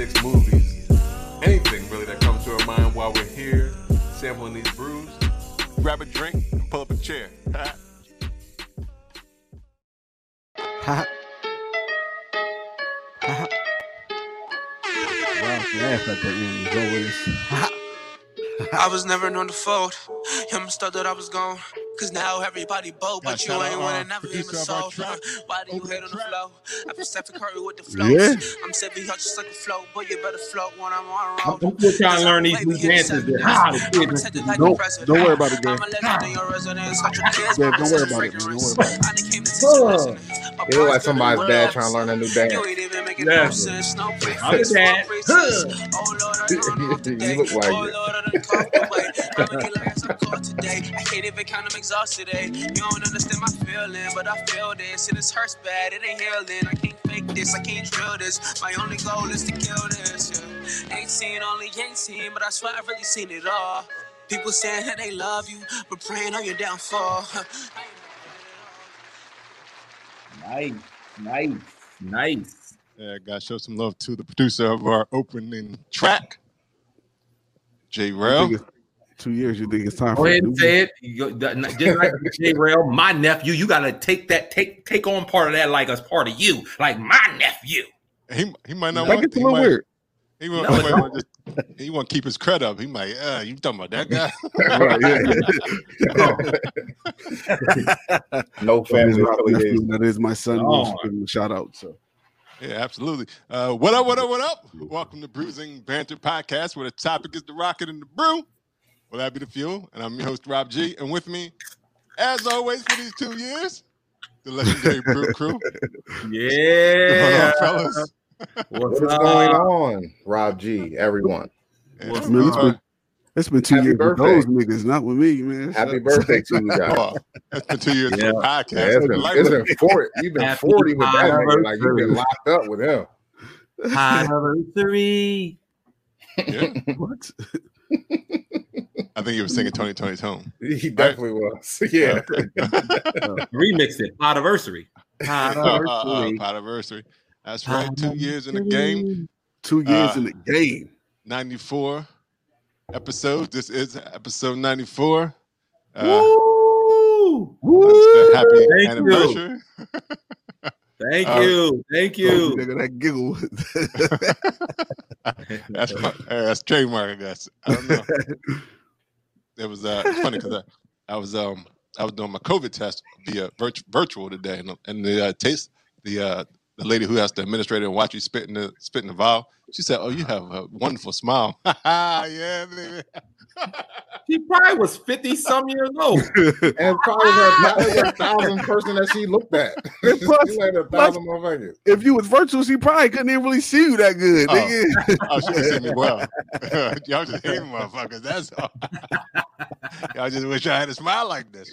politics, movies, anything really that comes to our mind while we're here sampling these brews. Grab a drink and pull up a chair. Ha. Ha. Laugh at that always. I was never known to fold. I'm stuck that I was gone. Cause now everybody bold, but Yeah, you ain't out, wanna uh, never hear me producer of our soul. Why do you Open hate on the flow? I been Stephen Curry with the flows. Yeah. I'm Stephen Hutch just like a flow, but you better float when I'm on I'm road. still trying to learn these new dances. that- the kids. Don't- don't worry about it, Gabe. I'm a legend in your your kids, Gabe, don't worry about it, man. Don't worry about I done came to teach you It look like parts dad trying to learn a new dance. ain't even making Yeah. no I'm preface, dad. no pretense. Oh Lord, I don't know You look like Oh it. Lord, I done caught the way. I'ma get like I'm caught today. I can't even count, I'm exhausted today. You don't understand my feeling, but I feel this. And this hurts bad, it ain't healing. I can't fake this, I can't drill this. My only goal is to kill this. Yeah. 18, only 18, but I swear I've really seen it all. People saying that they love you, but praying on your downfall. Nice, nice, nice. Yeah, gotta show some love to the producer of our opening track, J You Rail. Think it's Two years, you think it's time Go for ahead and say it. You go- that- Just like J Rail, my nephew, you gotta take that, take take on part of that like as part of you, like my nephew. He he might not Like want. it's a little might, weird. he want, No, he might want just, he want to keep his credit up. He might. Uh, you talking about that guy? Right, yeah. No family affiliation. That is my son. Oh. We'll him a shout out. So Yeah, absolutely. Uh, what up? What up? What up? Welcome to Bruising Banter Podcast, where the topic is the rocket and the brew. Well, that be the fuel, and I'm your host Rob G. And with me, as always, for these two years, the legendary Brew Crew. Yeah, Come on, fellas. What's What is going on, Rob G? Everyone, What's man, it's been, it's been two Happy years birthday. with those niggas, not with me, man. happy birthday to you guys. oh, it's been two years Yeah. for the podcast. Yeah, it's been, Like- it's been 40. You've been Happy 40 with that nigga. Like you've been locked up with him. Anniversary. yeah, What? I think he was singing Tony Tony's home. He definitely was. Yeah. Remix it. Anniversary. Uh, uh, uh, Anniversary. Podiversary. That's right. Two years in the game. Two years Uh, in the game. 94 episodes. This is episode 94. Uh, Woo! understand happy Thank you. anniversary. Thank Uh, you. Thank Oh, you. nigga, that giggle. that's my, uh, that's trademark, I guess. I don't know. It was uh, it's funny because I, I was um I was doing my COVID test via virt- virtual today, and, and the uh, taste the uh, the lady who has to administrate and watch you spit in the spit in the vial. She said, "Oh, you have a wonderful smile." yeah. She probably was 50 some years old. And probably her a thousand person that she looked at. And plus- she like a plus- thousand motherfuckers. if you was virtual, she probably couldn't even really see you that good, Oh. nigga. Oh, she can see me well. Y'all just hating motherfuckers. That's all. Y'all just wish I had a smile like this.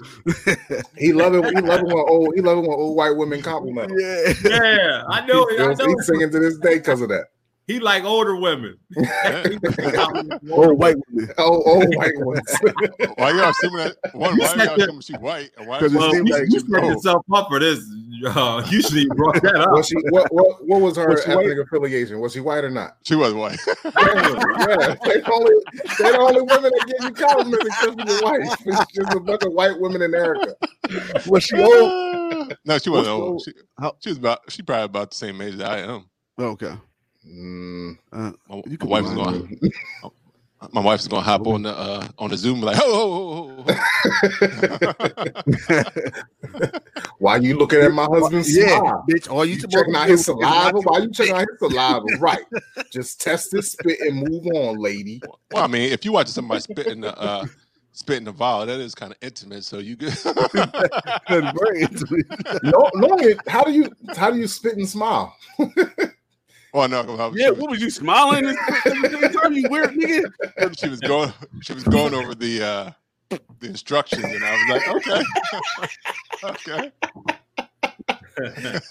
He love it. He love it when old. He love it when old white women compliment him. yeah. Yeah, I know. I He's, know. he's singing to this day because of that. He like older women. Old white women. Oh, old white ones. Why y'all assuming that? One, why said y'all that- assuming she white? And why 'Cause it Well, seems you, like you set yourself up for this. Uh, usually you brought that up. was she? What? What? What was her Was she ethnic affiliation? Was she white or not? she was white? yeah, they only they the only women that give you compliments because you're white. It's just a bunch of white women in America. Was she old? no, she wasn't old. old? She, she was about. She probably about the same age that I am. Okay. Mm, Uh, My, my wife's going. My wife's gonna hop on the uh, on the Zoom like, oh. ho ho. ho. why you looking at my husband's yeah, smile? bitch. All you, You checking out his saliva? Why you checking out his saliva? Right. Just test his spit and move on, lady. well, I mean, if you watch somebody spit in the uh, spit in the vial, that is kind of intimate. So you good? Very intimate. No, no. How do you how do you spit and smile? Well, Well, no, I was, Yeah, she, was, what was you smiling? Every time you weird nigga. she was going. She was going over the uh, the instructions, and I was like, okay, okay,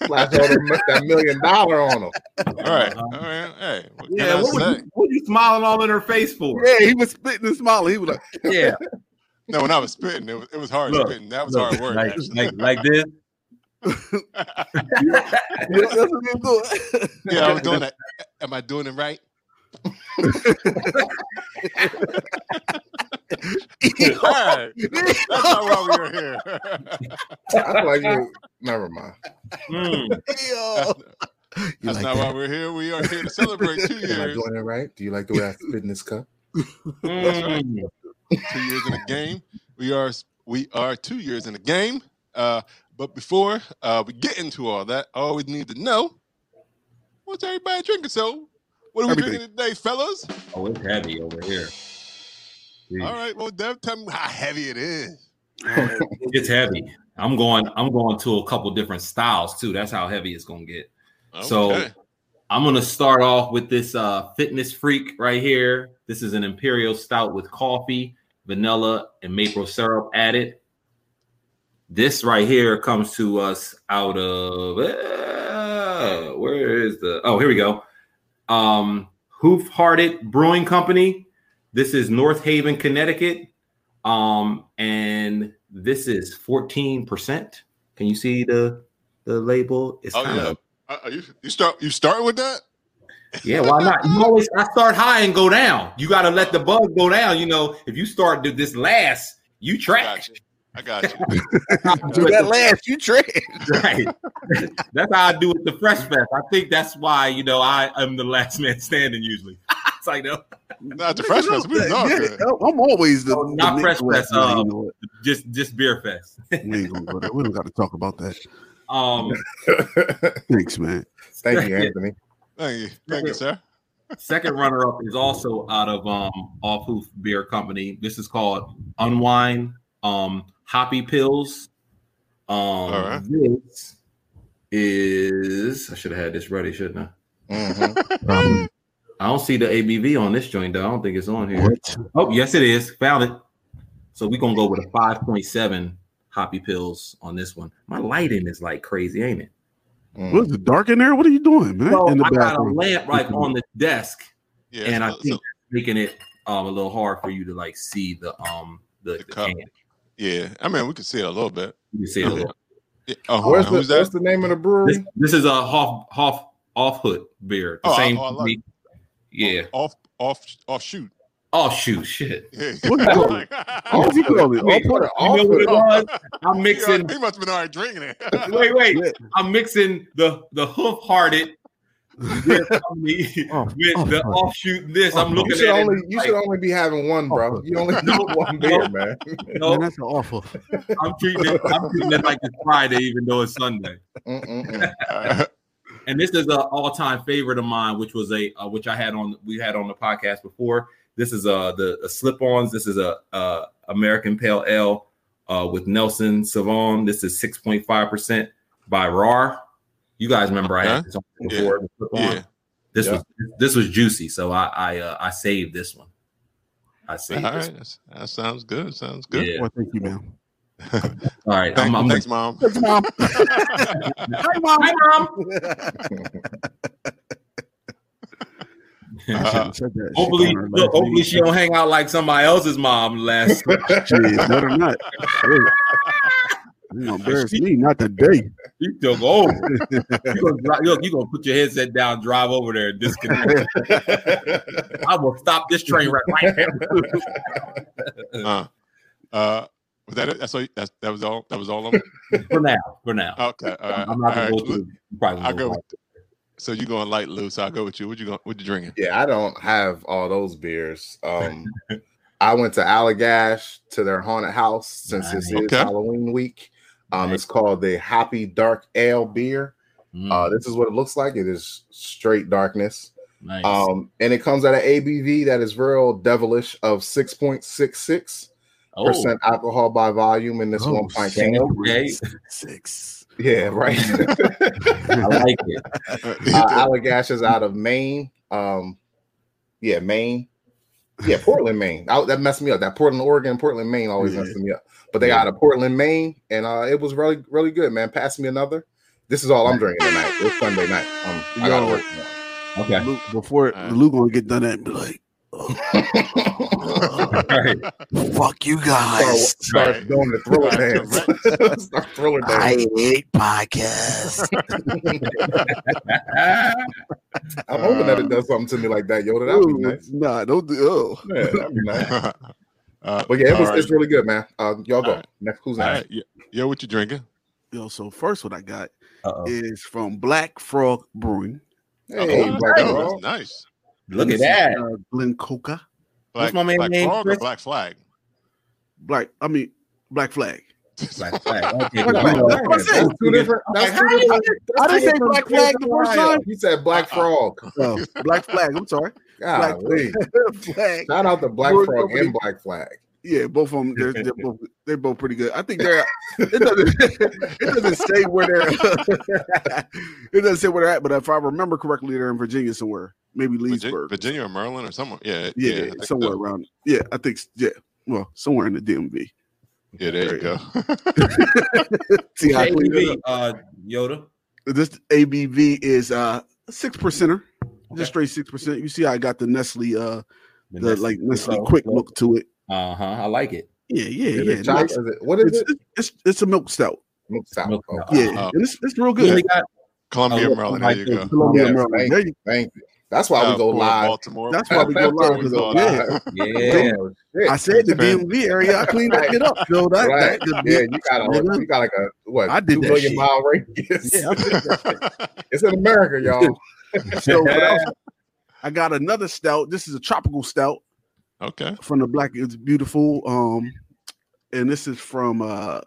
Flash all the, that million dollar on them. all right, all right. Hey, what can Yeah, I what was, you, what you smiling all in her face for? Yeah, he was spitting and smiling. He was like, Yeah, No, when I was spitting, it was it was hard Look, spitting. That was look, hard work. like, like like this. Yeah, that's what he was doing. yeah, I was doing that. Am I doing it right? All right, that's not why we were here. I feel like you. Never mind. Mm. Yo. That's, like not that? why we're here. We are here to celebrate two years. Am I doing it right? Do you like the way I spit in this cup? Mm. two years in the game. We are we are two years in the game. Uh, but before uh, we get into all that, I always need to know what's everybody drinking. So, what are we Everything. drinking today, fellas? Oh, it's heavy over here. All right, well, Dev, tell me how heavy it is. It's heavy. I'm going. I'm going to a couple different styles too. That's how heavy it's gonna get. So- I'm gonna start off with this uh fitness freak right here. This is an imperial stout with coffee, vanilla, and maple syrup added. This right here comes to us out of uh, where is the oh here we go. Um Hoof Hearted Brewing Company. This is North Haven, Connecticut. Um, and this is 14%. Can you see the the label? It's oh kind yeah. of Uh, uh, you, you start you start with that? yeah, why not? You always I start high and go down. You got to let the buzz go down. You know, if you start this last, you trash. you. I got you. Do that last, you trash. right. that's how I do it. The Fresh Fest. I think that's why you know I am the last man standing usually. it's like no, Not the fresh fest. We was all Yeah, good. I'm always the, No, not the Fresh Fest, um, you know just just beer fest. we ain't gonna go there. We don't got to talk about that. Um, Thanks, man. Thank you, Anthony. Thank you. Thank you, sir. second runner up is also out of um Off Hoof Beer Company. This is called Unwind um Hoppy Pills. Um, All right. this is I should have had this ready, shouldn't I? Mhm. Um, I don't see the ABV on this joint though. I don't think it's on here. what? Oh, yes, it is. Found it. So we're gonna go with a 5.7 hoppy pills on this one. My lighting is like crazy, ain't it? Mm. What is it dark in there? What are you doing, man? So in the I got a lamp like on the desk, Yeah. and I think so- making it um a little hard for you to like see the um the, The the cup. can. Yeah. I mean, we can see it a little bit. You can see it a little. Yeah. Uh, oh, hold Where's the, Who's what's that? the name of the brewery? This, this is a Hoff Hoff off hood beer. The Oh, I- oh, I like yeah. Oh, off, off, off shoot. Oh shoot, shit. Yeah. What you call it? What you call it? Wait, Oh, put it You know what it was? I'm mixing. he must have been already drinking it. Wait, wait. Yeah. I'm mixing the the hoof hearted with the, Oh, with oh, the oh. offshoot. This I'm Oh, You looking should at only it. you like, should only be having one, bro. You only need one beer, man. no, Man, that's awful. I'm treating it. I'm treating it like it's Friday, even though it's Sunday. And this is an all-time favorite of mine, which was a uh, which I had on we had on the podcast before. This is uh the, the slip-ons. This is a uh American Pale Ale uh with Nelson Sauvin. This is 6.5 percent by RAR. You guys remember I had this on before the slip-on. yeah. This Yeah. was this was juicy, so I I uh, I saved this one. I All saved this. right. That sounds good. Sounds good. Yeah. Well, thank you, man. All right. Thank- I'm, I'm thanks, mom. Thanks, mom. Hi, mom. Hi, mom. Uh, Said that shit hopefully, look, hopefully she don't hang out like somebody else's mom last. Shit, better not. Shit. You gonna embarrass me, not today. you still go over. You gonna, look, you gonna put your headset down, drive over there, and disconnect. I will stop this train right, right here. uh, uh, was that it? That's all. That's, that was all. That was all of them. for now. For now. Okay. All right. I'm not all gonna right. go through. Probably I'll go. go. With, so you going light, loose? I'll go with you. What you going? What you drinking? Yeah, I don't have all those beers. Um, I went to Allagash to their haunted house since this is Okay. Halloween week. Um, it's called the Happy Dark Ale beer. Mm, Uh, this is what it looks like. It is straight darkness. nice. Um, and it comes at an ABV that is real devilish of 6.66 oh, percent alcohol by volume in this Oh, one pint can. okay. Six. Yeah, right. I like it. uh, Allagash is out of Maine. Um, yeah, Maine. Yeah, Portland, Maine. I, that messed me up. That Portland, Oregon, Portland, Maine always Yeah. messed me up. But they Yeah. out of Portland, Maine, and uh, it was really, really good, man. Pass me another. This is all I'm drinking tonight. It's Sunday night. Um, I gotta Yo. work. Okay. Luke, before Alright. Luke gonna get done and be like, Right. "Fuck you guys." start Right. doing the thriller dance. start thriller I hate podcasts. I'm hoping that it does something to me like that, Yoda. That would be Ooh, nice. Nah, don't do. Oh. Yeah, that'd be nice. uh, But yeah, it was, all right. it's really good, man. Uh, y'all go. All right. Next, who's next? right. Yo, yo, what you drinking? Yo, so first what I got Uh-oh. is from Black Frog Brewing. Hey, oh, Black oh, Frog. nice. Look at This is, that. Uh, Glen Coca. Black, my man Black name, Frog or Black Flag? Black, I mean Black Flag. Black flag. Okay, Black flag. You know, That's it. Two different. That's two different. I didn't say Black Flag the first time. He said Black uh-uh. Frog. Oh, Black Flag. I'm sorry. Black Golly. Flag. Shout out the Black Frog and Black Flag. Yeah, both of them. They're, they're both they're both pretty good. I think they're. It doesn't. it doesn't say where they're. it doesn't say where they're at, but if I remember correctly, they're in Virginia somewhere, maybe Virginia, Leesburg. Virginia or Maryland or somewhere? Yeah, yeah, yeah, somewhere so. around. Yeah, I think. Yeah, well, somewhere in the DMV. Yeah, there you go. See how I cleaned ABV, uh, Yoda. This ABV is uh six percenter, Okay. just straight six percent. You see, I got the Nestle, uh, the Nestle like Nestle Quick quick Look. look to it. Uh huh. I like it. Yeah, yeah, Is yeah. it chocolate? nice. Is it- what is It's, it? it's it's a milk stout. Milk stout. Milk Oh, stout. Yeah, Uh, and it's, it's real good. only got Columbia, Oh, Maryland. There you think- go. Columbia, Yes, Maryland. thank There you- Thank you. That's why we Uh, go live. Baltimore. That's why we go That's why live. we 'cause go of- yeah. yeah. Oh. I said the Man. DMV area. I cleaned that shit up. So that, right. that Yeah, you got a Nigga. you got like a what I did two that million shit. mile radius. Yeah, I did that it's in America, y'all. So what else? I got another stout. This is a tropical stout okay. from the Black It's Beautiful. Um, and this is from uh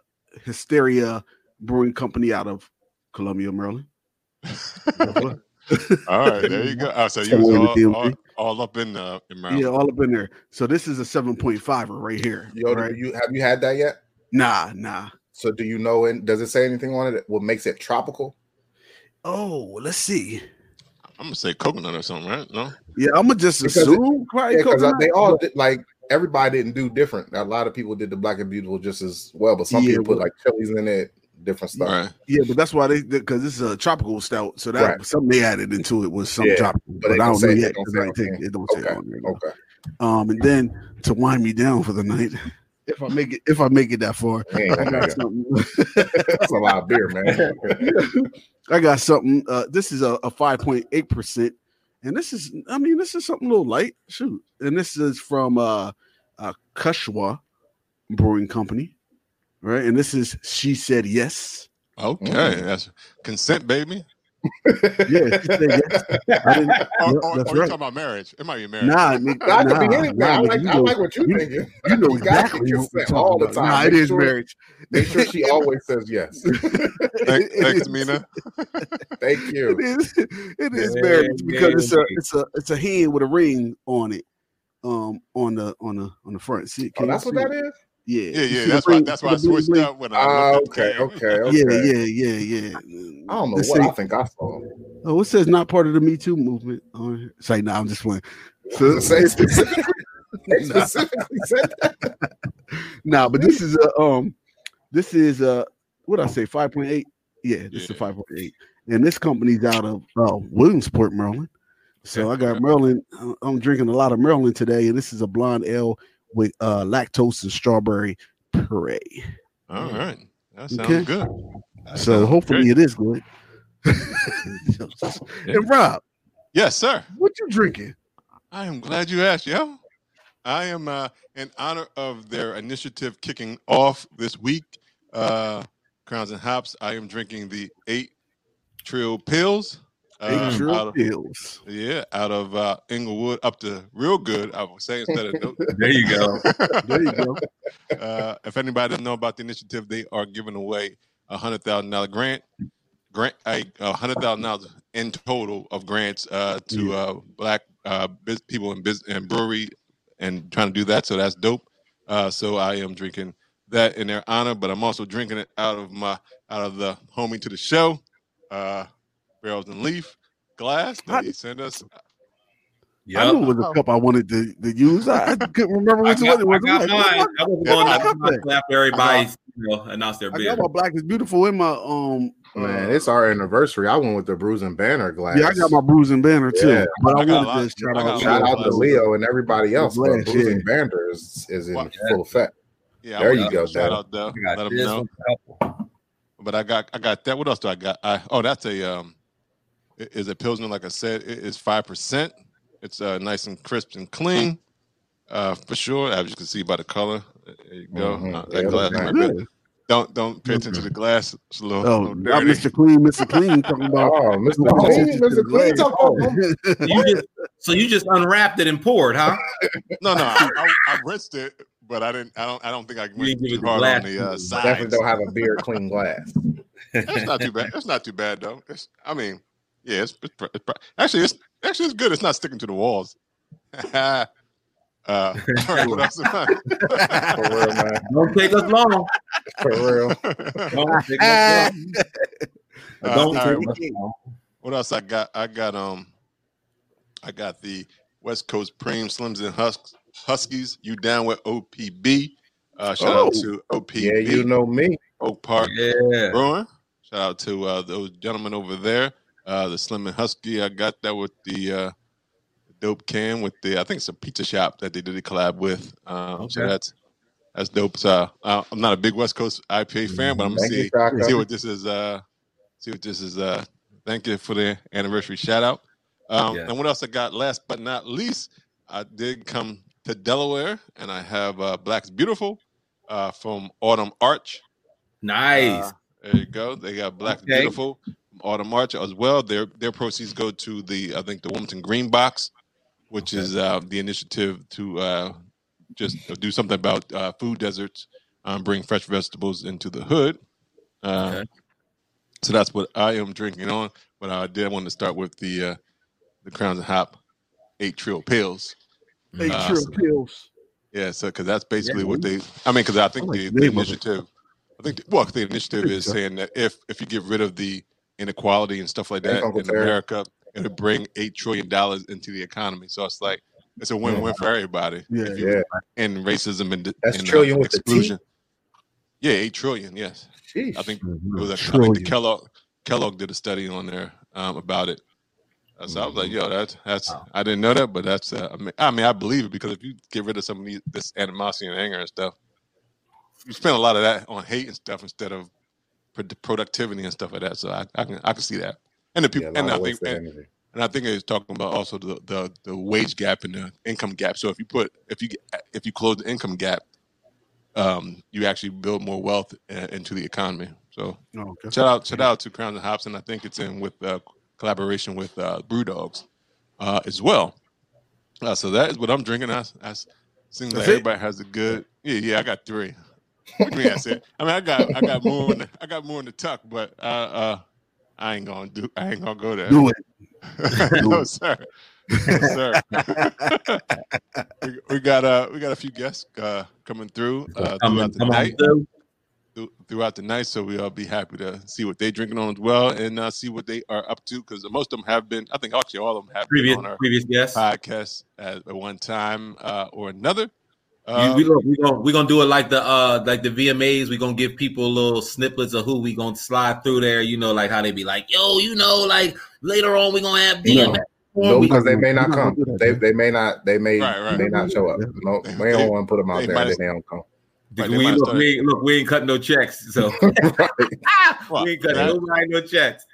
Hysteria Brewing Company out of Columbia, Maryland. All right, there you go. Oh, so you Somewhere in the was all, all, all up in uh, in Maryland. Yeah, all up in there. So this is a 7.5 right here. Yo, right? do you have you had that yet? Nah, nah. So do you know? And does it say anything on it? What makes it tropical? Oh, let's see. I'm gonna say coconut or something, right? No. Yeah, I'm gonna just Because assume probably Yeah, because they all did, like everybody didn't do different. A lot of people did the black and beautiful just as well, but some Yeah, people put like chilies in it, different stuff. Right. Yeah, but that's why they because this is a tropical stout, so that Right. something they added into it was some Yeah, tropical. but But, I don't don't say- know yet don't 'cause say I ain't take it. Don't say it Okay. on there. Okay. Um, and then to wind me down for the night, if I make it, if I make it that far, We ain't I got make something. That's a lot of beer, man. I got something. Uh, this is a, a 5.8 percent, and this is, I mean, this is something a little light. Shoot, and this is from uh, uh Cushwa Brewing Company, right? And this is she said yes. Okay, Mm. that's consent, baby. Yeah, she said yes. I didn't, Or, Yep, or, or that's you right. talking about marriage? It might be marriage. Nah, nigga, That nah, could be anything. nah, I nigga, like, you I know- like what you're you- thinking. You know We gotta exactly get what we're consent talking all the time. Nah, it Make is sure- marriage. Make sure she always says yes. Thank- thanks, Mina. Thank you. is. It is Yeah, marriage because it's a it's a it's a hand with a ring on it, um, on the on the on the front. See, Oh, that's what that is. Yeah, Yeah, yeah. That's the why. ring- That's why I switched bling? up when I Ah, okay, okay, okay. Yeah, yeah, yeah, yeah. I don't know This what I think I saw. Oh, it says not part of the Me Too movement. Oh, it's like, nah, I'm just playing. So, Say specifically, they specifically said that. nah, but this is a um, this is uh, what I say, five point eight. Yeah, this is Yeah. five point eight, and this company's out of uh, Williamsport, Maryland. So I got Maryland. uh, I'm drinking a lot of Maryland today, and this is a blonde ale with uh, lactose and strawberry puree. All right, that sounds Okay. good. That So sounds hopefully great. it is good. and Rob, yes, sir. what you drinking? I am glad you asked, yo. I am uh, in honor of their initiative kicking off this week. Uh, Crowns and Hops. I am drinking the eight Trill Pills. Uh, Trill out of- pills. yeah, out of uh, Inglewood up to real good. I would say instead of There you go. There you go. uh, if anybody doesn't know about the initiative, they are giving away a hundred thousand dollar grant, grant a a hundred thousand dollars in total of grants uh, to uh, black uh, biz- people in business and brewery, and trying to do that. So that's dope. Uh, so I am drinking that in their honor, but I'm also drinking it out of my out of the homie to the show, uh, Barrels and Leaf glass that he sent us. Yeah, I knew it was a cup I wanted to, to use. I, I couldn't remember I which one it I was. got I'm like, mine. I was Yeah, going I to got that. you know, announce their I got my black is beautiful in my um. Man, uh, it's our anniversary. I went with the bruising banner glass. yeah, I got my bruising banner too. Yeah. But I, I got a wanted to shout I got out. Shout out to Leo and everybody else. But Glass, bruising yeah. banner is, is in Well, full effect. Yeah, There you go, Shout out though. Let them know. But I got I got that. What else do I got? I oh that's a um i- is a pilsner like I said it is five percent. It's uh nice and crisp and clean. Uh for sure. As you can see by the color. There you go. Mhm. Uh, that it glass looks might nice. don't don't pay attention to the glass. It's a little, Oh, little dirty. Mr. Clean, Mr. Clean talking about. Oh, Mr. Oh, Clean, attention to the Mr. Clean, glass. talk about you just, so you just unwrapped it and poured, huh? No, no, I, I, I rinsed it, but I didn't I don't I don't think I You went give it too the hard glass on the uh, treatment. sides. Definitely don't have a beer clean glass. It's not too bad. It's not too bad though. It's, I mean, yeah, it's, it's, it's actually it's actually it's good. It's not sticking to the walls. uh, all right, what else? For real, man. Don't take us long. For real. Don't take us long. Uh, Don't all take right, us long. what else I got? I got um, I got the West Coast Preem Slims and Husks Huskies. You down with OPB? Uh, shout out Oh. to OPB Yeah, you know me. Oak Park Yeah. Brewing. Shout out to uh, those gentlemen over there. Uh, the Slim and Husky. I got that with the uh, dope can with the. I think it's a pizza shop that they did a collab with. Um, So that's that's dope. So uh, I'm not a big West Coast IPA fan, but I'm gonna Thank you, see see what this is. Uh, see what this is. Uh, thank you for the anniversary shout out. Um, Yeah. And what else I got? Last but not least, I did come to Delaware, and I have uh, Black's Beautiful uh, from Autumn Arch. Nice. Uh, there you go. They got Black Okay. Beautiful Autumn Arch as well. Their their proceeds go to the I think the Wilmington Green Box, which is uh, the initiative to uh, just do something about uh, food deserts, um, bring fresh vegetables into the hood. Uh, Okay. So that's what I am drinking on. But I did want to start with the uh, the Crowns and Hop eight trill pills. Eight Uh, trill pills. Yeah, so because that's basically what they. I mean, because I think I like the, the the name of it. initiative. I think the, well, the initiative is saying that if if you get rid of the inequality and stuff like that in Terry. America, it'll bring eight trillion dollars into the economy. So it's like it's a win-win for everybody. Yeah, you, Yeah. And racism and, That's and, trillion with the T? exclusion. Yeah, eight trillion. Yes, Sheesh. I think Mhm. it was. A, I think the Kellogg Kellogg did a study on there um, about it. Uh, So I was like, "Yo, that's that's Wow. I didn't know that, but that's uh, I mean, I mean I believe it because if you get rid of some of these, this animosity and anger and stuff, you spend a lot of that on hate and stuff instead of pro- productivity and stuff like that. So I, I can I can see that. And the people a and I think and, and I think it's talking about also the, the the wage gap and the income gap. So if you put if you if you close the income gap, um, you actually build more wealth uh, into the economy. So Oh, okay. shout out shout out to Crowns and Hops, and I think it's in with uh, collaboration with uh, Brew Dogs uh, as well. Uh, so that is what I'm drinking. I, I seems like it? everybody has a good. Yeah, yeah. I got three. What do you mean that's it? I mean, I got I got more in the, I got more in the tuck, but uh, uh, I ain't gonna do. I ain't gonna go there. Do it. no sir, no, sir. we, we got uh we got a few guests uh coming through uh, Come throughout on, the come on night through. through- throughout the night. So we'll be happy to see what they're drinking on as well and uh, see what they are up to because most of them have been, I think actually all of them have Previous been on our previous guest. podcast at, at one time uh, or another. You- Um, we gonna we gonna we gonna do it like the uh like the VMAs. We gonna give people little snippets of who we gonna slide through there. You know, like how they be like, yo, you know, like later on we gonna have DMX. No, because they may not not come. They they may not. They may Right, right. may not show up. No, They- we don't want to put them out they there. might and have- Then they don't come. Right, we, look, start- we ain't look, we ain't cutting no checks, so well, we ain't cutting that- nobody no checks.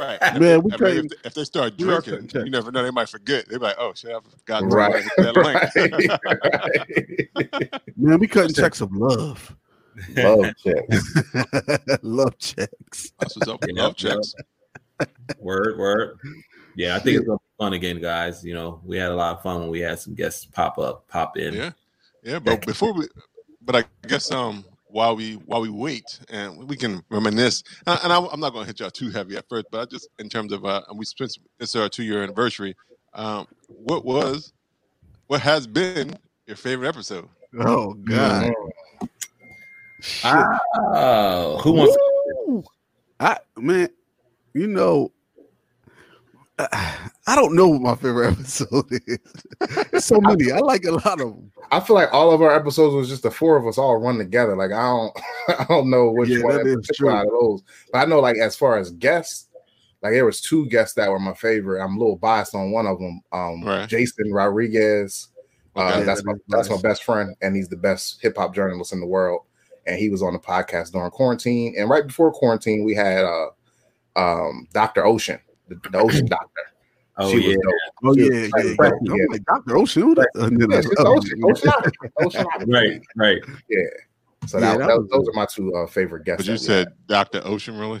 right. Man, If they- we I mean, cutting- if, they- if they start drinking, cutting checks. you never know. They might forget. They be like, oh shit, I forgot to Right. that link. right. Man, we cutting checks of love. Love checks. love checks. That's what's up Yeah, love checks. Word, word. Yeah, I think it's gonna be fun again, guys. You know, we had a lot of fun when we had some guests pop up, pop in. Yeah, yeah. But before we, but I guess um while we while we wait and we can reminisce, and, and I, I'm not going to hit y'all too heavy at first, but I just in terms of uh, we spent this our two year anniversary. Um, what was, what has been your favorite episode? Oh God. Shit. Oh, who wants? Woo! I man, you know, I, I don't know what my favorite episode is. There's so many. I like a lot of them. I feel like all of our episodes was just the four of us all run together. Like I don't, I don't know which Yeah, one is true. out of those. But I know, like as far as guests, like there was two guests that were my favorite. I'm a little biased on one of them. Um, Right. Jason Rodriguez. Uh, Okay. that's my that is that's my best friend, and he's the best hip hop journalist in the world. And he was on the podcast during quarantine. And right before quarantine, we had uh, um, Dr. Ocean, the, the Ocean Doctor. Oh She yeah, dope. Oh yeah, was yeah, like yeah. I'm yeah. like Doctor Ocean. Who that? And then Yeah, like, oh, Ocean, Oceanography, Oceanography. right, right. Yeah. So Yeah, that, that that- was- those are my two uh, favorite guests. But you that we said Dr. Ocean, really?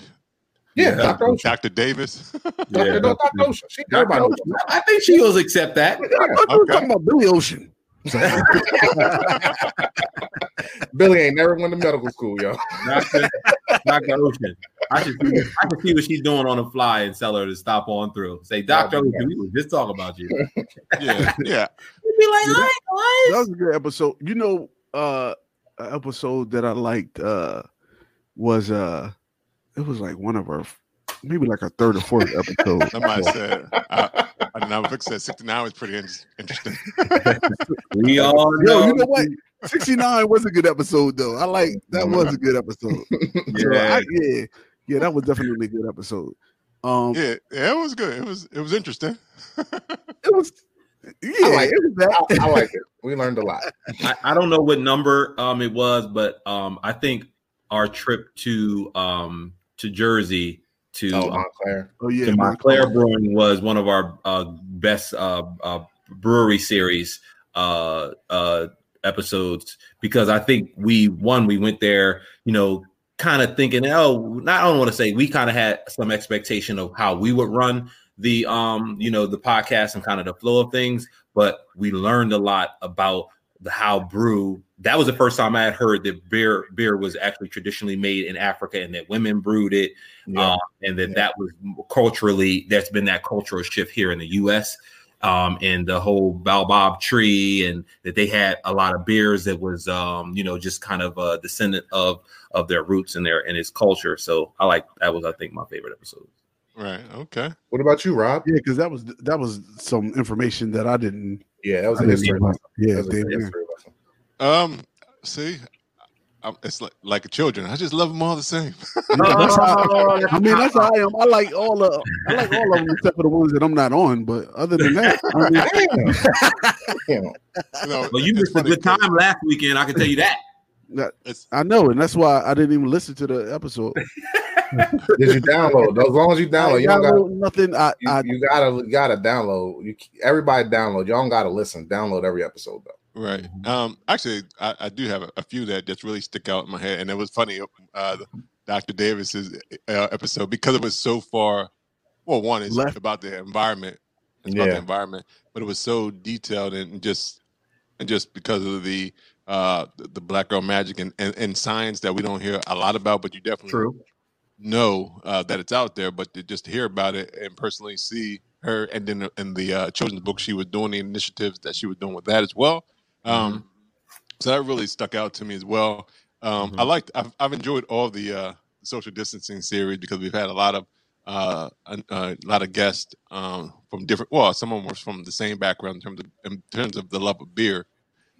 Yeah, Yeah. Dr. Ocean. Dr. Davis? Dr. Yeah. Dr. Ocean. She, everybody knows Doctor- I think she will accept that. I thought you were Okay. talking about Billy Ocean. Billy ain't never went to medical school, yo. Doctor, Doctor Ocean. I should see. I should see what she's doing on the fly and tell her to stop on through. Say, Doctor Yeah. Ocean, we were just talking about you. yeah, yeah. Be like, hi, That was a good episode. You know, uh an episode that I liked uh was uh it was like one of our maybe like a third or fourth episode. Somebody said, I, I don't know, Vic said 69 was pretty in- interesting. We all Yo, know. you know what? 69 was a good episode though. I like that was a good episode. So Yeah. I, yeah, yeah, that was definitely a good episode. Um Yeah, yeah, it was good. It was it was interesting. it was yeah, I like it was that. I, I like it. We learned a lot. I, I don't know what number um it was, but um I think our trip to um to Jersey to Oh, uh, Montclair. Oh yeah, to man. Montclair Brewing was one of our uh, best uh, uh, brewery series uh, uh, episodes because I think we one we went there, you know, kind of thinking, oh, not, I don't want to say we kind of had some expectation of how we would run the um, you know, the podcast and kind of the flow of things, but we learned a lot about the how brew. That was the first time I had heard that beer beer was actually traditionally made in Africa and that women brewed it Yeah. um, and then that was culturally there's been that cultural shift here in the U.S. Um, and the whole baobab tree, and that they had a lot of beers that was, um, you know, just kind of a descendant of of their roots and their and his culture. So I like that was I think my favorite episode. Right. Okay. What about you, Rob? Yeah, because that was that was some information that I didn't. Yeah, that was I a history lesson. Yeah, That was a damn, good yeah. history lesson. Um, see, i it's like like children. I just love them all the same. Yeah, that's how- I mean, that's how I am. I like all of I like all of them except for the ones that I'm not on. But other than that, I mean, Damn. You know, Well, you missed a good time last weekend. I can tell you that. That, It's I know, and that's why I didn't even listen to the episode. Did you download? As long as you I download, you don't got. nothing. I, You, I you gotta you gotta download. You everybody download. You don't gotta listen. Download every episode though. right. Um, actually, I, I do have a, a few that just really stick out in my head, and it was funny. Uh, Dr. Davis's uh, episode because it was so far. Well, one is Left. about the environment. It's about the Yeah. environment, but it was so detailed and just and just because of the uh the, black girl magic and, and and science that we don't hear a lot about, but you definitely know uh, that it's out there, but to just hear about it and personally see her, and then in the uh, children's book, she was doing the initiatives that she was doing with that as well. Um, So that really stuck out to me as well. Um, I liked, I've, I've enjoyed all the uh, social distancing series because we've had a lot of uh, a, a lot of guests um, from different. Well, some of them were from the same background in terms of in terms of the love of beer,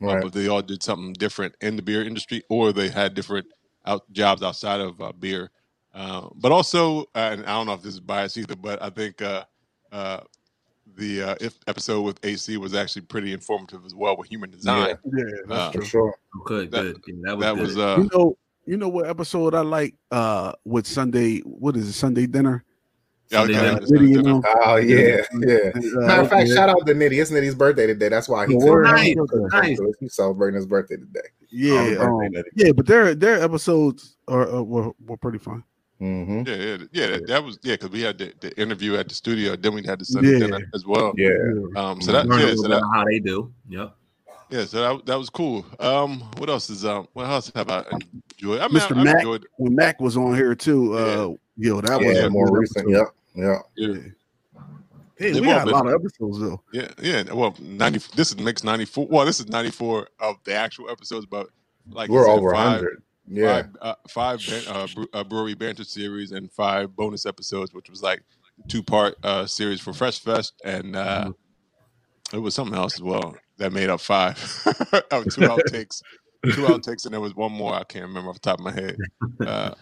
uh, but they all did something different in the beer industry, or they had different out jobs outside of uh, beer. Uh, but also, uh, and I don't know if this is biased either, but I think uh, uh, the uh, if episode with AC was actually pretty informative as well with human design. yeah, Uh, For sure. Good, That- good. Yeah, that was that good. was uh, you know, you know what episode I like uh with Sunday. What is it? Sunday dinner. Yeah, okay, Sunday I night understand Video, you know. Oh yeah, yeah. Uh, Matter of fact, yeah. shout out to Nitty. It's Nitty's birthday today. That's why he took. Nice, nice. He's celebrating his birthday today. Yeah, Happy um, yeah, but their their episodes are uh, were were pretty fun. Mm-hmm. Yeah, yeah, yeah. That, that was yeah, because we had the, the interview at the studio, then we had the Sunday Yeah. dinner as well. Yeah. Um, so that yeah, so that how they do. Yep. yeah, so that, that was cool. Um, what else is um, what else have I enjoyed? I mean, Mr. I, I Mac. enjoyed. When Mac was on here too, uh, yo, that was Yeah, a more recent. episode. Yeah, yeah. Yeah, Hey, They we were, had a but- lot of episodes though. yeah, yeah. Well, ninety. This is makes ninety four. Well, this is ninety four of the actual episodes, but like We're over hundred. Yeah. five, uh, five uh, bre- uh, brewery banter series and five bonus episodes, which was like two part uh, series for Fresh Fest, and uh, it was something else as well that made up five. oh, two outtakes, two outtakes, and there was one more I can't remember off the top of my head. Uh,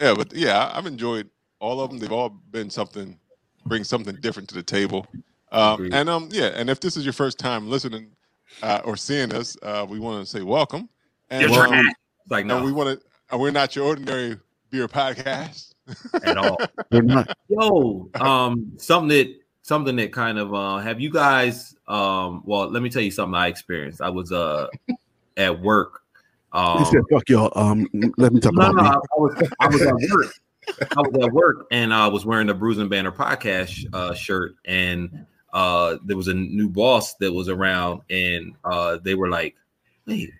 yeah, but yeah, I've enjoyed all of them. They've all been something, bring something different to the table. Um, and um, yeah, and if this is your first time listening uh, or seeing us, uh, we want to say welcome. And Get your um, hat. It's like and we want to. We're not your ordinary beer podcast. at all. They're not. Yo, um, something that something that kind of uh have you guys um well let me tell you something I experienced. I was uh at work. Um He said, "Fuck y'all." Um, let me talk no, about no, me. I, I was I was at work. I was at work and I was wearing the Bruising Banner podcast uh, shirt, and uh, there was a new boss that was around, and uh, they were like, "Wait,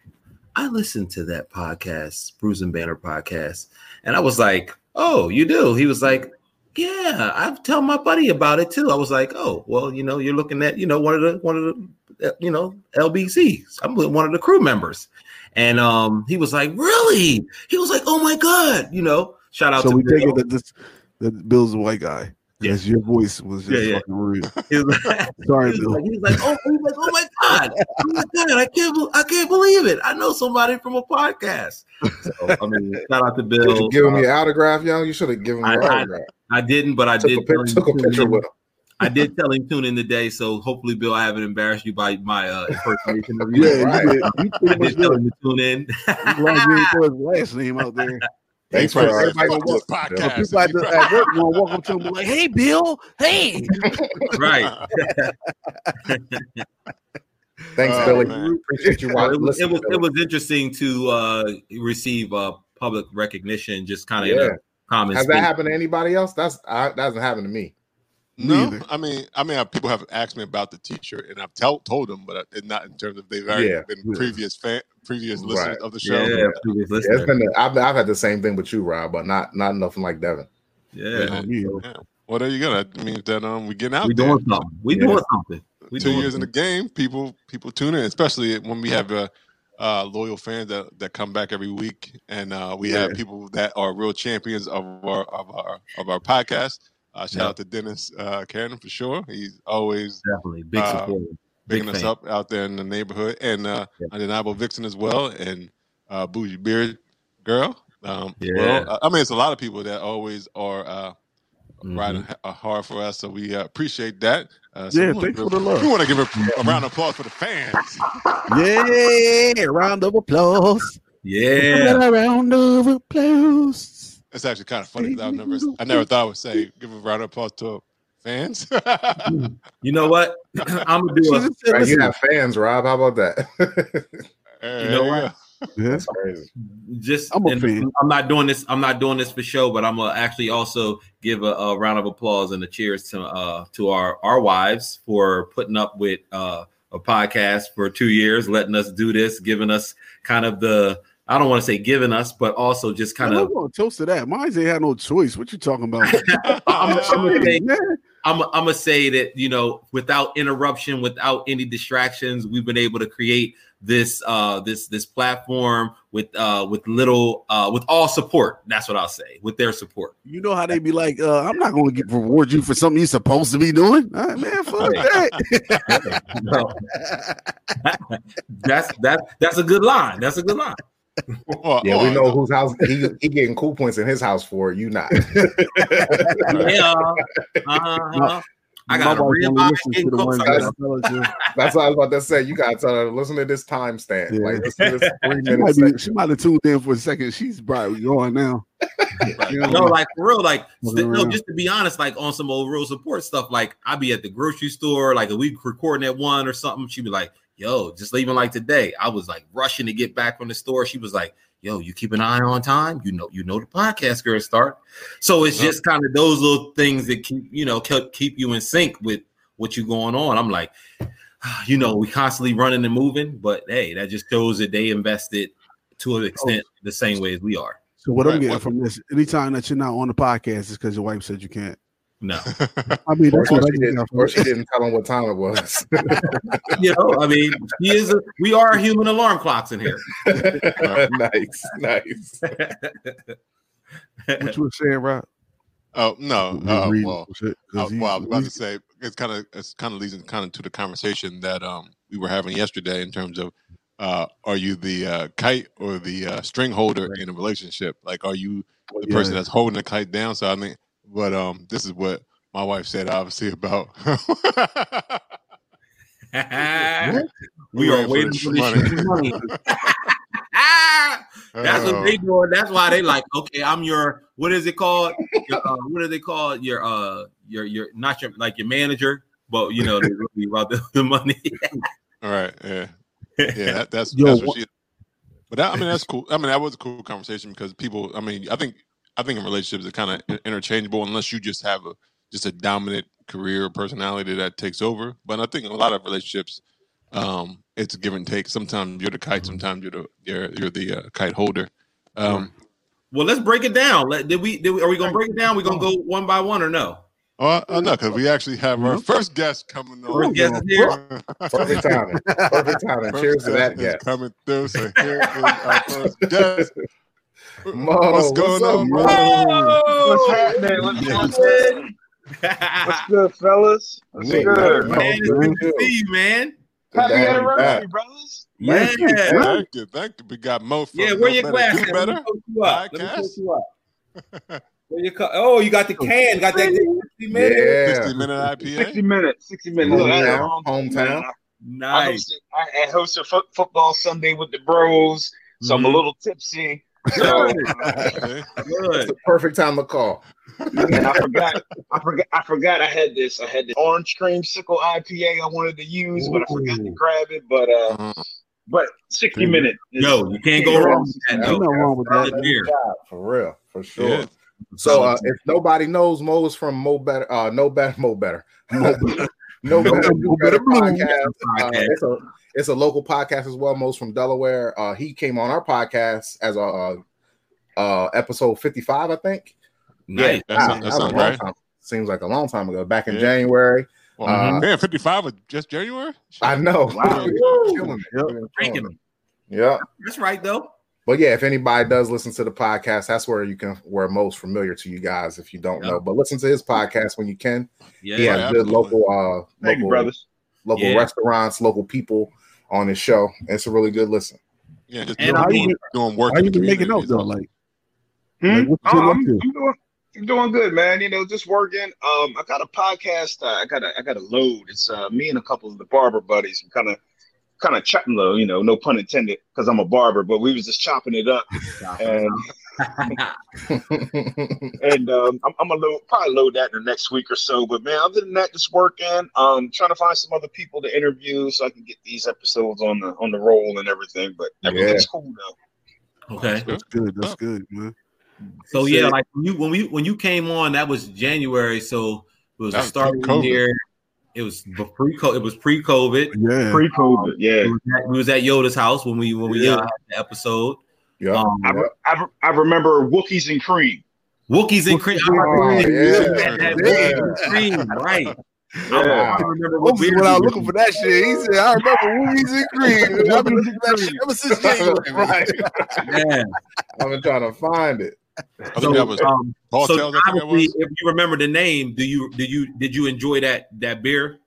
I listened to that podcast, Bruising Banner podcast," and I was like, "Oh, you do?" He was like, "Yeah, I've tell my buddy about it too." I was like, "Oh, well, you know, you're looking at you know one of the one of the uh, you know LBCs. I'm one of the crew members." And um, he was like, "Really?" He was like, "Oh my god!" You know, shout out So to we take Bill. it that this that Bill's a white guy. Yeah. Yes, your voice was just Yeah, yeah. fucking rude. He was like, Sorry, he was Bill. like, he was like, oh, he was like, oh my god, oh my god, I can't, I can't believe it. I know somebody from a podcast. So I mean, shout out to Did Bill. you give him Uh, your autograph, young? You should have given him I- your I- autograph. I didn't, but I Took, did. a, tell pic- him took a tune picture in. with him. I did tell him tune in today, so hopefully, Bill, I haven't embarrassed you by my uh, impersonation of you. Yeah, Right. you, did. you I did tell him to tune in. I'm glad you didn't throw his last name out there. Thanks for everybody Fuck gonna this walk. podcast. People at, work gonna walk up to him and be like, "Hey, Bill. Hey." right. Thanks, Oh, Billy. man. Appreciate you watching. it, was, it was it was interesting to uh, receive uh, public recognition, just kind of in Yeah. a common Has space. that happened to anybody else? That's I, that hasn't happened to me. No, Neither. I mean, I mean, uh, people have asked me about the T-shirt, and I've tell, told them, but it's not in terms of they've already Yeah. been Yeah. previous fan, previous listeners Right. of the show. Yeah, previous Yeah, it's listener. been. I've, I've had the same thing with you, Rob, but not not nothing like Devin. Yeah, Yeah. Yeah. Well, there you go. That means that um, we getting out we there. doing something. We Yeah. doing something. We Two doing years in the game, people people tune in, especially when we have uh, uh, loyal fans that, that come back every week, and uh, we have people that are real champions of our of our of our podcast. Uh, shout Yeah. out to Dennis uh, Cannon for sure. He's always definitely big Uh, supporter. Big picking us fan. up out there in the neighborhood, and uh, Yeah. undeniable Vixen as well, and uh, Bougie Beard Girl. Um, Yeah. Well, I mean, it's a lot of people that always are uh, Mhm. riding uh, hard for us, so we uh, appreciate that. Uh, so Yeah, we wanna thanks give- for the love. We want to give a, a round of applause for the fans. Yeah, round of applause. Yeah, round of applause. It's actually kind of funny. 'cause I never, I never thought I would say give a round of applause to fans. you know what? I'm gonna do a. Right, you listen, have fans, Rob. How about that? you know what? yeah, That's crazy. just I'm a fan. I'm not doing this. I'm not doing this for show, but I'm gonna actually also give a, a round of applause and a cheers to uh to our our wives for putting up with uh a podcast for two years, letting us do this, giving us kind of the I don't want to say giving us, but also just kind I'm of toast to that. Mine ain't had no choice. What you talking about? I'm, I'm gonna say I'm, I'm gonna say that you know without interruption without any distractions we've been able to create this uh this this platform with uh with little uh with all support that's what i'll say with their support You know how they be like, uh, I'm not gonna get reward you for something you're supposed to be doing. All right, man, fuck that. That's that that's a good line that's a good line Well, Yeah, oh, we know whose house he he getting cool points in his house for. You not. yeah uh-huh. i got a My wife real only life listens getting to the close. ones I that got- I tell her to. That's what I was about to say. You gotta tell her listen to this timestamp. Yeah. Like listen to this three She might, be, she might have tuned in for a second. She's probably gone now. You know No, like for real, like st- no, just to be honest, like on some old real support stuff. Like I'd be at the grocery store, like a week recording at one or something. She'd be like, "Yo, just leaving like today." I was like rushing to get back from the store. She was like, "Yo, you keep an eye on time. You know, you know the podcast girl start." So it's Yep. just kind of those little things that keep you know keep keep you in sync with what you going on. I'm like, you know, we constantly running and moving, but hey, that just shows that they invested to an oh. extent the same way as we are. So what Right, I'm getting from this, anytime that you're not on the podcast is because your wife said you can't. No, I mean, Or, that's what she get didn't, out or she didn't tell him what time it was. you know, I mean, he is. A, we are human alarm clocks in here. nice, nice. what you were saying, Rob. Oh no. You Uh, well, some shit, 'cause Uh, well, I was about to say it's kind of it's kind of leads kind of to the conversation that um we were having yesterday in terms of uh are you the uh, kite or the uh, string holder in a relationship? Like, are you the person that's holding the kite down? So I mean, but um, this is what my wife said obviously about. we are waiting for this money. That's what they doing. That's why they like. Okay, I'm your. What is it called? Your, uh, what do they call your uh your your not your like your manager, but you know they really about the, the money. All right. Yeah. Yeah. That, that's Yo, that's wha- what she. But that, I mean, that's cool. I mean, that was a cool conversation because people. I mean, I think I think in relationships it's kind of interchangeable unless you just have a just a dominant career or personality that takes over. But I think in a lot of relationships, um, it's give and take. Sometimes you're the kite. Sometimes you're the you're, you're the uh, kite holder. Um, well, let's break it down. Let, did we? Did we? Are we gonna break it down? We gonna go one by one or no? oh, oh no, because we actually have our first guest coming on. First guest is here. Perfect timing. Perfect timing. First Cheers to that is guest. coming through. So here is our first guest. Mo, what's going up, on, Mo? bro? What's happening? What's happening? What's good, fellas? What's Yeah, good? man. man, it's good to see you, man. Happy to anniversary, back. brothers. Yeah, Thank you. Thank you, thank you. We got Mo from yeah. No Where your Better, glass? Do at? Let me better. poke you up. Let me Podcast? you up. Where your cu- oh, you got the can. Got that 60 minutes. Yeah. 60 minute IPA. 60 minutes. 60 minutes. Look, I Hometown, long hometown. man. I Nice. hosted, I I hosted fo- football Sunday with the bros, so I'm a Mhm. little tipsy. So, Okay. It's the perfect time to call. and I forgot, I forgot, I forgot I had this. I had the orange cream creamsicle IPA I wanted to use, but I forgot to grab it. But uh, Uh-huh. but 60 Damn. minutes. is- Yo, you can't go wrong with that. Ain't though. nothing wrong with that. beer. For real, for sure. Yeah. So uh, if nobody knows Mo is from Mo Better, uh, no better, Mo Better, no better, no better, Mo Better Blue. podcast. Uh, it's a it's a local podcast as well. Mo's from Delaware. Uh, he came on our podcast as a uh, uh, episode fifty five, I think. Nice. That Wow, sounds- that was a sounds long right. time. Seems like a long time ago. Back in Yeah. January. Well, Uh, man, 55 was just January? I know. Wow. Killing it. Yep. Drinking it. Yeah. That's right, though. But yeah, if anybody does listen to the podcast, that's where you can where most familiar to you guys if you don't Yeah. know. But listen to his podcast when you can. Yeah. He has Yeah, good absolutely. local uh Thank you, local, brothers. local Yeah. restaurants, local people on his show. It's a really good listen. Yeah, just And doing, how you doing, doing work. How you the been making out though? Like, Hmm? like what you Oh, I'm. I'm doing I'm doing good, man. You know, just working. Um, I got a podcast. Uh, I got a I got a load. It's uh me and a couple of the barber buddies. We kind of kind of chatting low, you know, no pun intended, because I'm a barber, but we was just chopping it up. And and um, I'm, I'm gonna load, probably load that in the next week or so. But man, other than that, just working. Um, trying to find some other people to interview so I can get these episodes on the on the roll and everything. But everything's cool though. okay. That's good. That's good, man. So yeah, like when you when we when you came on, that was January. So it was That a was start of the pre-COVID. year. It was pre It was pre COVID. Yeah. Pre-COVID, yeah. We was at Yoda's house when we when we Yeah. uh, had the episode. Yeah. Um, I, re- I, re- I remember Wookiees and cream. Wookiees and cream. I Oh, remember yeah. that, that Yeah. Wookiees and cream, right? Yeah. I remember I what when I was looking for that shit. He said, "I remember movies and cream." I've been looking for that shit ever since January. right. Yeah. I've been trying to find it. I think So, that was um, so Tells, I think obviously, was. if you remember the name, do you do you did you enjoy that that beer?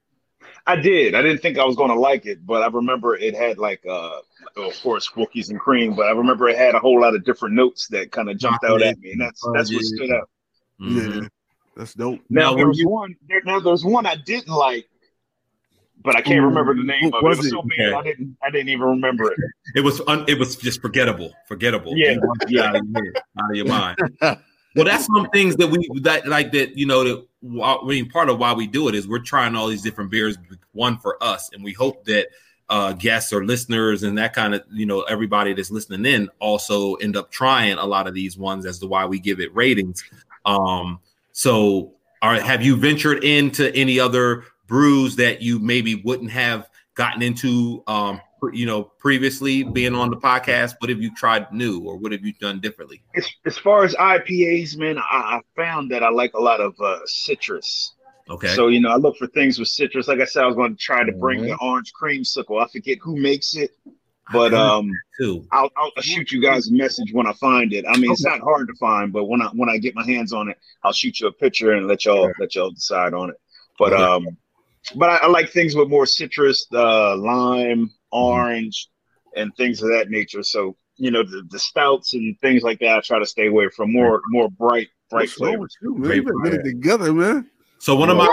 I did. I didn't think I was going to like it, but I remember it had like, uh, of course, Wookiees and cream. But I remember it had a whole lot of different notes that kind of jumped out at me, and that's that's what stood out. Mhm. Yeah, that's dope. Now Now, there was you- one. There, now there's one I didn't like, but I can't Ooh, remember the name of it. It was was it? so bad I didn't. I didn't even remember it. It was un, it was just forgettable, forgettable. Yeah, You want it yeah. out of your out of your mind. well, that's some things that we that like that you know that I mean part of why we do it is we're trying all these different beers, one for us, and we hope that uh guests or listeners and that kind of you know everybody that's listening in also end up trying a lot of these ones as to why we give it ratings. Um, so are have you ventured into any other brews that you maybe wouldn't have gotten into um you know, previously being on the podcast? What have you tried new, or what have you done differently? As, as far as IPAs, man, I, I found that I like a lot of uh, citrus. Okay. So you know, I look for things with citrus. Like I said, I was going to try to bring the orange creamsicle. I forget who makes it, but um, too. I'll, I'll shoot you guys a message when I find it. I mean, it's not hard to find, but when I when I get my hands on it, I'll shoot you a picture and let y'all let y'all decide on it. But Okay. um, but I, I like things with more citrus, uh, lime, orange, and things of that nature. So you know, the, the stouts and things like that, I try to stay away from more more bright bright What's flavors. with you, man? You better get it together, man. So one of my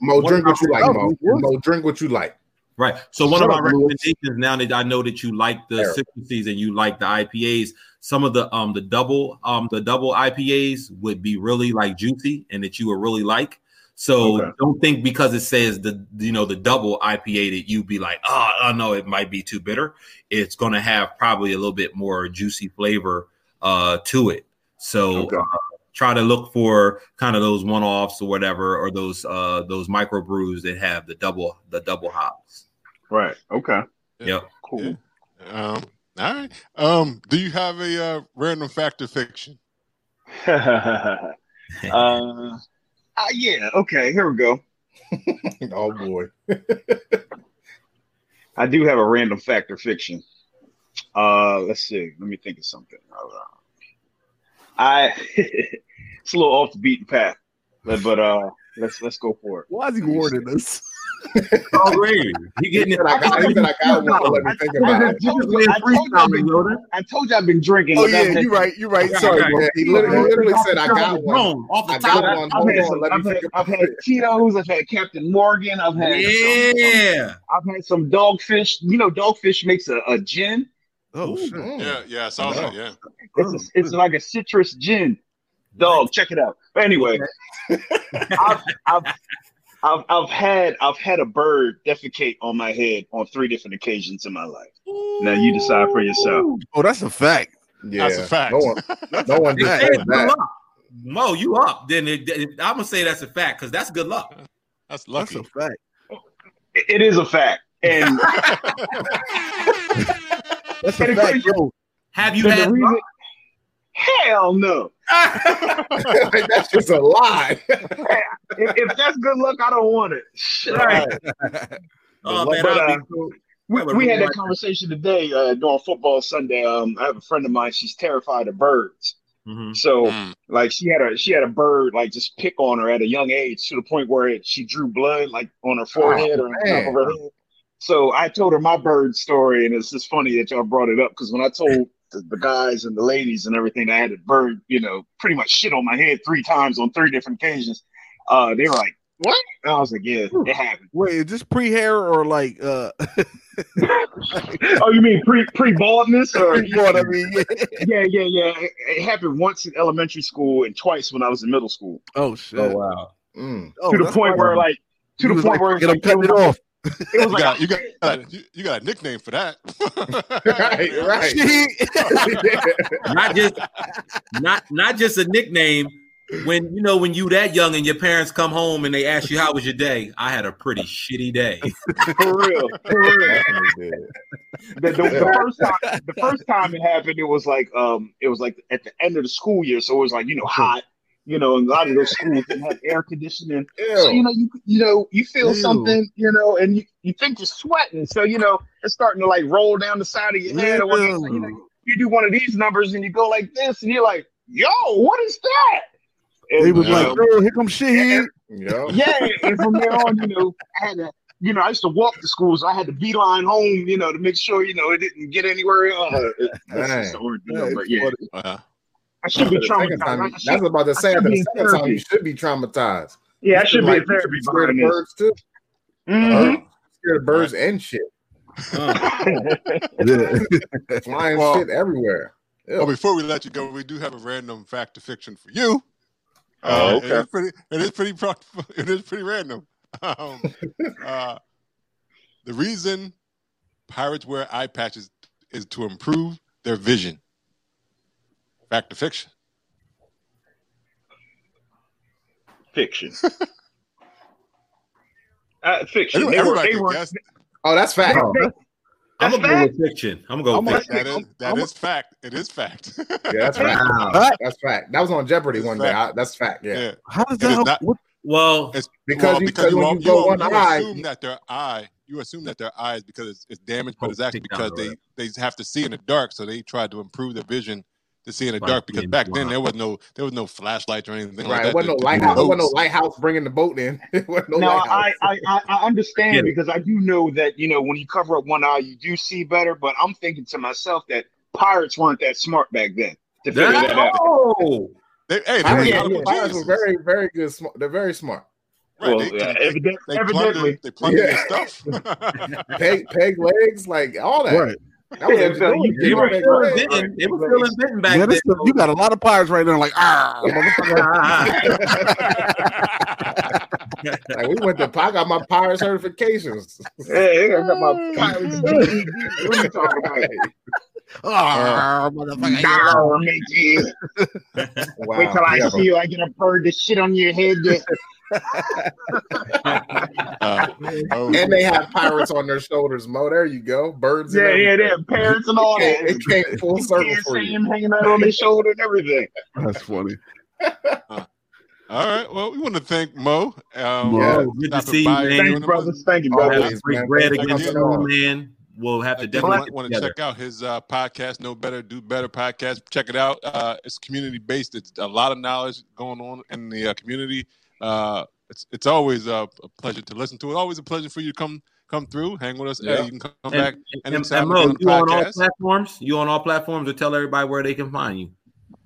Mo, drink what you like, Mo. Mo, drink what you like. Right. So one Shut of my up, Lewis. recommendations now that I know that you like the citruses and you like the IPAs, some of the um the double um the double IPAs would be really like juicy and that you would really like. So Okay. don't think because it says the you know the double IPA that you'd be like, oh, oh no, it might be too bitter. It's gonna have probably a little bit more juicy flavor uh to it. So Okay. uh, try to look for kind of those one-offs or whatever, or those uh those micro brews that have the double the double hops. Right. Okay. Yep. Cool. Um, all right. Um, do you have a uh, random fact or fiction? uh, uh, yeah. Okay. Here we go. Oh boy. I do have a random fact or fiction. Uh, let's see. Let me think of something. Uh, I it's a little off the beaten path, but, but uh, let's let's go for it. Why is he warning us? Oh, great. He getting He it. I got, he said I got one. Let me think about it. You just laying I told you I've been- Yoda. I told you I've been drinking. Oh yeah, you're right. You're right. Sorry, bro. He literally, literally said I got one. Off the I top. got one. I've Hold had, on. Let I've, me had, I've had it. Tito's, I've had Captain Morgan, I've had Yeah. I've had some dogfish. You know, dogfish makes a, a gin. Oh shit. Yeah, yeah, I saw that. Yeah. It's, a, it's like a citrus gin. Dog, check it out. But anyway, I've, I've, I've, I've had I've had a bird defecate on my head on three different occasions in my life. Now you decide for yourself. Oh, that's a fact. Yeah, That's a fact. No one, no one Hey, just said that. Mo, you up? Then it, it- I'm gonna say that's a fact because that's good luck. That's That's lucky. a fact. It- it is a fact. And, That's a And fact, it's- yo. Have you had reason, hell no. That's just a lie. If, if that's good luck, I don't want it. Shit. Right. Oh man, But, uh, cool. We, we had that conversation today uh, during football Sunday. Um, I have a friend of mine. She's terrified of birds. Mhm. So Mm. like she had a she had a bird like just pick on her at a young age to the point where it, she drew blood like on her forehead or on top man. of her head. So I told her my bird story, and it's just funny that y'all brought it up because when I told the, the guys and the ladies and everything, I had a bird, you know, pretty much shit on my head three times on three different occasions. Uh, they were like, "What?" And I was like, "Yeah, it happened." Wait, is this pre-hair or like uh oh, you mean pre pre baldness or? you know what I mean? Yeah. Yeah, yeah, yeah. It, it happened once in elementary school and twice when I was in middle school. Oh shit. Oh wow. Mm. Oh, to the that's point why- where like to he the point like, where it's "Fuck it, I'm like, cutting it was off. Like, it was You like got, you got, you, you got a nickname for that. Right, right. Not just not not just a nickname. When you know when you that young and your parents come home and they ask you how was your day, I had a pretty shitty day. for real, for real. The, the, the first time, the first time it happened, it was like um, it was like at the end of the school year, so it was like you know hot, you know, and a lot of those schools didn't have air conditioning, so you know you you know you feel Ew. something, you know, and you, you think you're sweating, so you know it's starting to like roll down the side of your head, or whatever. You know, you do one of these numbers and you go like this, and you're like, yo, what is that? And, He was you like, know, "Oh, here comes shit." Yo. yeah, and from there on, you know, I had to, you know, I used to walk to school, so I had to beeline home, you know, to make sure, you know, it didn't get anywhere. Uh, it- that's just the word, you know, but it's yeah, funny. I should be traumatized. time, that's about to say. After the in second time, you should be traumatized. yeah, I You should be like- in therapy be scared of behind this. birds too. Mhm. Scared of birds and shit, Uh, Yeah. flying Well- shit everywhere. well, before we let you go, we do have a random fact or fiction for you. Oh, Uh, okay. It is pretty. It is pretty. pro- It is pretty random. Um, uh, the reason pirates wear eye patches is to improve their vision. Fact or fiction? Fiction. Uh, fiction. Everybody, They were, they were. Oh, that's fact. they- I'm gonna go fact. with fiction. I'm gonna I'm go a- with That is that fact. It is fact. Yeah, that's fact. Wow. That's fact. That was on Jeopardy It's one day. I, that's fact. Yeah, yeah. How does It that is help? not- what, Well, It's because well, you, because because you, when you you, go all- one you eye, assume that their eye you assume that their eye is because it's, it's damaged, but Oh, it's actually because they they have to see in the dark, so they tried to improve their vision to see in the dark. Because being back then there was no there was no flashlights or anything like right? that. It wasn't no to- to lighthouse. It wasn't no lighthouse bringing the boat in. It no Now. I, I I I understand Get it. because I do know that you know when you cover up one eye you do see better, but I'm thinking to myself that pirates weren't that smart back then to figure that out. oh, They, hey, they Pirates, were yeah, yeah. pirates were very, very good. Smart. They're very smart. Right, Well, they, yeah, they, evident- they evidently. plundered, they plundered Yeah. their stuff. Peg, peg legs, like all that. right. That was Yeah, so you- they were right, still right, inventing. right. They were still inventing back Yeah, then. this, you got a lot of pirates right now. Like, ah. Like we went to. I got my pirate certifications. Yeah, I got my pirates. what are you talking about? ah, motherfucker. Nah, Mickey. Wow. Wait till I Yeah. see you. I get a bird to shit on your head. Uh, oh, And they have pirates on their shoulders, Mo. There you go. Birds. Yeah, and yeah, everything. they have parents and all that. It came, it full circle can't for see you. him hanging out on his shoulder and everything. That's funny. all right. Well, we want to thank Mo. Um, Mo, good to see you, by man. and Thank doing you, the- brothers. Thank you, Always, brothers. Have break man. bread Thank against you. the moon, man. We'll have to If definitely you want to check out his uh, podcast, No Better, Do Better podcast, check it out. Uh, it's community based. It's a lot of knowledge going on in the uh, community. Uh, it's it's always uh, a pleasure to listen to. It's always a pleasure for you to come come through, hang with us. Yeah. Hey, you can come And, back. and, and, anytime Mo, on the you on all platforms? You on all platforms, or tell everybody where they can find you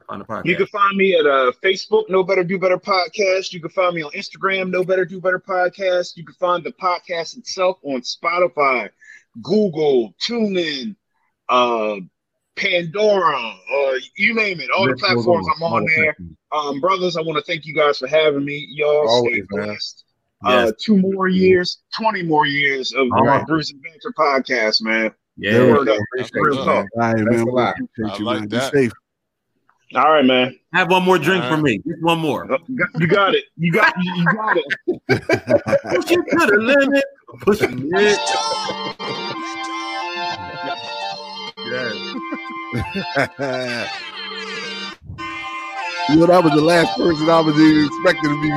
on the podcast. You can find me at uh, Facebook, No Better Do Better Podcast. You can find me on Instagram, No Better Do Better Podcast. You can find the podcast itself on Spotify, Google, TuneIn, uh, Pandora, uh, you name it. All the Let's go platforms on. I'm on All there. platforms. Um, brothers, I want to thank you guys for having me. Y'all Always, stay man. blessed. Yes. Uh, two more years, 20 more years of All uh, right. Bruce Adventure podcast, man. Yeah. Word up. Appreciate Real talk. All right, Thanks man. a We lot. appreciate I you, like man. Be that. safe. All right, man. Have one more drink All for right. me. Just one more. Uh, You got- it. You got you you got it. Push it to the limit. Pushing it. Yes. you know, that was the last person I was even expecting to be.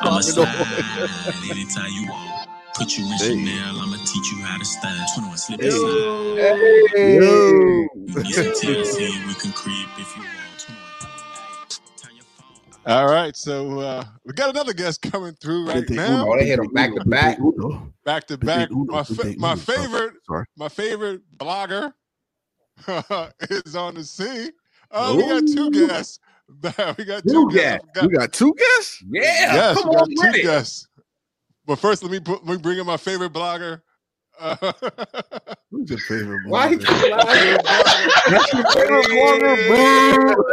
I'ma popping slide anytime you want. Put you in Hey. Chanel, I'ma teach you how to style. 21 slip Hey. and slide. Hey. Yo. You can get some TLC, we can creep if you want. 21. Hey, turn your phone. All right, so uh, we got another guest coming through right Gente now, Oh, they hit 'em back to back. Back to back. My fa- my uno. Oh, favorite my favorite blogger is on the scene. Oh, we got two guests. We got Two two guests. guests. I We got two guests. Yeah. yes, Come we got on with two it. guests. But first, let me put, let me bring in my favorite blogger. Uh, Who's your favorite? Why blogger? keep? That's your favorite blogger, boo.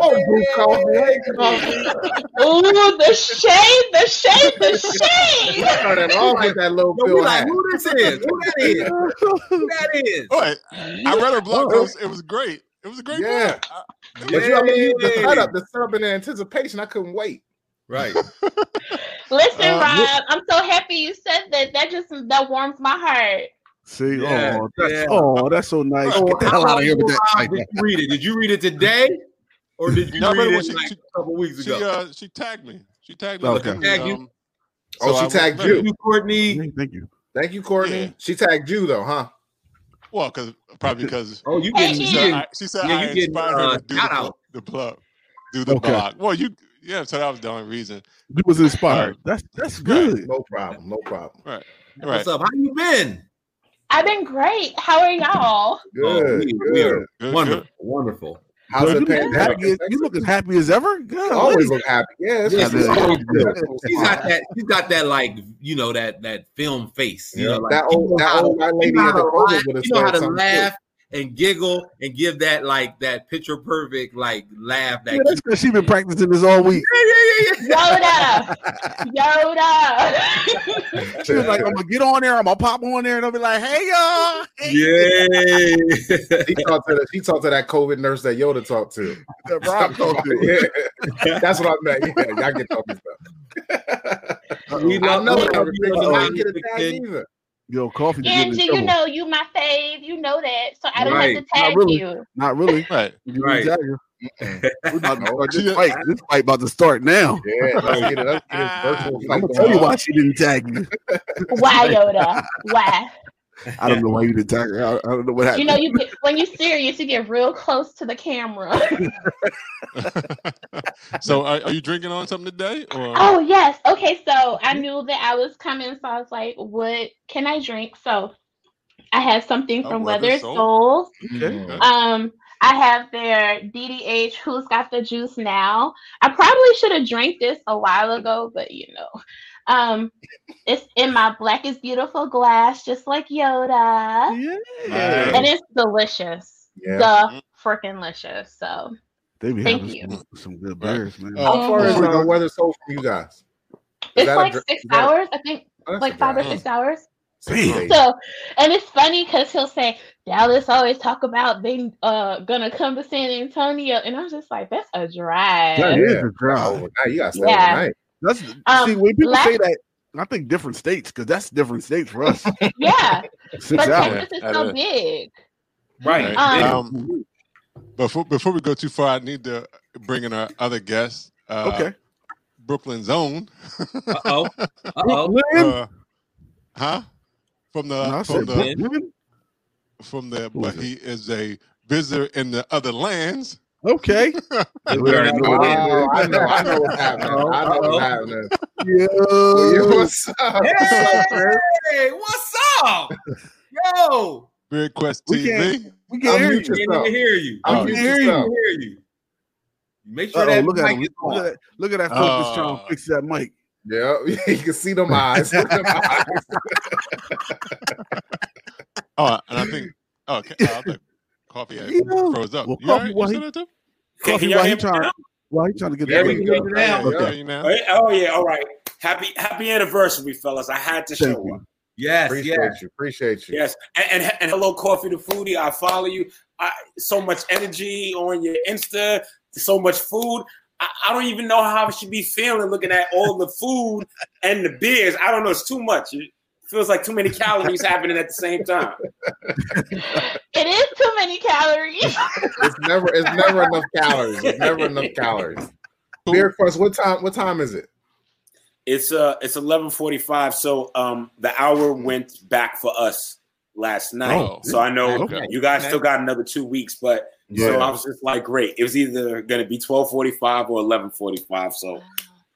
Oh, Blue Coffee. Hey, Coffee. Ooh, the shade, the shade, the shade. Started off with that little Yo, we like, who this is? Who that is? Who that is? oh, wait, I read her blog post. It was great. It was a great Yeah. blog. I- But you know, I mean, the Yeah. setup, the setup in anticipation, I couldn't wait. Right. Listen, Uh, Rob, I'm so happy you said that. That just that warms my heart. See, Yeah, oh, that's, yeah. oh, that's so nice. Oh, Get the hell out of here with that. Rob, Did you read it? Did you read it today, or did you No, read read it it she- like she- a couple weeks She ago? uh, she tagged me. She tagged me. Okay. in the, Tagged you? um, Oh, so she I tagged you. you, Courtney. Thank- Thank you. Thank you, Courtney. Yeah. She tagged you though, huh? Well, because probably because Oh, you Hey, getting she said, getting I, she said yeah, I you getting, inspired uh, her to do the, out. the plug, do the Okay. blog. Well, you yeah, so that was the only reason. You was inspired. That's that's good. No problem. No problem. Right. What's up? How you been? I've been great. How are y'all? Good. Oh, we, good. we are Good, wonderful. good. Wonderful. How's Girl, the you, look happy as, you look as happy as ever. God, always look happy. Yeah, it's Yeah, just- she's Yeah. always good. it's- She's got that. She's got that like you know that that film face. You Yeah, know, like, that old that how old white lady know at the to photo laugh, would have you know how to laugh and giggle and give that like that picture perfect like laugh that Yeah, that's because she been practicing this all week. Yeah, yeah, yeah. Yoda, Yoda. She was like, "I'm gonna get on there. I'm gonna pop on there, and I'll be like, hey y'all." Hey, yeah. She talked to the, she talked to that COVID nurse that Yoda talked to. that Rob talked to. Yeah. That's what I meant. Yeah, y'all get talking stuff. We I love- know we that. love but I uh, didn't get a tag either. Yo, coffee. just Angie, you trouble. know you my fave. You know that, so I don't Right. have to tag really. you. Not really. Right. You Right. tag her. We're about to oh, start this fight. This fight about to start now. Yeah, let's get it. Let's get this virtual I'm gonna tell you why she didn't tag me. Why Yoda? Why? I don't know why you didn't tag her. I, I don't know what happened. You know, you get when you serious, you get real close to the camera. so are, are you drinking on something today? Or oh yes. Okay, so I knew that I was coming, so I was like, "What can I drink?" So I have something Oh, from Weathered Weathered Soul. Souls. okay. Mm. Um, I have their DDH. Who's got the juice now? I probably should have drank this a while ago, but you know, um, it's in my black is beautiful glass, just like Yoda, Yeah. and it's delicious. Yeah. The freaking delicious. So They be Thank having you. some, some good beers, man. Uh, How far is the uh, weather sold from you guys? Is it's that a like six hours, I think, Oh, like a five or six hours. Damn. So, and it's funny because he'll say Dallas always talk about they uh gonna come to San Antonio, and I'm just like, that's a drive. That Yeah. is a drive. Overnight, you gotta stay Yeah. overnight. That's Um, see when people last- say that. I think different states because that's different states for us. Yeah, Six but hours. Texas is so big. Right. Um, Um, before before we go too far, I need to bring in our other guest. Uh, okay. Brooklyn's own. Uh oh. Uh. Brooklyn? Huh? From the No, from the Brooklyn. from the but he is a visitor in the other lands. Okay. We already know what it is. Oh, I know, I know what's happening. I know what's happening. Yo, Yo. what's up? What's up. Hey, what's up? Yo, Beard Quest We TV. We can hear you. can't even hear you. Unmute can hear you. yourself. Can't hear you. Make sure Uh-oh, that look at mic him. is Look at on. that. Look at that focus trying Oh. to fix that mic. Yeah, you can see them eyes. Them eyes. Oh, and I think oh, okay. Uh, I think coffee had Yeah. froze up. Well, you Coffee, all right? why You he- that Coffee, can he trying? now? Why he trying to get There that we go. now. Okay. Okay. Now? Oh, yeah, all right. Happy happy anniversary, fellas. I had to Thank show you. up. Yes, Appreciate yes. you. Appreciate you. Yes, and, and and hello, coffee to foodie. I follow you. I, so much energy on your Insta. So much food. I, I don't even know how I should be feeling looking at all the food and the beers. I don't know. It's too much. It feels like too many calories happening at the same time. It is too many calories. It's never it's never enough calories. It's never enough calories. Beer quest, what time what time is it? It's uh it's eleven forty five. So um the hour went back for us last night. Oh, so I know okay. you guys still got another two weeks, but so Yeah. I was just like, great. It was either gonna be twelve forty five or eleven forty five. So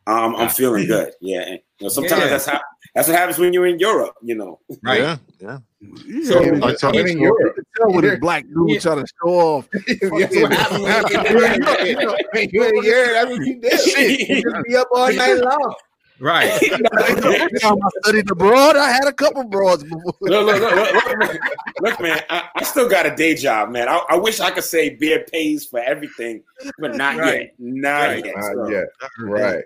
um, I'm feeling good. Yeah. And, you know, sometimes Yeah. that's how that's what happens when you're in Europe. You know. Right. Yeah. Yeah. Yeah, So- I mean, Like, you so- can in tell- Europe. you can tell when Yeah. a black dude Yeah. trying to show off. Yes, what happened when you get there. You that's what you did. You just be up all night long. Right. Every time I studied abroad, I had a couple broads before. look, look, look, look, look, man. Look, man, I, I still got a day job, man. I, I wish I could say beer pays for everything, but not Right. yet. Not Right. yet. Uh, so. yeah, right.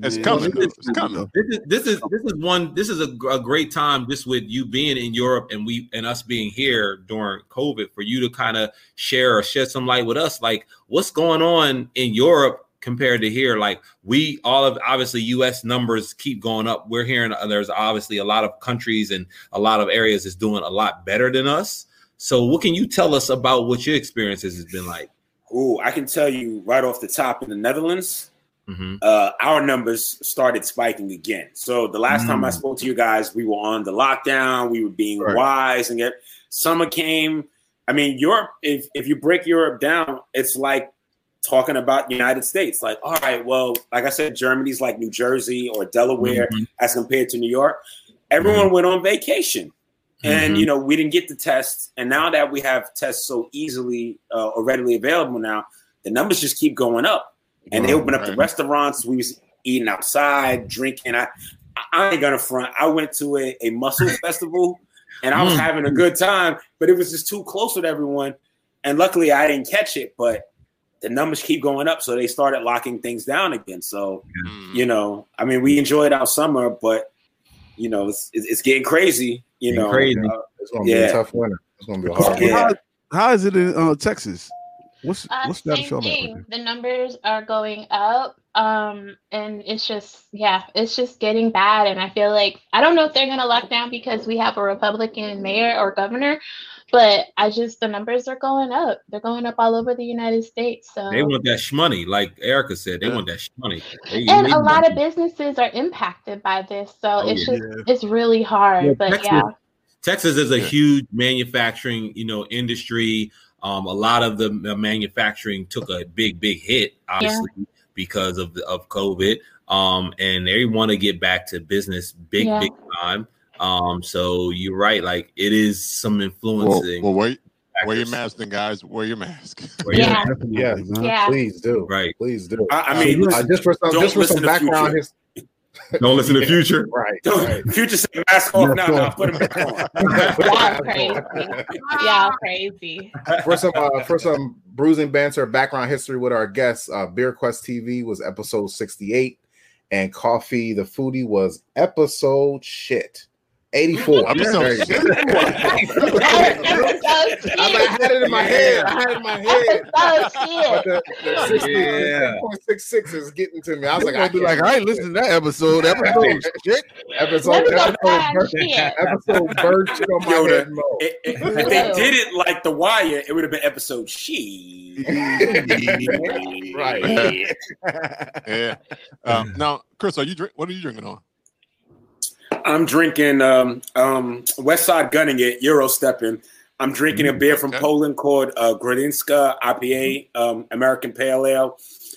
It's Man, coming. well, It's coming. This is this is this is one. This is a, a great time just with you being in Europe and we and us being here during COVID for you to kind of share or shed some light with us. Like what's going on in Europe compared to here? Like we all of obviously U.S. numbers keep going up. We're hearing uh, there's obviously a lot of countries and a lot of areas is doing a lot better than us. So what can you tell us about what your experiences has been like? Ooh, I can tell you right off the top in the Netherlands, Mhm. uh, our numbers started spiking again. So the last time I Mm. spoke to you guys, we were on the lockdown. We were being Right. wise and get summer came. I mean, Europe. If if you break Europe down, it's like talking about the United States. Like, all right, well, like I said, Germany's like New Jersey or Delaware Mhm. as compared to New York. Everyone went on vacation. And Mhm. you know we didn't get the tests, and now that we have tests so easily uh, or readily available now, the numbers just keep going up. And they opened up the restaurants. We was eating outside, drinking. I, I ain't gonna front. I went to a, a mussel festival, and I was Mm. having a good time, but it was just too close with everyone. And luckily, I didn't catch it. But the numbers keep going up, so they started locking things down again. So Mm. you know, I mean, we enjoyed our summer, but you know, it's it's, it's getting crazy. You Getting know, crazy. Uh, It's gonna be Yeah. a tough winter. It's gonna be a hard Yeah. How, how is it in uh, Texas? What's Uh, what's that same show about? thing. The numbers are going up, um, and it's just yeah, it's just getting bad. And I feel like I don't know if they're gonna lock down because we have a Republican mayor or governor, but I just the numbers are going up. They're going up all over the United States. So They want that shmoney, like Erica said. They Yeah. want that shmoney. They- and they a lot of businesses are impacted by this. So Oh, it's yeah. just it's really hard. Yeah, but Texas- yeah, Texas is a huge manufacturing, you know, industry. Um, a lot of the the manufacturing took a big, big hit, obviously, because of the, of COVID. Um, and they want to get back to business big, Yeah. big time. Um, so you're right, like it is some Well, influencing. well, wait, wear your mask, then, guys. Wear your mask. Wear your Yeah. mask. Yeah. yeah. Please do. Right. Please do. I, I mean, uh, listen, just for some, just for some background. Future. His, Don't listen to future. right. don't, right. future said mask off now. Now put him back on. Y'all crazy. Y'all crazy. for some uh, for some bruising banter background history with our guests uh beer quest tv was episode 68 and coffee the foodie was episode shit 84 Episode There you shit? I, had it in my head i had it in my head but shit. the, the 60, Yeah. 6.66 is getting to me i was like I'll i be like, I ain't listening to that episode. Episode shit. episode Let me go episode, bird, shit. episode on my head. If, if- if they did it like The Wire, it would have been episode she. right yeah. Um, now, Chris, are you drink? What are you drinking on? I'm drinking um, um, West Side Gunning It, Euro Stepping. I'm drinking a beer from Okay. Poland called uh, Grodinska IPA, um, American Pale Ale.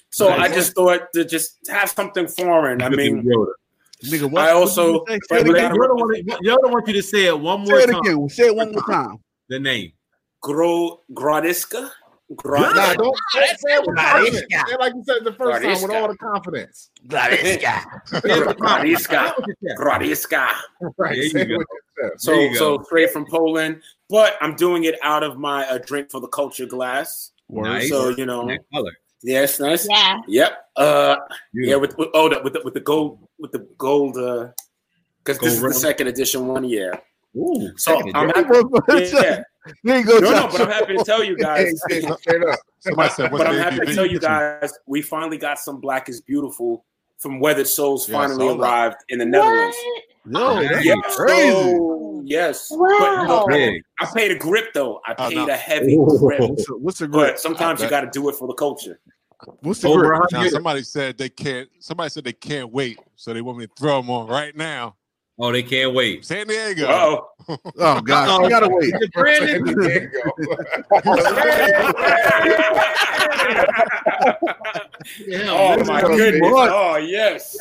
So Nice. I just thought to just have something foreign. I mean, Nigga, what, I also- what did you say? say it Yoda want, Yoda want you to say it one more Say more it time. again. Say it one more time. The name. Gro Grodiska. Gro- Nah, don't say, say it with confidence. Say it like you said the first time with all the confidence. Grodiska. Grodiska. Right. There you go. with your chest. So, There you so straight from Poland, but I'm doing it out of my uh, drink for the culture glass. Nice. So you know, That color. yes, nice. Yeah. Yep. Uh, yeah, Yeah. with, with oh, the, with the, with the gold, with the gold, uh, because this is the second edition one year. Ooh, So second I'm edition. happy. Yeah, There you go, no, no, but I'm happy to tell you guys. hey, straight up. Somebody said, "What's but I'm happy to tell you guys we finally got some Black is Beautiful from Weathered Souls. Yeah, finally arrived in the Netherlands. No, that's Yeah, crazy. so, yes. Wow. But look, Big. I paid a grip though. I Oh, paid no. a heavy Ooh. grip. What's the, what's the grip? But sometimes you got to do it for the culture. What's the Over grip? Now, somebody said they can't. Somebody said they can't wait, so they want me to throw them on right now. Oh, they can't wait. San Diego. Oh, Oh God, Uh-oh. you gotta wait. Is it Brandon? There oh my is gonna be goodness! fun. Oh yes.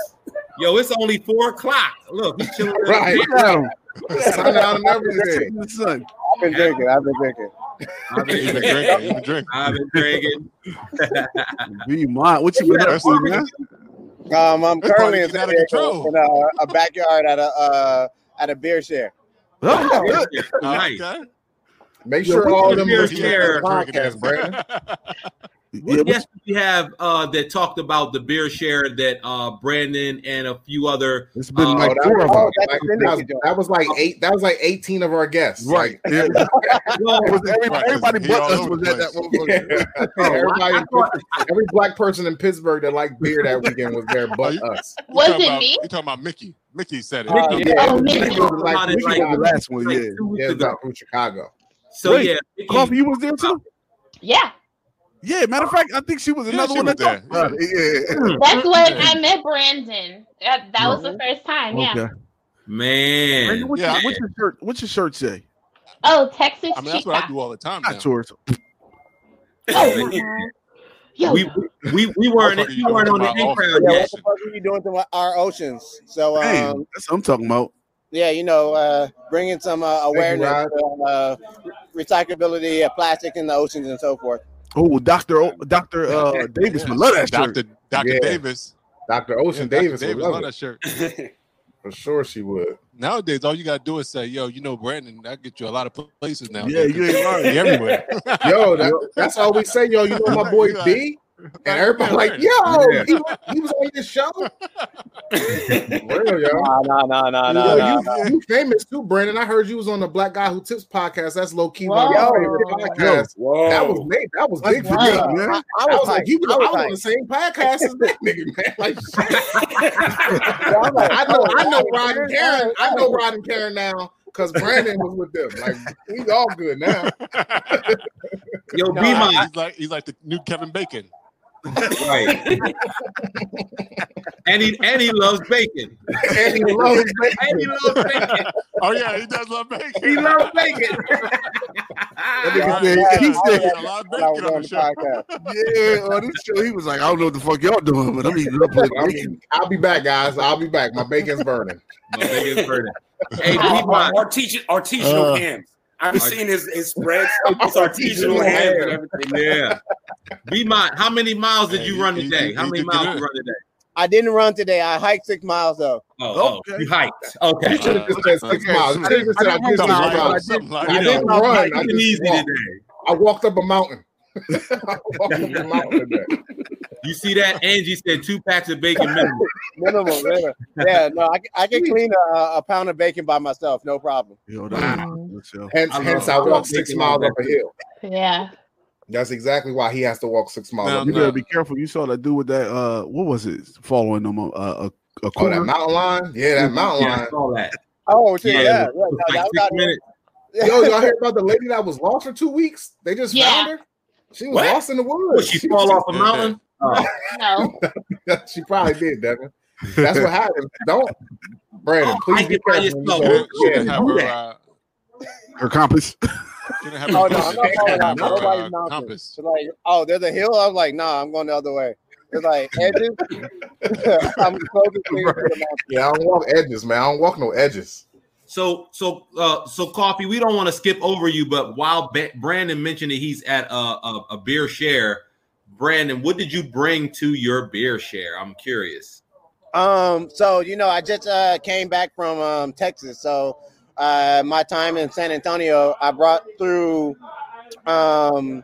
Yo, it's only four o'clock. Look, he's chilling. Right. Look at him. Sun out and everything. The sun. I've been drinking. I've been drinking. I've been been drinking. You've been drinking. I've been drinking. Be mine. What you been up to, man? Um, I'm This currently in out of control. in a, a backyard at a uh, at a beer share. Oh, good. nice. Okay. Make sure what all you them beer listen to share? podcast, Brandon. Yeah, What what- guests we have uh, that talked about the beer share that uh, Brandon and a few other It's been Oh, like that four was, of them. Oh, like, that, was, that was like eight. That was like eighteen of our guests. Right. Like, Yeah. well, It was every- Right, 'cause everybody he but us was at that one. motherfucker. yeah. everybody, in Pittsburgh- every black person in Pittsburgh that liked beer that weekend was there, but you- us. Was talking it about- me? You talking about Mickey? Mickey said it. Uh, Mickey- yeah. Oh, Mickey Mickey. was like, About Mickey like- the last one, like yeah. Yeah, ago. from Chicago. So yeah, Coffee, you was there too? Yeah. Yeah, matter of fact, I think she was Yeah, another she one was that there. about. Yeah. That's when I met Brandon. That, that was the first time. Yeah. Okay. man. Brandon, what's, Yeah. your, what's your shirt? What's your shirt say? Oh, Texas I mean, that's what I do all the time now. Not yours. Oh, Yo, we we we weren't we weren't on the talking in about crowd Yeah, yet. what the fuck are you doing to my, our oceans? So, Hey, um, that's what I'm talking about. yeah, you know, uh, bringing some uh, awareness Rod. to uh, recyclability of plastic in the oceans and so forth. Oh, Doctor O- Doctor uh, Davis would love that shirt. Dr. Dr. Yeah. Davis. Dr. Ocean Yeah, Dr. Davis, would love love that shirt. For sure she would. Nowadays, all you gotta do is say, "Yo, you know, Brandon, that get you a lot of places now." Yeah, you ain't lying. Everywhere. Yo, that, that's all we say, yo. You know my boy You like- B? And everybody like, yo, Yeah. he, was- he was on your show. Real, yo. No, no, no, no, no, Yo, no. you, you famous too, Brandon. I heard you was on the Black Guy Who Tips podcast. That's low key Whoa. my favorite podcast. Whoa. That was made. That was big for Wow. me. I, man. I I was was like, like, you was, I I was was on the same podcast as that nigga, man. Like, yeah, I'm like, I know, I know Rod and Karen. I know Rod and Karen now because Brandon was with them. Like, we all good now. Yo, No, be I- mine. he's like he's like the new Kevin Bacon. Right. and he and he loves bacon. And he loves And he loves bacon. Oh yeah, he does love bacon. He loves bacon. That nigga Yeah, said, he said, a lot of was bacon on on the the show. podcast. yeah, on this show, he was like, I don't know what the fuck y'all doing, but I'm eating up with I bacon. mean, I'll be back, guys. I'll be back. My bacon's burning. My bacon's burning. Hey, be Ar- mine. artisan, artisanal Uh. hams. I've seen his, his spreads. It's artisanal Artisanal hams and everything. Yeah. Be mine. How many miles did you run today? How many miles in. you run today? I didn't run today. I hiked six miles though. Oh, oh, oh Okay. oh you hiked. Okay. You should have just said six Okay, miles. so You should have just said I did Something six like, miles. something like I You didn't run. I hiking just easy walked. today. I walked up a mountain. I walked up a mountain today. You see that? Angie said two packs of bacon minimum. Minimum, minimum. Yeah, no, I, can- I can clean a, a pound of bacon by myself, no problem. Yo, that's. Hence, I hence, I I love walked six miles up a hill. Yeah. That's exactly why he has to walk six miles Now, up. You better be careful. You saw that dude with that, uh, what was it? Following them, uh, a, a Oh, that mountain lion? Yeah, that mountain Yeah, I saw that. Oh, shit, Yeah, yeah. yeah, it no, was that like was six minutes. Yo, y'all hear about the lady that was lost for two weeks? They just Yeah. found her. She was What? lost in the What, woods. she fall off a mountain? Oh, No. she probably did, Devin. That's what happened. Don't, Brandon. Please be careful. when you yourself. go- She didn't have do her, that. uh, Her compass. she didn't have Oh, no, I'm not she following didn't that. have her, Nobody's uh, mountain. compass. It's like, oh, there's a hill. I was like, nah, I'm going the other way. It's like edges. I'm closest thing to the mountain. Yeah, I don't walk edges, man. I don't walk no edges. So, so, uh, so, coffee. We don't want to skip over you, but while ba- Brandon mentioned that he's at a, a, a beer share, Brandon, what did you bring to your beer share? I'm curious. Um, so you know, I just uh, came back from um, Texas. So uh, my time in San Antonio, I brought through um,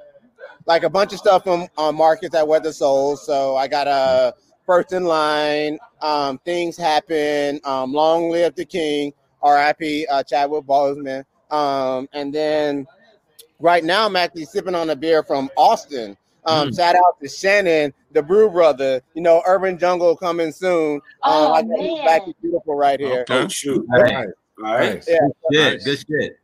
like a bunch of stuff from on markets at Weather Souls. So I got a first in line. Um, things happen. Um, Long live the king. R.I.P. Uh, Chadwick Boseman. Um, and then right now I'm actually sipping on a beer from Austin. Um, Mm. Shout out to Shannon, the Brew Brother. You know, Urban Jungle coming soon. Um, Oh, I got his man. Black is Beautiful right here. Okay. Oh shoot! Right. Nice, All right. Yeah, Yeah, Nice. good shit.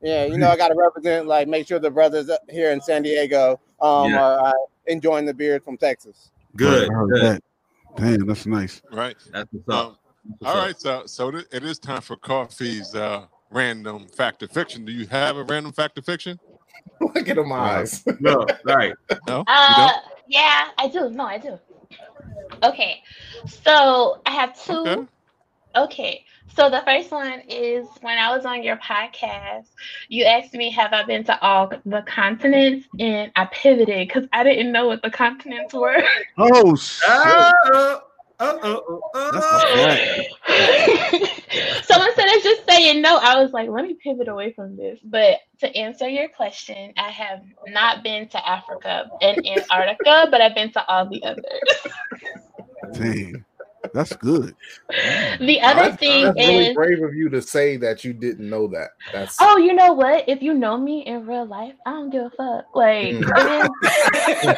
yeah. You know, I got to represent, like, make sure the brothers up here in San Diego um, Yeah. are uh, enjoying the beer from Texas. Good, I good. Damn, that's nice. Right. That's what's up. Um, That's all up. right. So, so it it is time for Coffee's uh, random fact or fiction. Do you have a random fact or fiction? Look at my eyes. No, all right. No. Uh, yeah, I do. No, I do. Okay, so I have two. Okay. Okay, so the first one is when I was on your podcast, you asked me, Have I been to all the continents? And I pivoted because I didn't know what the continents were. Oh, shit. Uh, uh, uh, uh, That's uh. a so instead of just saying no, I was like, let me pivot away from this. But to answer your question, I have not been to Africa and Antarctica, but I've been to all the others. Damn. That's good. The other That's, thing that's really is, brave of you to say that you didn't know that. That's oh, you know what? If you know me in real life, I don't give a fuck. Like, Mm. it is.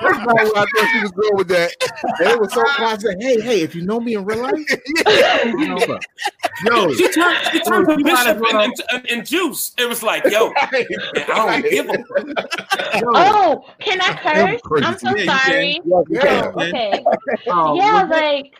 That's not where I thought she was going with that. they were so quiet. "Hey, hey, if you know me in real life, Yo, She turned, she turned you the might bishop well- into in, in, juice. It was like, yo, I don't give a fuck. yo, Oh, can I curse? I'm so Yeah, sorry. Yeah. Okay. oh, Yeah, like,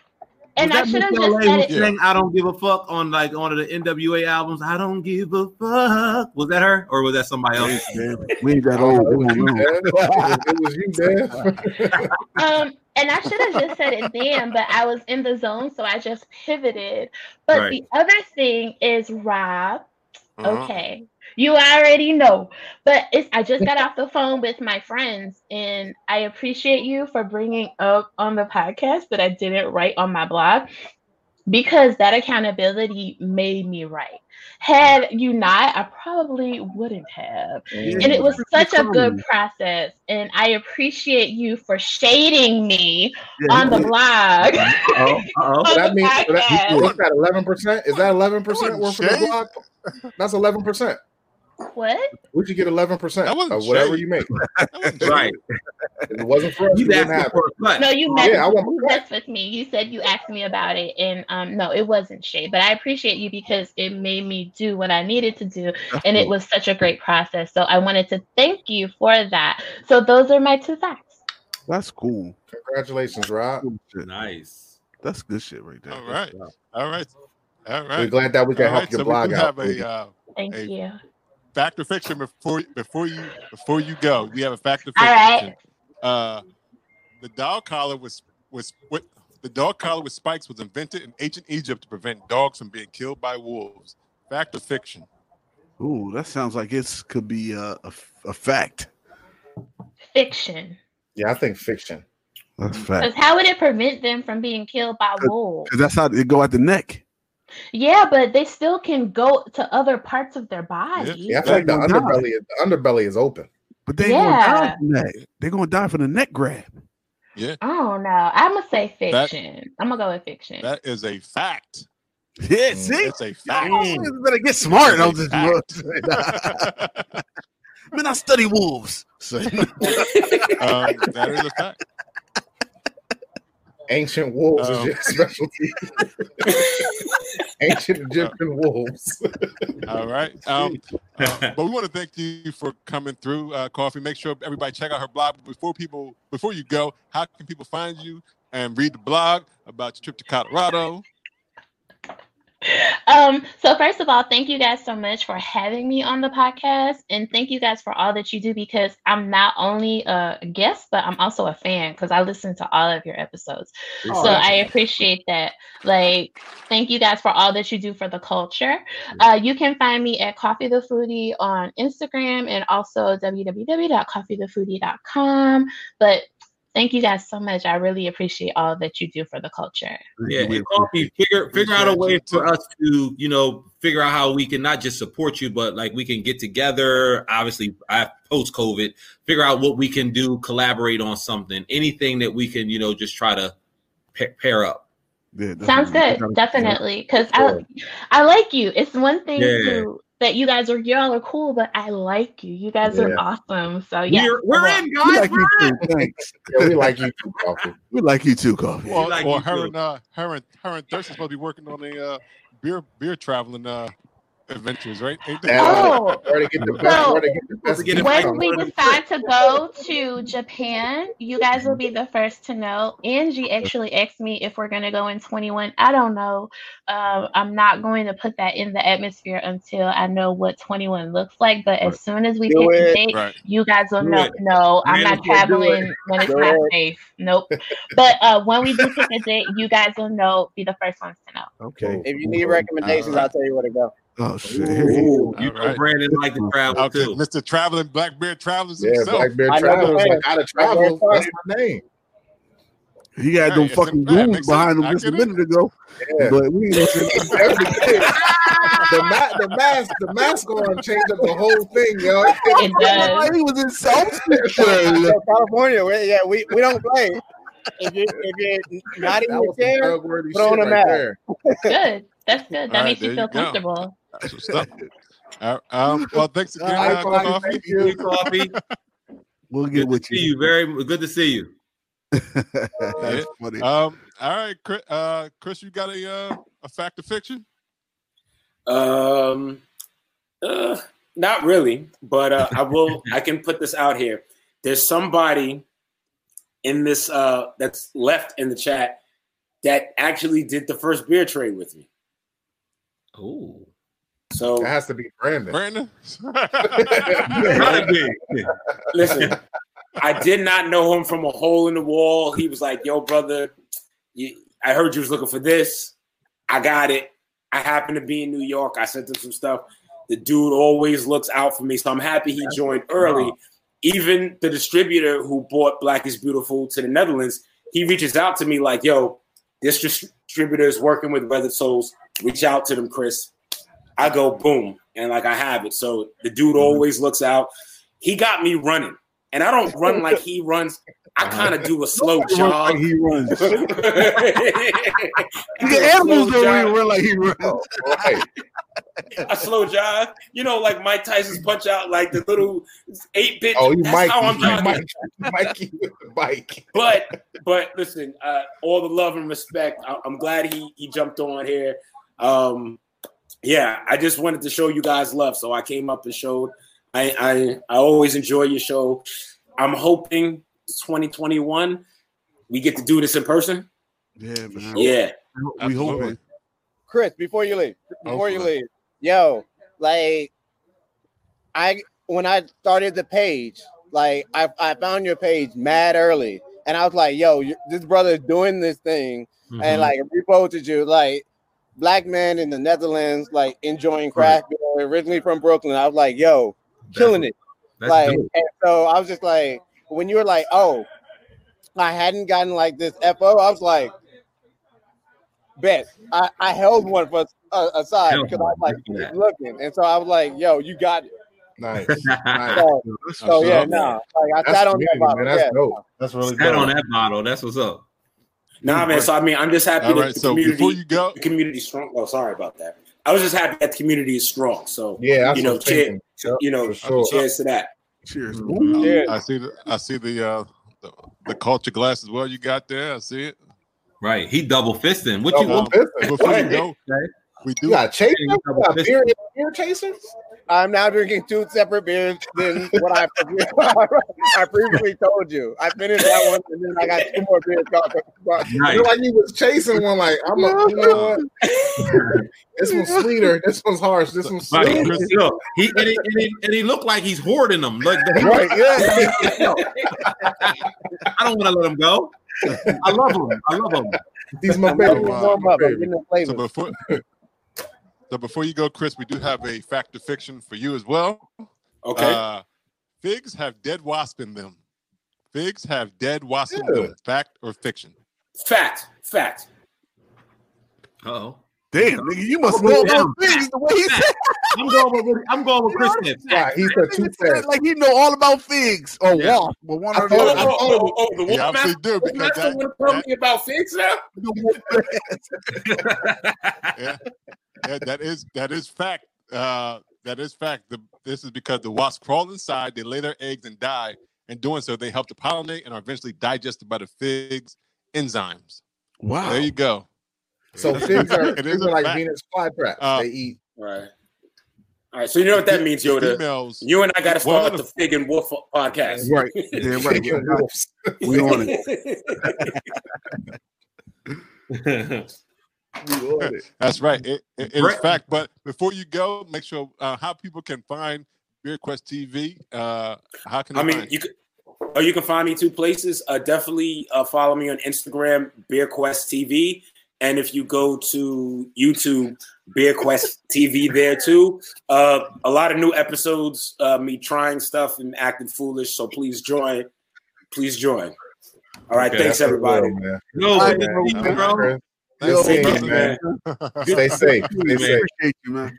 and I should have just said it. sang "I Don't Give a Fuck" on like one of the NWA albums? I don't give a fuck. Was that her or was that somebody else? Damn, we ain't that Oh, old. it was you, don't know. Dad. It was you, Dad. Um, and I should have just said it then, but I was in the zone, so I just pivoted. But Right. the other thing is Rob. Uh-huh. Okay. You already know. But it's I just got off the phone with my friends and I appreciate you for bringing up on the podcast that I didn't write on my blog. because that accountability made me right. Had you not, I probably wouldn't have. And it was such a good process. And I appreciate you for shading me Yeah, on the blog. Uh-oh, uh-oh. On that means that, that eleven percent? Is that eleven percent worth for the blog? That's eleven percent. What? Would you get eleven percent of whatever shade. you make? Right. If it wasn't for us, You you wouldn't have for a cut. No, you messed, yeah, I want you messed with me. You said you asked me about it, and um, no, it wasn't shade. But I appreciate you because it made me do what I needed to do, and it was such a great process. So I wanted to thank you for that. So those are my two facts. That's cool. Congratulations, Rob. Cool. Nice. That's good shit right there. All right. All right. All right. We're glad that we can All help right, your so blog out. a uh, Thank Hey. you. Fact or fiction before before you before you go. We have a fact or fiction. right. Uh, the dog collar was was what the dog collar with spikes was invented in ancient Egypt to prevent dogs from being killed by wolves. Fact or fiction? Ooh, that sounds like it could be a, a, a fact. Fiction. Yeah, I think fiction. That's fact. Because how would it prevent them from being killed by wolves? Because that's how they go at the neck. Yeah, but they still can go to other parts of their body. Yeah, I feel like the They're underbelly, the underbelly is open. But they ain't gonna die Yeah. from that. They're gonna die from the neck grab. Yeah, I don't know. I'm gonna say That- fiction. I'm gonna go with fiction. that is a fact. Yeah, Mm, see? It's a fact. You better get smart. It's on a this fact. Man, I study wolves. So, um, that is a fact. Ancient wolves Um, is your specialty. Ancient Egyptian wolves. All right. Um, uh, but we want to thank you for coming through, uh, Coffee. Make sure everybody check out her blog. Before people, before you go, how can people find you and read the blog about your trip to Colorado? Um, so first of all, thank you guys so much for having me on the podcast, and thank you guys for all that you do because I'm not only a guest, but I'm also a fan because I listen to all of your episodes. Oh, so I appreciate that. Like, thank you guys for all that you do for the culture. Uh, you can find me at Coffee the Foodie on Instagram and also www.coffeethefoodie.com. But thank you guys so much. I really appreciate all that you do for the culture. Yeah, we and coffee. Figure figure out a way for us to, you know, figure out how we can not just support you, but like we can get together. Obviously, I post COVID, figure out what we can do, collaborate on something, anything that we can, you know, just try to pair up. Yeah, Sounds good, definitely. Because I, I like you. It's one thing Yeah. to that you guys are y'all are cool, but I like you. You guys are awesome. So yeah, We're, we're in, We guys. like We're in. too. Thanks. Yeah, we like you too, Coffee. We like you too, Coffee. Or, like or you her too. and uh, her and her and Thurston's supposed to be working on a uh, beer beer traveling uh, adventures, right? Ain't they? And, uh, Oh. where to get the best, So- where to get the best to get it beef back when we decide to go to Japan, you guys will be the first to know. Angie actually asked me if we're gonna go in 21. I don't know. Um, I'm not going to put that in the atmosphere until I know what 21 looks like. But as soon as we Do pick a it. date, Right. you guys will Do know. it. No, I'm Man, not do it. traveling when it's Do not it. safe. Nope. But uh, when we do pick a date, you guys will know. Be the first ones to know. Okay. If you need recommendations, Alright. I'll tell you where to go. Oh shit. Here he is. Ooh, you know right. Brandon like to travel Okay, too. Mr. Traveling Blackbeard Travels Yeah, himself. Blackbeard I Travels. I gotta travel. That's my name. He had Right, them fucking fact. goons behind him just a minute ago. Yeah. But we ain't gonna say Definitely did. the, ma- the mask, the mask on changed up the whole thing, yo. It does. he was in South California, we, yeah, we, we don't play. If you if you're not in That your was some chair, thug put on a right mask. there. Good. That's good. That All right, makes you feel you comfortable. That's what's up. Uh, um, well, thanks again, All right, uh, Coffee, Coffee. thank you. coffee. We'll Good get to with see you. you. Very good to see you. That's funny. Um, all right, Chris, uh, Chris, you got a uh, a fact or fiction? Um, uh, not really, but uh, I will. I can put this out here. There's somebody in this uh, that's left in the chat that actually did the first beer trade with me. Oh, So it has to be Brandon. Brandon? listen, I did not know him from a hole in the wall. He was like, "Yo, brother, you, I heard you was looking for this. I got it. I happen to be in New York. I sent him some stuff. The dude always looks out for me, so I'm happy he joined early. Even the distributor who bought Black is Beautiful to the Netherlands, he reaches out to me like, "Yo, this distributor is working with Weathered Souls, reach out to them, Chris. I go boom, and like I have it. So the dude always looks out. He got me running, and I don't run like he runs. I kind of do a slow jog. like he runs. the animals don't even run like he runs. Right. a slow jog. You know, like Mike Tyson's punch out, like the little eight bit. Oh, you Mike, how I'm you jogging. Mike, Mikey with the bike. But but listen, uh, all the love and respect. I, I'm glad he he jumped on here. Um, yeah, I just wanted to show you guys love, so I came up and showed. I I, I always enjoy your show. I'm hoping 2021 we get to do this in person. Yeah, man. Yeah, We hoping. Chris, before you leave, before you leave, yo, like, I when I started the page, like, I, I found your page mad early, and I was like, yo, this brother is doing this thing, Mhm. and like, reposted you, like, black man in the Netherlands, like, enjoying craft beer, originally from Brooklyn. I was like, yo, killing it. That's like, dope. and so I was just like, when you were like, oh, I hadn't gotten like this FO, I was like, bet. I, I held one for uh, aside Hell because I was like yeah. looking, and so I was like, yo, you got it. Nice. nice. So, That's so yeah, up. no, like I That's sat on that bottle. man. That's yeah. dope. That's really Sat on that bottle. That's what's up. Nah, man. So I mean, I'm just happy All that right. the So community, before you go, the community strong. Oh, sorry about that. I was just happy that the community is strong. So Yeah, you know, cheer. Yep, you know, sure. cheers to that. Cheers. Yeah. I see the I see the uh the, the culture glass as well. You got there. I see it. Right. He double fisting. What Double you want? fisting. Before you What? go, we do. You got chaser? Yeah, You got beer, beer chasers? I'm now drinking two separate beers than what I I previously told you. I finished that one, and then I got two more beers. Nice. Feel like he was chasing one. Like I'm a, you know what? this one's sweeter. This one's harsh. This one's Right. sweet. Chris, look, he and he, and he and he looked like he's hoarding them. Like Right, yeah. I don't want to let him go. I love him. I love him. These my I'm favorite. it warm up. I'm getting the So before so before you go, Chris, we do have a fact or fiction for you as well. Okay. Uh, figs have dead wasp in them. Figs have dead wasp in them. Fact or fiction? fact. Fact. Oh, Damn, nigga, you must know going those things the way he said. I'm going with I'm going with Chris. Smith. Right, he said too fast. like he know all about figs or Yeah. wasp, but one I or the Oh, I other. oh, oh, oh, oh, the You Wolf absolutely Master, do because Master that, want to tell that- me about figs now? yeah, yeah, that is that is fact. Uh, that is fact. The, this is because the wasps crawl inside, they lay their eggs and die. In doing so, they help to pollinate and are eventually digested by the figs enzymes. Wow. There you go. So figs are, It is figs a are like fact. Venus flytraps. Uh, they eat. Right. All right. So you know what that means, Yoda. Females. You and I got to start of the Fig and Wolf podcast. Right. Damn right. Chicken wolves. We on it. We on it. That's right. It, it, it is Brett- fact. But before you go, make sure uh, how people can find Beer Quest TV. Uh, how can I mean, find you can. Oh, you can find me two places. Uh, definitely uh, follow me on Instagram, Beer Quest TV, and if you go to YouTube, Beer Quest TV there too. Uh, a lot of new episodes, uh, me trying stuff and acting foolish. So please join. Please join. All right, Okay, thanks That's the everybody. world, man. No, All good right, see you, bro. right, Thanks, Stay brother, safe, man. Stay safe. Stay safe. Appreciate you, man.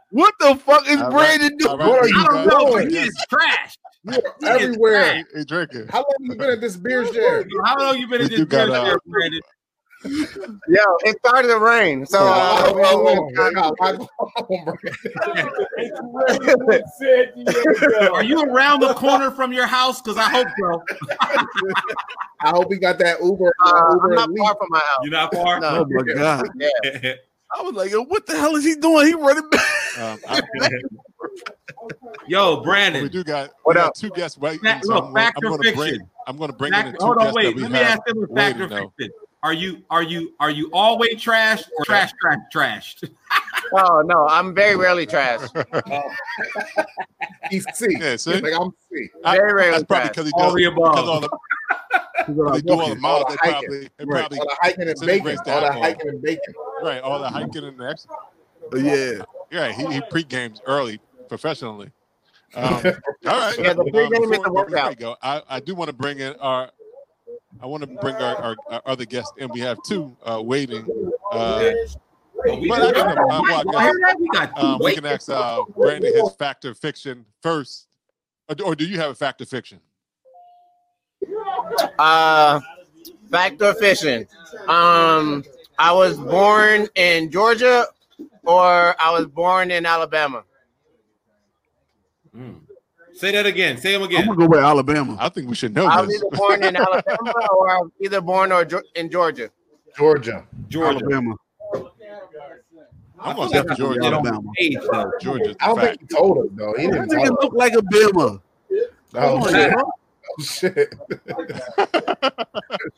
What the fuck is All right. Brandon doing? All right, What are you you I don't guys- know, but he is trash. You are everywhere. He, he drinking. How long you been at this beer share? How long you been in We this beer uh, share, Brandon? Yo, it started to rain, so Oh, uh, oh, oh, oh, God, I go home, bro. Are you around the corner from your house? Because I hope so. I hope he got that Uber. uh, Uber I'm not Elite. far from my house. You're not far. No. Oh my god! Yeah. I was like, yo, what the hell is he doing? He running back. Um, I, Yo, we do got, What we got up? two guests waiting. Fact- so look, I'm, gonna- fact I'm or gonna bring. fiction? I'm going to bring in the two hold on, guests wait. that we Let me have ask them a fact or though. fiction. Are you are you are you always trashed or trash trash trashed? Oh no, I'm very rarely trashed. He's C. Yeah, see? Like I'm C. I- Very rarely That's probably because he All does. the Because above. all the, they do all the miles. All They hiking. probably, they Right. probably All the hiking and bacon. All the alcohol. hiking and bacon. right. All the hiking and the ex- yeah. yeah. He, he pre games early professionally. Um, all right. Yeah, the pregame is before- the workout. before we go, I, I do want to bring in our I want to bring our, our, our other guest in. we have two uh, waiting. Uh, we but I can, uh, well, I You heard guess, that? We got two um, we can ask uh, Brandon his fact or fiction first, or, do- or do you have a fact or fiction? Uh, fact or fiction? Um, I was born in Georgia, or I was born in Alabama. Mm. Say that again. Say them again. I'm again. gonna go with Alabama. I think we should know I was this. either born in Alabama or I was either born or in Georgia. Georgia. Georgia. Alabama. I'm gonna I say Georgia. don't Alabama. age, though. Georgia's I don't the think fact. he told us though. He didn't nigga tell us. look like a Bama. Oh, Come on, shit. bro. Oh, shit.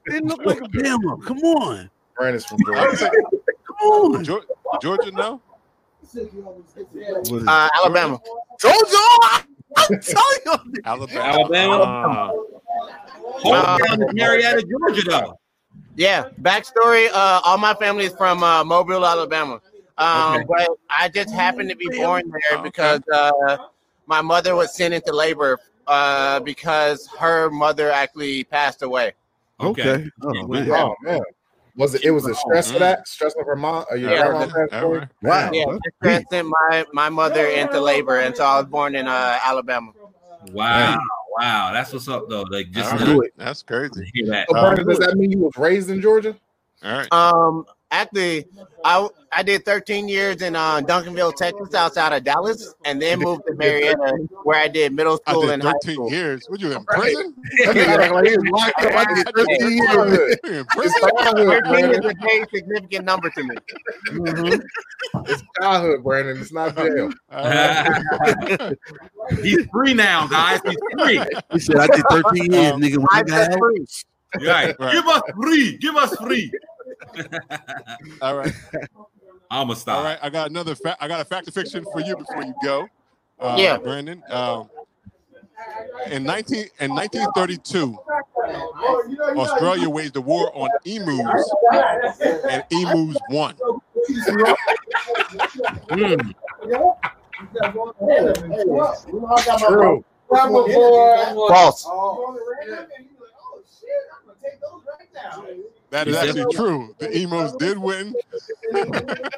They look like a Bama. Come on. Brandon's from Georgia. Come on. Georgia, Georgia no? Uh, Alabama. Georgia. I'm telling you. Alabama. Alabama. Ah. Hometown is Marietta, Georgia, though. Yeah. Backstory: uh, All my family is from uh, Mobile, Alabama. Um, Okay. But I just happened to be born there because uh, my mother was sent into labor uh, because her mother actually passed away. Okay. Oh, man. Oh man. Was it? It was a stress for that? Stress of her mom or your Yeah. grandma passed All. Wow. Yeah, that's sent my my mother into labor, and so I was born in uh, Alabama. Wow. Wow. That's what's up, though. Like, just All to do right. it. That's crazy. that. So, Brandon, does that mean you was raised in Georgia? All right. Um, actually, I I did 13 years in uh, Duncanville, Texas, outside of Dallas, and then moved to Marietta, where I did middle I school did and high 13 school. years. What you in prison? That nigga like he was. I did 13 years. In prison? 13 is a very significant number to me. Mhm. It's childhood, Brandon. It's not jail. All right. He's free now, guys. He's free. He said, I did 13 years, nigga. When I I got just free. Right. Right. Give us free. Give us free. All right. I'ma All stop. right. I got another fact. I got a fact or fiction for you before you go. Uh, Yeah. Brandon. Um, in 19 in 1932, Australia waged a war on emus, and emus won. Mm. True. False. That is actually true. The emos did win. The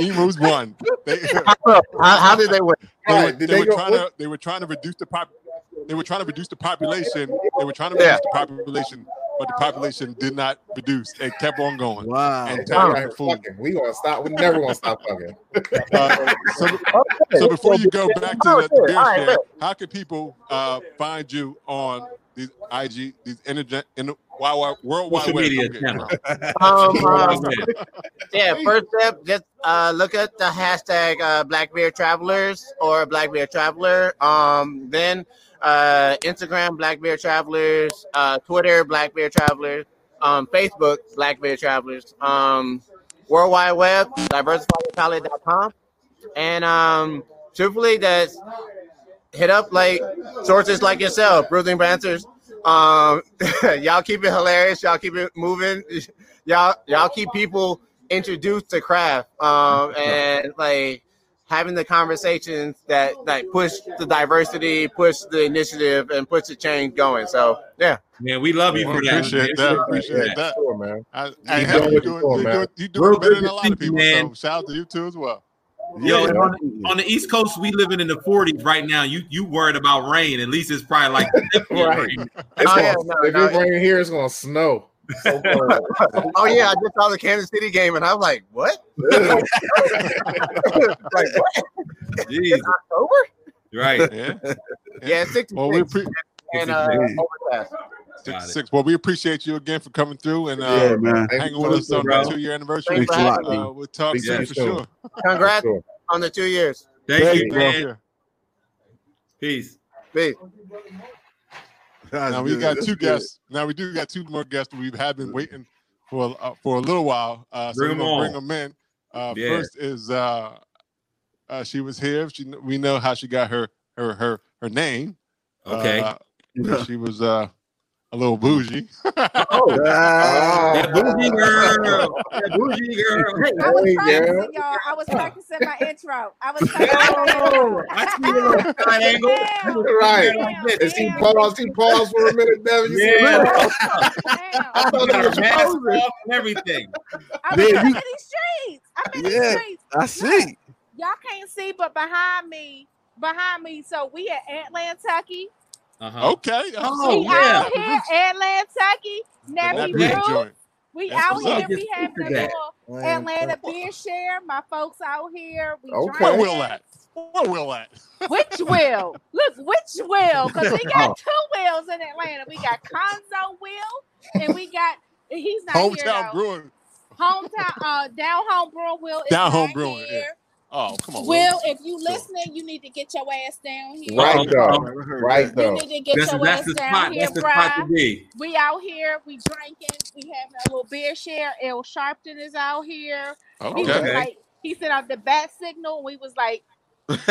emus won. They, How, how did they win? they were, they they were go- trying to they were trying to reduce the pop they were trying to reduce the population they were trying to Yeah. reduce the population but the population did not reduce it kept on going wow. and We taking food fucking. We gonna stop. We never gonna stop fucking. uh, so, so before you go back to the, the beer right, share how can people uh, find you on these IG these internet in the wild, wild, world wide Social web media I'm channel. Um, um, yeah, first step, just uh, look at the hashtag uh, Black Bear Travelers or Black Bear Traveler. Um, then uh, Instagram Black Bear Travelers, uh, Twitter Black Bear Travelers, um, Facebook Black Bear Travelers, um, World Wide Web diversifypalette.com, and um, truthfully, that's hit up like sources like yourself, Bruising Banters. Um, y'all keep it hilarious. Y'all keep it moving. Y'all y'all keep people introduced to craft. Um, and like having the conversations that like push the diversity, push the initiative, and push the change going. So yeah, Man, we love you for that. appreciate that appreciate that man. I, Keep I doing you what doing, you're doing, man. doing, you Real doing better than a lot of people man. so shout out to you too as well Yo, Yeah. on, on the East Coast, we living in the 40s right now. You you worried about rain? At least it's probably like Right. rain. It's Oh, gonna, yeah, no, if no, it's raining here, it's gonna snow. So oh yeah, I just saw the Kansas City game, and I was like, what? like what? Jeez, It's October? right. yeah Yeah, sixty well we six pre- and uh, overcast. Got it. six well we appreciate you again for coming through and uh, Yeah, man. Hanging you with us on bro. the two year anniversary Thanks Thanks a lot, uh, we'll talk Speak soon for you soon. sure Congrats Sure. on the two years. Thank Thank you, you, man. Peace. Peace. That's now we good. got That's two good. guests now we do got two more guests we have had been waiting for uh, for a little while uh so Bring we're 'em on. bring them in uh Yeah. first is uh uh she was here she we know how she got her her her her name Okay. Uh, she was uh a little bougie Ah, That bougie girl. That bougie girl. Hey, I was Hey, practicing, girl. y'all. I was practicing my intro. I was practicing my Oh, intro. I see your little side angle. Damn, Right. damn, And she damn, paused, she paused for a minute, Devin. You Yeah. that? I thought got it her was mask posing. off and everything. I'm Man, in you- these streets. I'm in Yeah. these streets. I see. Y'all can't see, but behind me, behind me. So we at Atlantucky. Uh-huh. Okay. Oh, we yeah. out here, Atlantucky. That Nappy big Brew. We That's out what's here. up. We Just having a little Atlanta beer share. My folks out here. We Okay. Where. Will at? Where Will at? Which will? Look, which will? Because we got two wills in Atlanta. We got Conzo Will, and we got he's not here Hometown though. Brewing. Hometown, uh, down home brewing Will. Is Down Home Brewing, Here. Oh, come on. Will, if you listening, you need to get your ass down here. Right though. Right You though. need to get That's, your that's ass the down spot. here, That's the spot to Brian. be. We out here, we drinking, we having a little beer share. El Sharpton is out here. He Okay. like, he sent out the bat signal. We was like,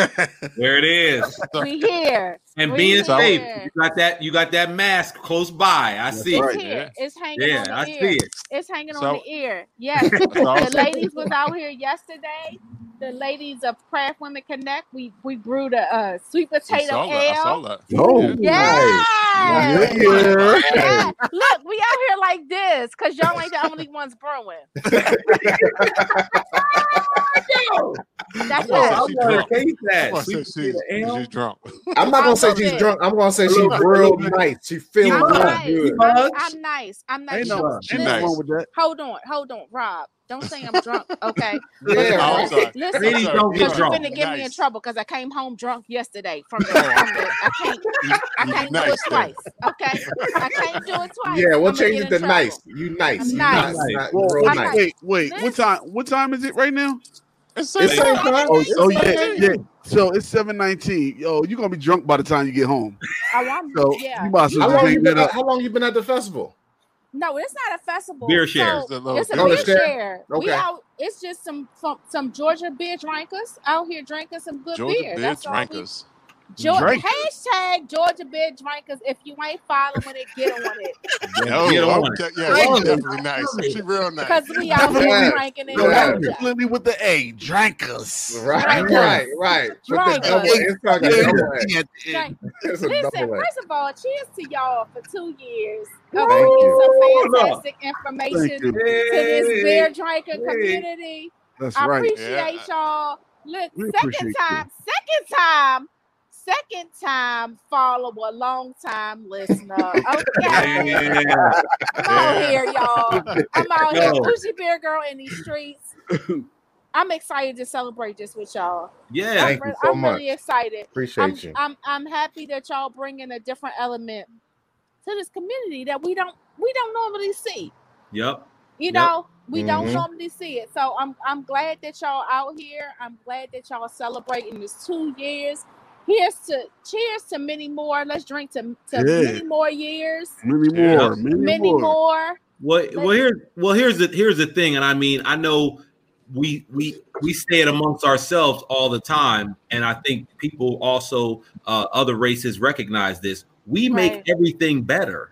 There it is. we here. And We being safe. here. You got that. You got that mask close by. I see. It's right. here. It's hanging Yeah, on the I ear. see it. It's hanging So- on the ear. Yes. The ladies was out here yesterday. The ladies of Craft Women Connect. We we brewed a uh, sweet I potato saw that. I saw that. Oh, Yes. nice. Yes. Yeah. Look, we out here like this because y'all ain't the only ones brewing. That's Well, it. I she want drunk. to taste I that. want to say she's, potato she's drunk. I'm not gonna say I'll she's go drunk. I'm gonna say she's real nice. She feeling I'm real nice. good. I'm, Bugs? I'm nice. I'm nice. Ain't no, Listen, She nice. wrong with that. Hold on, hold on, Rob. Don't say I'm drunk, okay? Yeah, Listen, Oh, listen, Ladies don't get because you're drunk. gonna get me in trouble because I came home drunk yesterday from the. From the I can't. I can't do it twice. Okay, I can't do it twice. Yeah, we'll change it to nice. You nice. I'm You nice. nice. Well, nice. wait, wait. What time? What time is it right now? It's It's same same time. time. Oh, It's oh, oh yeah, same yeah. So it's seven nineteen. Yo, you're gonna be drunk by the time you get home. Oh, I'm, So yeah. you might as How well just long you been at, how long you been at the festival? No, it's not a festival. Beer share. So, It's a little it's a beer share? share. We Okay. out. It's just some some, some Georgia beer drinkers out here drinking some good Georgia beer. beer That's all we drinkers. Georgia, hashtag Georgia beer drinkers. If you ain't following it, get on it. Yo, Get on okay, it. yeah, Thank she's you. definitely nice. She real nice. Because we out here drinking in Yo, Yeah. Georgia. definitely with the A, drinkers. Right, Drinkers. right, right. With Drinkers. double, it's like a Yeah, double A. yeah, Drink. It's a Listen, A. first of all, cheers to y'all for two years of Thank bringing you. some fantastic information Thank you. to this beer drinking Hey. community. That's I right. appreciate Yeah. y'all. Look, We second appreciate time, second time, second time follower, long time listener. Okay. Yeah. I'm out here, y'all. I'm out here, Yo. Bougie Beer Girl in these streets. I'm excited to celebrate this with y'all. Yeah. I'm, you re- so I'm much. really excited. Appreciate I'm, you. I'm I'm happy that y'all bringing a different element to this community that we don't we don't normally see. Yep. You Yep. know, we don't Mhm. normally see it. So I'm I'm glad that y'all out here. I'm glad that y'all celebrating this two years. Here's to cheers to many more. Let's drink to, to Yeah. many more years. Many more, many, Many more. more. Well, well, here, well, here's the here's the thing, and I mean, I know we we we say it amongst ourselves all the time, and I think people also uh, other races recognize this. We make everything better.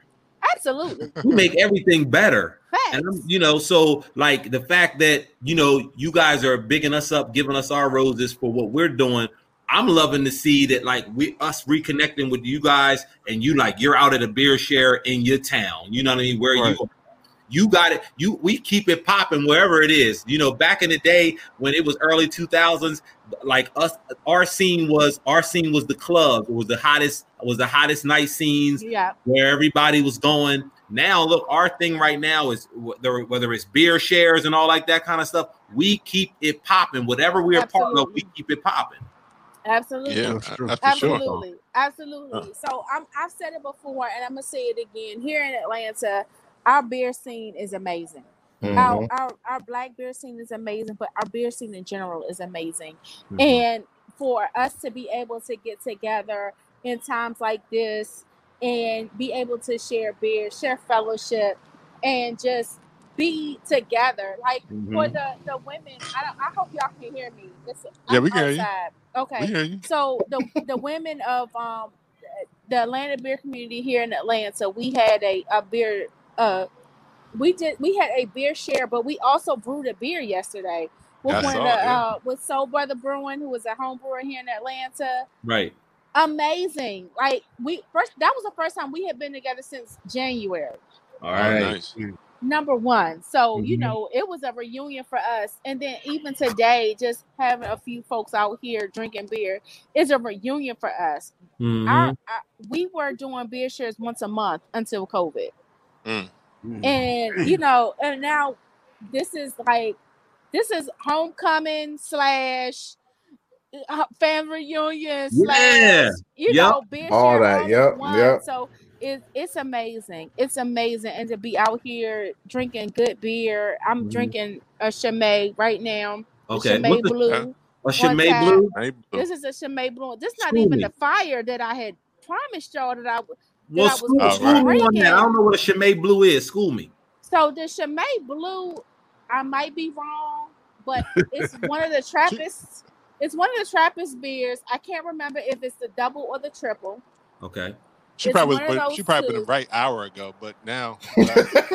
Absolutely. We make everything better. Facts. And I'm, you know, so like the fact that you know you guys are bigging us up, giving us our roses for what we're doing. I'm loving to see that like we us reconnecting with you guys, and you like you're out at a beer share in your town. You know what I mean? Where Right. you you got it. You we keep it popping wherever it is. You know, back in the day when it was early 2000s, like us, our scene was our scene was the club. It was the hottest was the hottest night scenes yeah. where everybody was going. Now, look, our thing right now is whether whether it's beer shares and all like that kind of stuff. We keep it popping. Whatever we're a part of, we keep it popping. Absolutely. Yeah, That's true. that's sure. Absolutely, absolutely. So I'm, I've said it before, and I'm gonna say it again. Here in Atlanta, our beer scene is amazing. Mhm. Our, our our black beer scene is amazing, but our beer scene in general is amazing. Mm-hmm. And for us to be able to get together in times like this and be able to share beer, share fellowship, and just be together, like for Mhm. the the women. I don't, I hope y'all can hear me. This, Yeah, I'm we can hear you. Okay. We hear you. So the the women of um the Atlanta beer community here in Atlanta, we had a, a beer uh we did we had a beer share, but we also brewed a beer yesterday with I one saw of the it, yeah. uh, with Soul Brother Brewing, who was a home brewer here in Atlanta. Right. Amazing! Like we first, that was the first time we had been together since January. All right. Oh, nice. Number one. So, you Mhm. know, it was a reunion for us. And then even today, just having a few folks out here drinking beer is a reunion for us. Mhm. Our, our- we were doing beer shares once a month until COVID. Mm. And, you know, and now this is like, this is homecoming slash uh, family reunion slash, Yeah. you Yep. know, beer All share that. all Yep. in one. Yep. So it's it's amazing. It's amazing, and to be out here drinking good beer. I'm Mhm. drinking a Chimay right now. Okay. Chimay What's the- Blue. A Chimay tap. Blue? This is a Chimay Blue. This is not School even me. the fire that I had promised y'all that I would. Well, I was school, All school me on that. I don't know what a Chimay Blue is. School me. So the Chimay Blue, I might be wrong, but it's one of the Trappist. It's one of the Trappist beers. I can't remember if it's the double or the triple. Okay. She It's probably one was, those she probably been two. the right hour ago, but now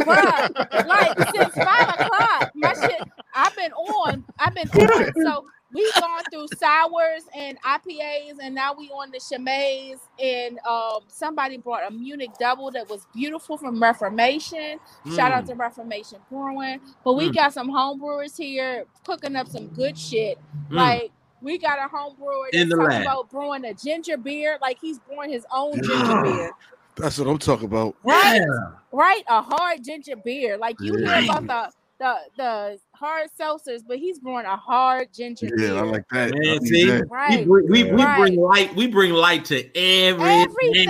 Bruh, like since five o'clock, my shit. I've been on. I've been on. So we've gone through sours and IPAs, and now we on the Chimay. And um, somebody brought a Munich double that was beautiful from Reformation. Shout out Mm. to Reformation Brewing. But we Mm. got some home brewers here cooking up some good shit. Mm. Like we got a home brewer In the talking lab. about brewing a ginger beer. Like he's brewing his own ginger beer. That's what I'm talking about. Right? Yeah. right? A hard ginger beer. Like you Yeah. hear about the the the hard seltzers, but he's brewing a hard ginger Yeah, beer. I like that. Man, need see, that. we, Right. bring, we, we Right. bring light. We bring light to everything. Everything.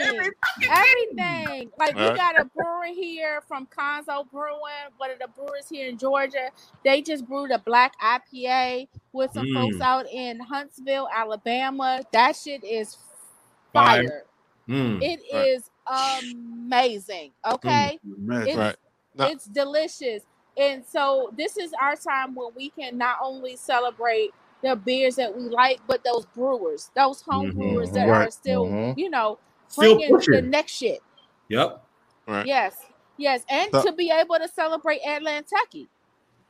Everything. Like we got a brewer here from Conzo Brewing, one of the brewers here in Georgia. They just brewed a black IPA with some folks Mm. out in Huntsville, Alabama. That shit is Fire. fire. Mm. It Right. is amazing. Okay. Man, It's right. No. it's delicious. And so this is our time when we can not only celebrate the beers that we like, but those brewers, those home Mhm. brewers that Right. are still, Mhm. you know, Still bringing the next shit. Yep. Right. Yes, yes, and So- to be able to celebrate Atlantucky.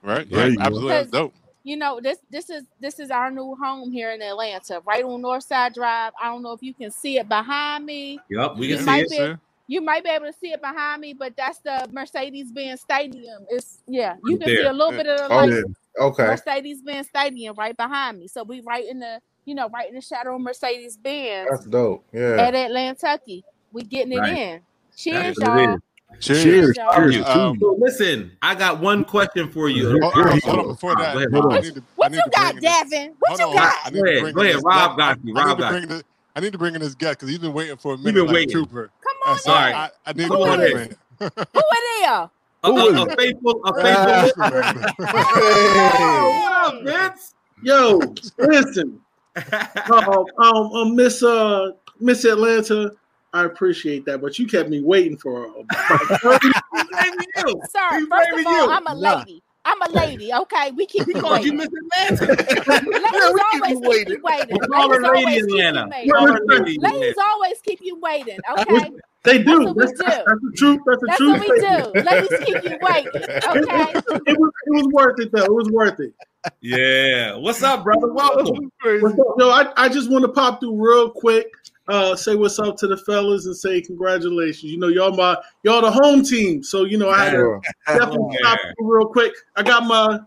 Right. There Yeah. you. Absolutely. That's dope. You know, this this is this is our new home here in Atlanta, right on Northside Drive. I don't know if you can see it behind me. Yep. We You can see it. be- sir. You might be able to see it behind me, but that's the Mercedes-Benz Stadium. It's yeah, you Right can see a little bit of the Oh, light yeah. Okay. Mercedes Benz Stadium right behind me. So we right in the, you know, right in the shadow of Mercedes Benz That's dope. Yeah. at Atlantucky. We getting it Right. in. Cheers, is what it y'all. is. Cheers. Cheers, y'all. Cheers. Um. So listen, I got one question for you. Hold, hold on, hold on, before that, Go ahead, I to, What you got, bring in this- Davin? What you on, got? Go ahead, go ahead. Rob got you. I Rob need to got bring. I need to bring in this guest because he's been waiting for a been minute, like waiting. a trooper. Come on so in. I, I need Who to bring him in. Who it is? A, Who a, a faithful, a Ah. faithful. What up, Vince? Yo, listen, um, um, um, Miss uh, Miss Atlanta, I appreciate that, but you kept me waiting for about 30 you. Sir, He's first of all, you. I'm a Nah. lady. I'm a lady, okay? We keep He you called you waiting. Miss Atlanta. Ladies we always keep you waiting. We call her Ladies always Lady keep you waiting. Call her Lady Ladies always keep you waiting, okay? They do. That's what we That's, do. that's the truth. That's the That's truth. what we do. Ladies keep you waiting, okay? It was, it was worth it though. It was worth it. Yeah. What's up, brother? Welcome. What's up, yo? I, I just want to pop through real quick. Uh, say what's up to the fellas and say congratulations. You know, y'all my y'all the home team, so you know I had to definitely Yeah. stop through real quick. I got my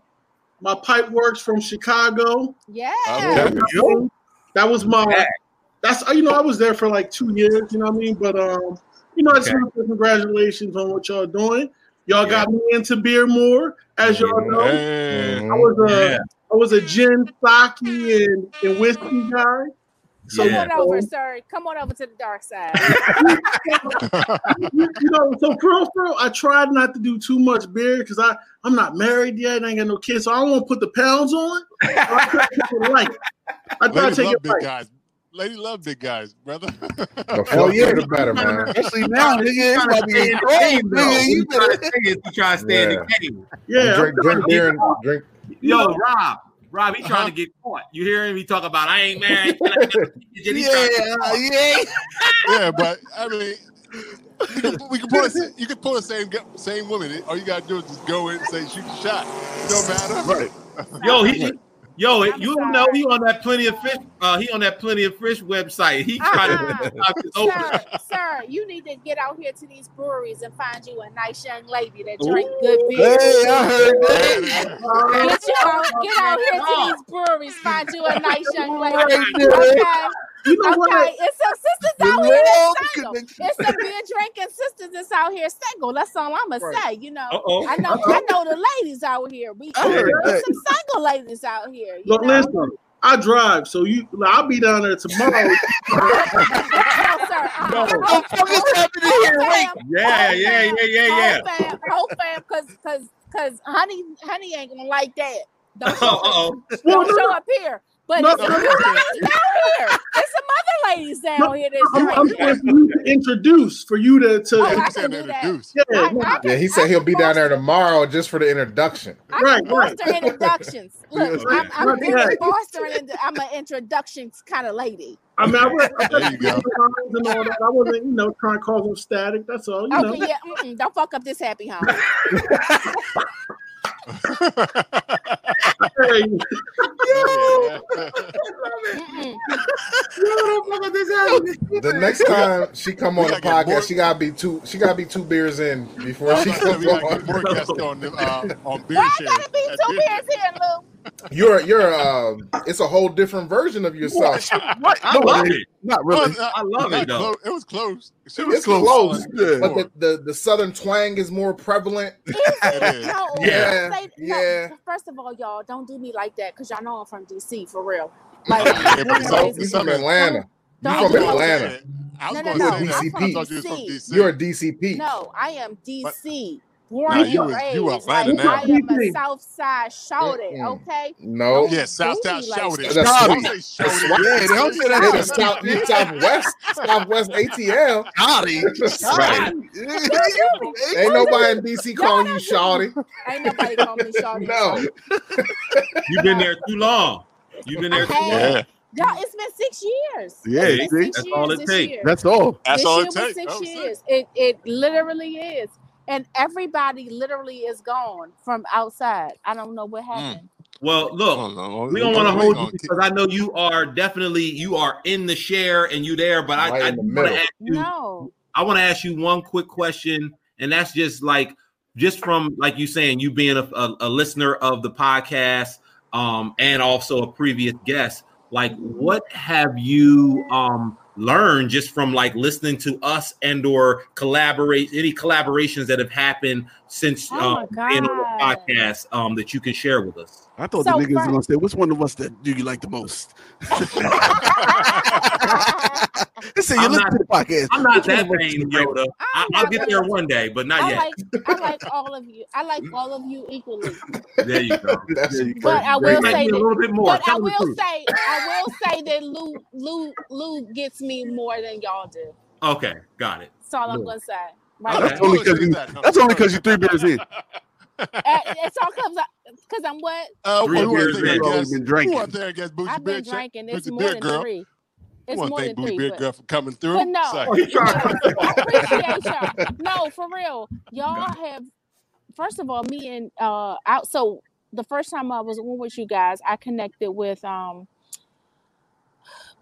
my Pipeworks from Chicago. Yeah. That was my. That's you know I was there for like two years. You know what I mean? But um, you know I just Okay. want to say congratulations on what y'all doing. Y'all Yeah. got me into beer more, as y'all know. Hey. I was a I Yeah. was a gin, sake, and, and whiskey guy. So Come on over, sir. Come on over to the dark side. you know, so for real, for real, I tried not to do too much beer because I I'm not married yet. I ain't got no kids, so I don't want to put the pounds on. So I try to take it light. I try to take it big light. guys. Lady love big guys, brother. The fuckier the better, man. Especially now, nigga. It's about to stay be in the cold, game, nigga. You you trying better. to say is you trying to stay in the game. Yeah, drink, drink beer and drink. Yo, Rob. Rob, he trying to get caught. You hear him? He talk about I ain't married. He trying to Yeah, get yeah. yeah, but I mean, We can, we can pull the, you can pull the same same woman. All you gotta do is just go in and say shoot your shot. It don't matter. Right. Yo, he, yo, you don't know he on that plenty of fish. Uh, he on that plenty of fish website. He trying to knock it over. Sir, sir, you need to get out here to these breweries and find you a nice young lady that drink good beer. Hey, I heard that. Get, you out, get out here to these breweries, find you a nice young lady. Okay. You know Okay, what? it's some sisters out here that's single. connection. It's some beer drinking sisters that's out here single. That's all I'm gonna Right. say. You know, Uh-oh. I know, I know the ladies out here. We I heard there's some single ladies out here. You Look, know? listen. I drive, so you. I'll be down there tomorrow. No, sir. uh-uh. What the fuck is happening here? Wait. Fam, Yeah, yeah, yeah, yeah, yeah. Whole fam, whole fam, cause, cause, cause, honey, honey ain't gonna like that. Don't show, Uh oh. don't show up here. But No, it's some no, ladies no. down here. There's some other ladies down No, here that's I'm, I'm drinking. for you to introduce, for you to. to Oh, I can do that. introduce. yeah, I- I Yeah, he can- said I he'll be down there tomorrow just for the introduction. I Right, can right. foster introductions. Look, Yes. I'm, I'm Right, big right. fostering. I'm an introductions kind of lady. I mean, I wasn't, I There you go. wasn't and all that. I wasn't, you know, trying to cause them static. That's all. You know. Okay, yeah. Mm-mm, don't fuck up this happy home. Hey. The next time she come on the gotta more- podcast, she gotta be two. She gotta be two beers in before she we comes gotta on. more guests on the, uh, on beer Why I gotta be two beers here, Lou? You're you're um. It's a whole different version of yourself. What? I love it it. ain't. Not really. I love not it, though. close. It was close. She It's close. close, Yeah. but the, the the southern twang is more prevalent. It is. No, Yeah, say- no, yeah. First of all, y'all don't do me like that because y'all know I'm from DC for real. Like, Yeah, but so- no, You so- from Atlanta? don't You from do I was me- Atlanta? saying- I was No, no, going no, to say that. I'm from you was from DC. DC. You're a DCP. No, I am DC. Born Nah, you was- you raised. Like, now. I am a South Side shouted, Mm-mm. okay? No. Yeah, South do South me like shouted. That's shouted. Yeah, they don't say Yeah, that. the south, the southwest, southwest ATL. Shawty. Right. Ain't nobody in DC calling you shawty. Ain't nobody calling me shouted. No. You've been there too long. You've been there too long. Yeah, Y'all, it's been six years. Yeah, It's six That's years all it takes. year. That's all. that's this all year it was takes. six That years. It it literally is, and everybody literally is gone from outside. I don't know what happened. Well, look, Oh, no, we don't want to hold you because I know you are definitely you are in the share and you there. But I, Right I in the want to ask you. No, I want to ask you one quick question, and that's just like just from like you saying you being a, a, a listener of the podcast, um, and also a previous guest. Like, what have you um learned just from like listening to us and or collaborate any collaborations that have happened since Oh um, my being on the podcast um that you can share with us? I thought So the niggas was gonna say, which one of us that do you like the most? They say you I'm listen not- to the podcast. I'm not Which that vain. Yoda. I, I'm I'll get there one day, but not I yet. like I like all of you. I like all of you equally. There you go. That's Yeah, you But I will say be a little bit more. But I Tell the will truth. say, I will say that Lou, Lou, Lou gets me more than y'all do. Okay, got it. That's all I'm gonna say. Okay. Right? That's only because you. That's only because you three beers in. Uh, it's all comes because I'm what Uh, Three who beers in. You already against? been Who drinking. there against Bougie I've Beer been Check? drinking. It's Bougie more Beer than Girl. three. It's want more to than thank Bougie three. Beer Girl for coming through. but no, Say. you know, I appreciate y'all. No, for real, y'all have. First of all, me and uh, out. So the first time I was on with you guys, I connected with um,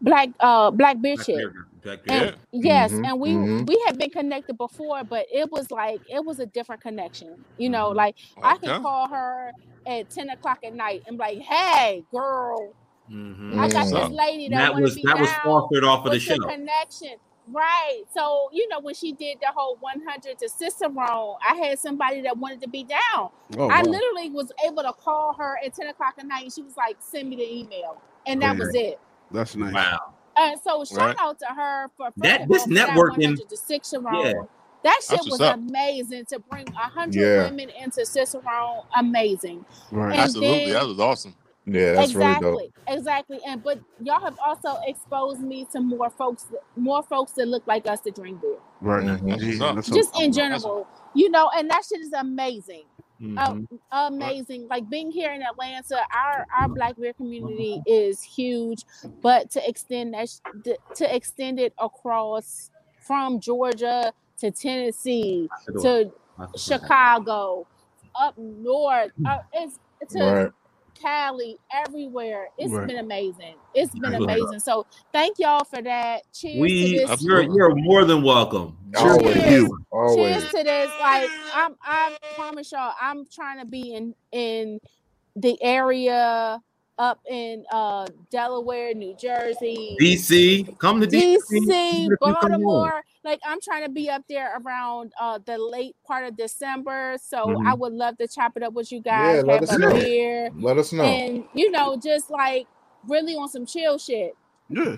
black uh black beer Black chick. black Yeah. beer. And yes, Mhm, and we mhm. we had been connected before, but it was like it was a different connection. You know, like I Okay. could call her at ten o'clock at night and be like, "Hey, girl, Mhm. I got What's this lady that, That was to be that was down fostered off of the show. connection." Right. So you know when she did the whole 100 to Cicero, I had somebody that wanted to be down. Oh, I wow. literally was able to call her at 10 o'clock at night, and she was like, "Send me the email," and that was it. That's nice. Wow. And so shout Right. out to her for That- this all, that networking- to Cicero. Yeah. That shit was up. amazing to bring a hundred Yeah. women into Cicero. Amazing. Right. And Absolutely, then- that was awesome. Yeah, that's exactly, really dope. exactly. And but y'all have also exposed me to more folks, more folks that look like us to drink beer. Right. Mhm. That's what's up. Just in general, you know, and that shit is amazing. Mhm. amazing. Like being here in Atlanta, our our Black beer community is huge, but to extend that to extend it across from Georgia to Tennessee to Chicago, up north. Uh, it's to Right. Cali, everywhere. It's Right. been amazing. It's been Right. amazing. So thank y'all for that. Cheers We, to this. you're, you're more than welcome. Cheers to Always. you. Always. Cheers to this. Like I'm I promise y'all, I'm trying to be in in the area up in uh Delaware, New Jersey, DC, come to DC. DC, If come. Baltimore. Like I'm trying to be up there around uh the late part of December. So Mhm. I would love to chop it up with you guys, Yeah, let us know. beer, Let us know. and you know, just like really on some chill shit. Yeah.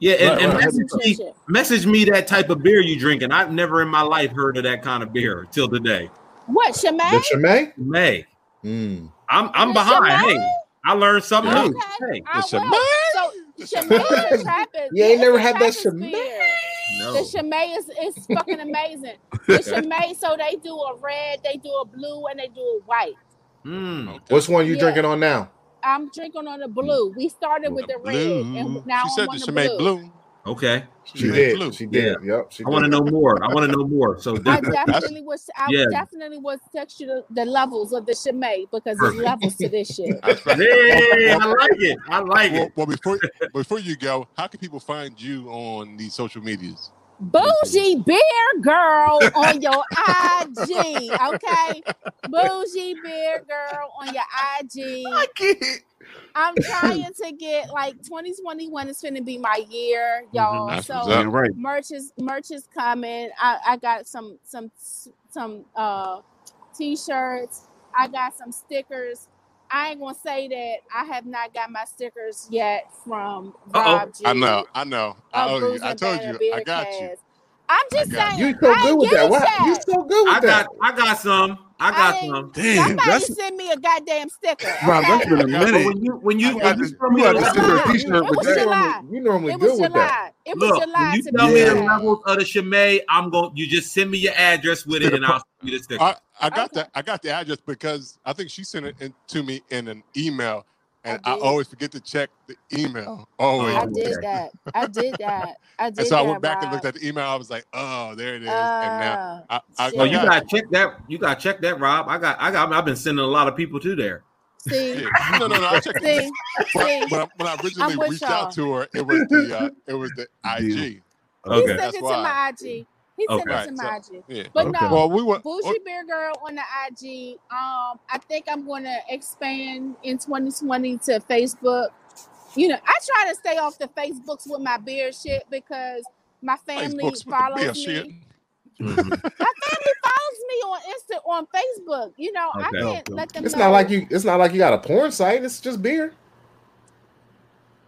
Yeah, and, Right, and right. message Chill me, message me that type of beer you drinking. I've never in my life heard of that kind of beer till today. What, Shemay? The Chimay? May, Mm. I'm I'm The behind. Chimay? Hey, I learned something Yeah. new. Hey, I The will. So Chimay is a Trappist. You ain't never had that Trappist Chimay? Beer. no. The Chimay is, is fucking amazing. The Chimay, so they do a red, they do a blue, and they do a white. Mm. Which one you Yeah. drinking on now? I'm drinking on the blue. We started with the red, and now She I'm said on that the she made blue. blue. Okay. She made did. blue. She did. Yep. She I want to know more. I want to know more. So I definitely, definitely was. I Yeah. definitely was text you the, the levels of the Chimay because there's levels to this shit. That's right. hey, I like it. I like Well, it. well, before before you go, how can people find you on these social medias? Bougie beer girl on your IG, okay? Bougie beer girl on your IG. I can't. I'm trying to get like 2021 is finna be my year, y'all. That's So what's up. Yeah, right. merch is merch is coming. I, I got some some some uh t-shirts. I got some stickers. I ain't gonna say that I have not got my stickers yet from. Rob G. I know, I know. I owe you. I told you. I got you. Cast. I'm just saying. You so good with get that. What? yet. You so good with I that. got I got some. I I got ain't- some. Damn, Somebody that's send me a goddamn sticker. Rob. That's okay? been a minute. when you when you when got you this- throw me you a got It this was in a level, July. t-shirt It with was You that. July. normally, you normally It was good with that. July. It was look, July when you to tell me the levels of the Chimay, I'm going. You just send me your address with it, and I'll send you the sticker. I, I got Okay. the I got the address because I think she sent it in, to me in an email, and I I, always forget to check the email. Always. I Oh, did that. I did that. I did and so I went back and looked at the email. I was like, oh, there it is. and now Uh, I, I, Oh, you got gotta check that. You gotta check that, Rob. I got. I got. I've been sending a lot of people to there. see, Yeah. No, no, no. I checked see, see. when I, when I originally reached y'all. out to her, it was the uh, it was the IG. He Okay. sent That's it to my IG. He sent Okay. it Right. to So my IG. yeah. But Okay. no, Well, we went. Bougie Beer Girl on the IG. Um, I think I'm gonna expand in 2020 to Facebook. You know, I try to stay off the Facebooks with my beer shit because my family Facebook's follows me. shit. My family follows me on Insta on Facebook. You know, I can't let them It's know. not like you. It's not like you got a porn site. It's just beer.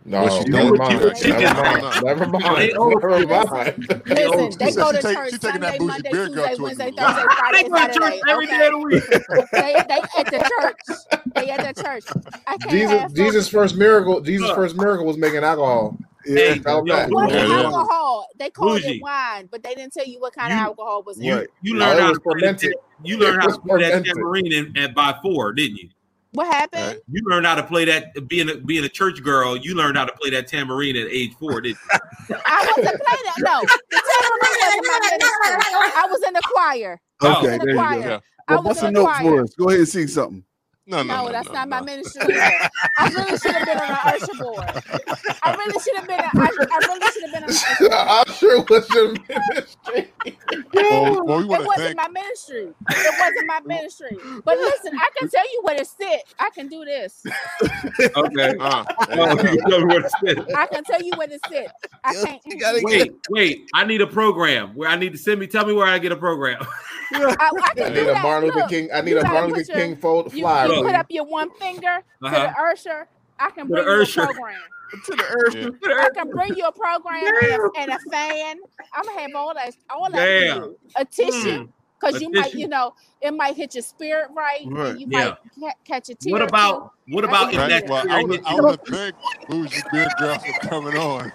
No, Well, she never mind. You would Never it. mind. Never They mind. Never mind. They Listen, they go to she take- church she taking Sunday, that bougie Monday, beer girl Tuesday, to a Wednesday, Thursday. Friday, They go to church Saturday. every day of the week. they they at the church. They at the church. I can't Jesus. Jesus' first miracle. Jesus' first miracle was making alcohol. Yeah. Hey, yo. What Yeah, yeah. alcohol? They called Bougie. it wine, but they didn't tell you what kind You- of alcohol was in You it. Right. you learned it how to play that. fermented. You learned It how to play that fermented. tambourine in, at by four, didn't you? What uh, happened? Right. You learned how to play that being a, being a church girl. You learned how to play that tambourine at age four, didn't you? I wasn't playing that. No, the tambourine wasn't my ministry. I was in the choir. I was Okay, in the there you choir. go. Yeah. I Well, was a in the note choir. for us. Go ahead and sing something. No, no, No, no, that's no, not no. my ministry. I really should have been on the Usher board. I really should have been. A, I, I really should have been on the Usher board. I'm sure it was your ministry. Well, well, we It wasn't thank. my ministry. It wasn't my ministry. But listen, I can tell you where to sit. I can do this. Okay. Uh, Oh, there you you tell me what to say. I can tell you where to sit. I can't. You gotta Wait, wait. I need a program where I need to send me. Tell me where I get a program. I, I I need a that. Martin Luther King. I need a gotta Martin Luther King fold You, flyer. You put up your one finger Uh-huh. to the Usher. I can To bring the you a program. to the earth. Yeah. I can bring you a program and a, and a fan. I'm gonna have all that, all that Damn. for you. A tissue, Mm. because A you might, you know, it might hit your spirit right. and Right. You Yeah. might ca- catch a tear. What or about what about if can Right. do that Well, I want to I you? want thank Bougie Beer Girl for coming on.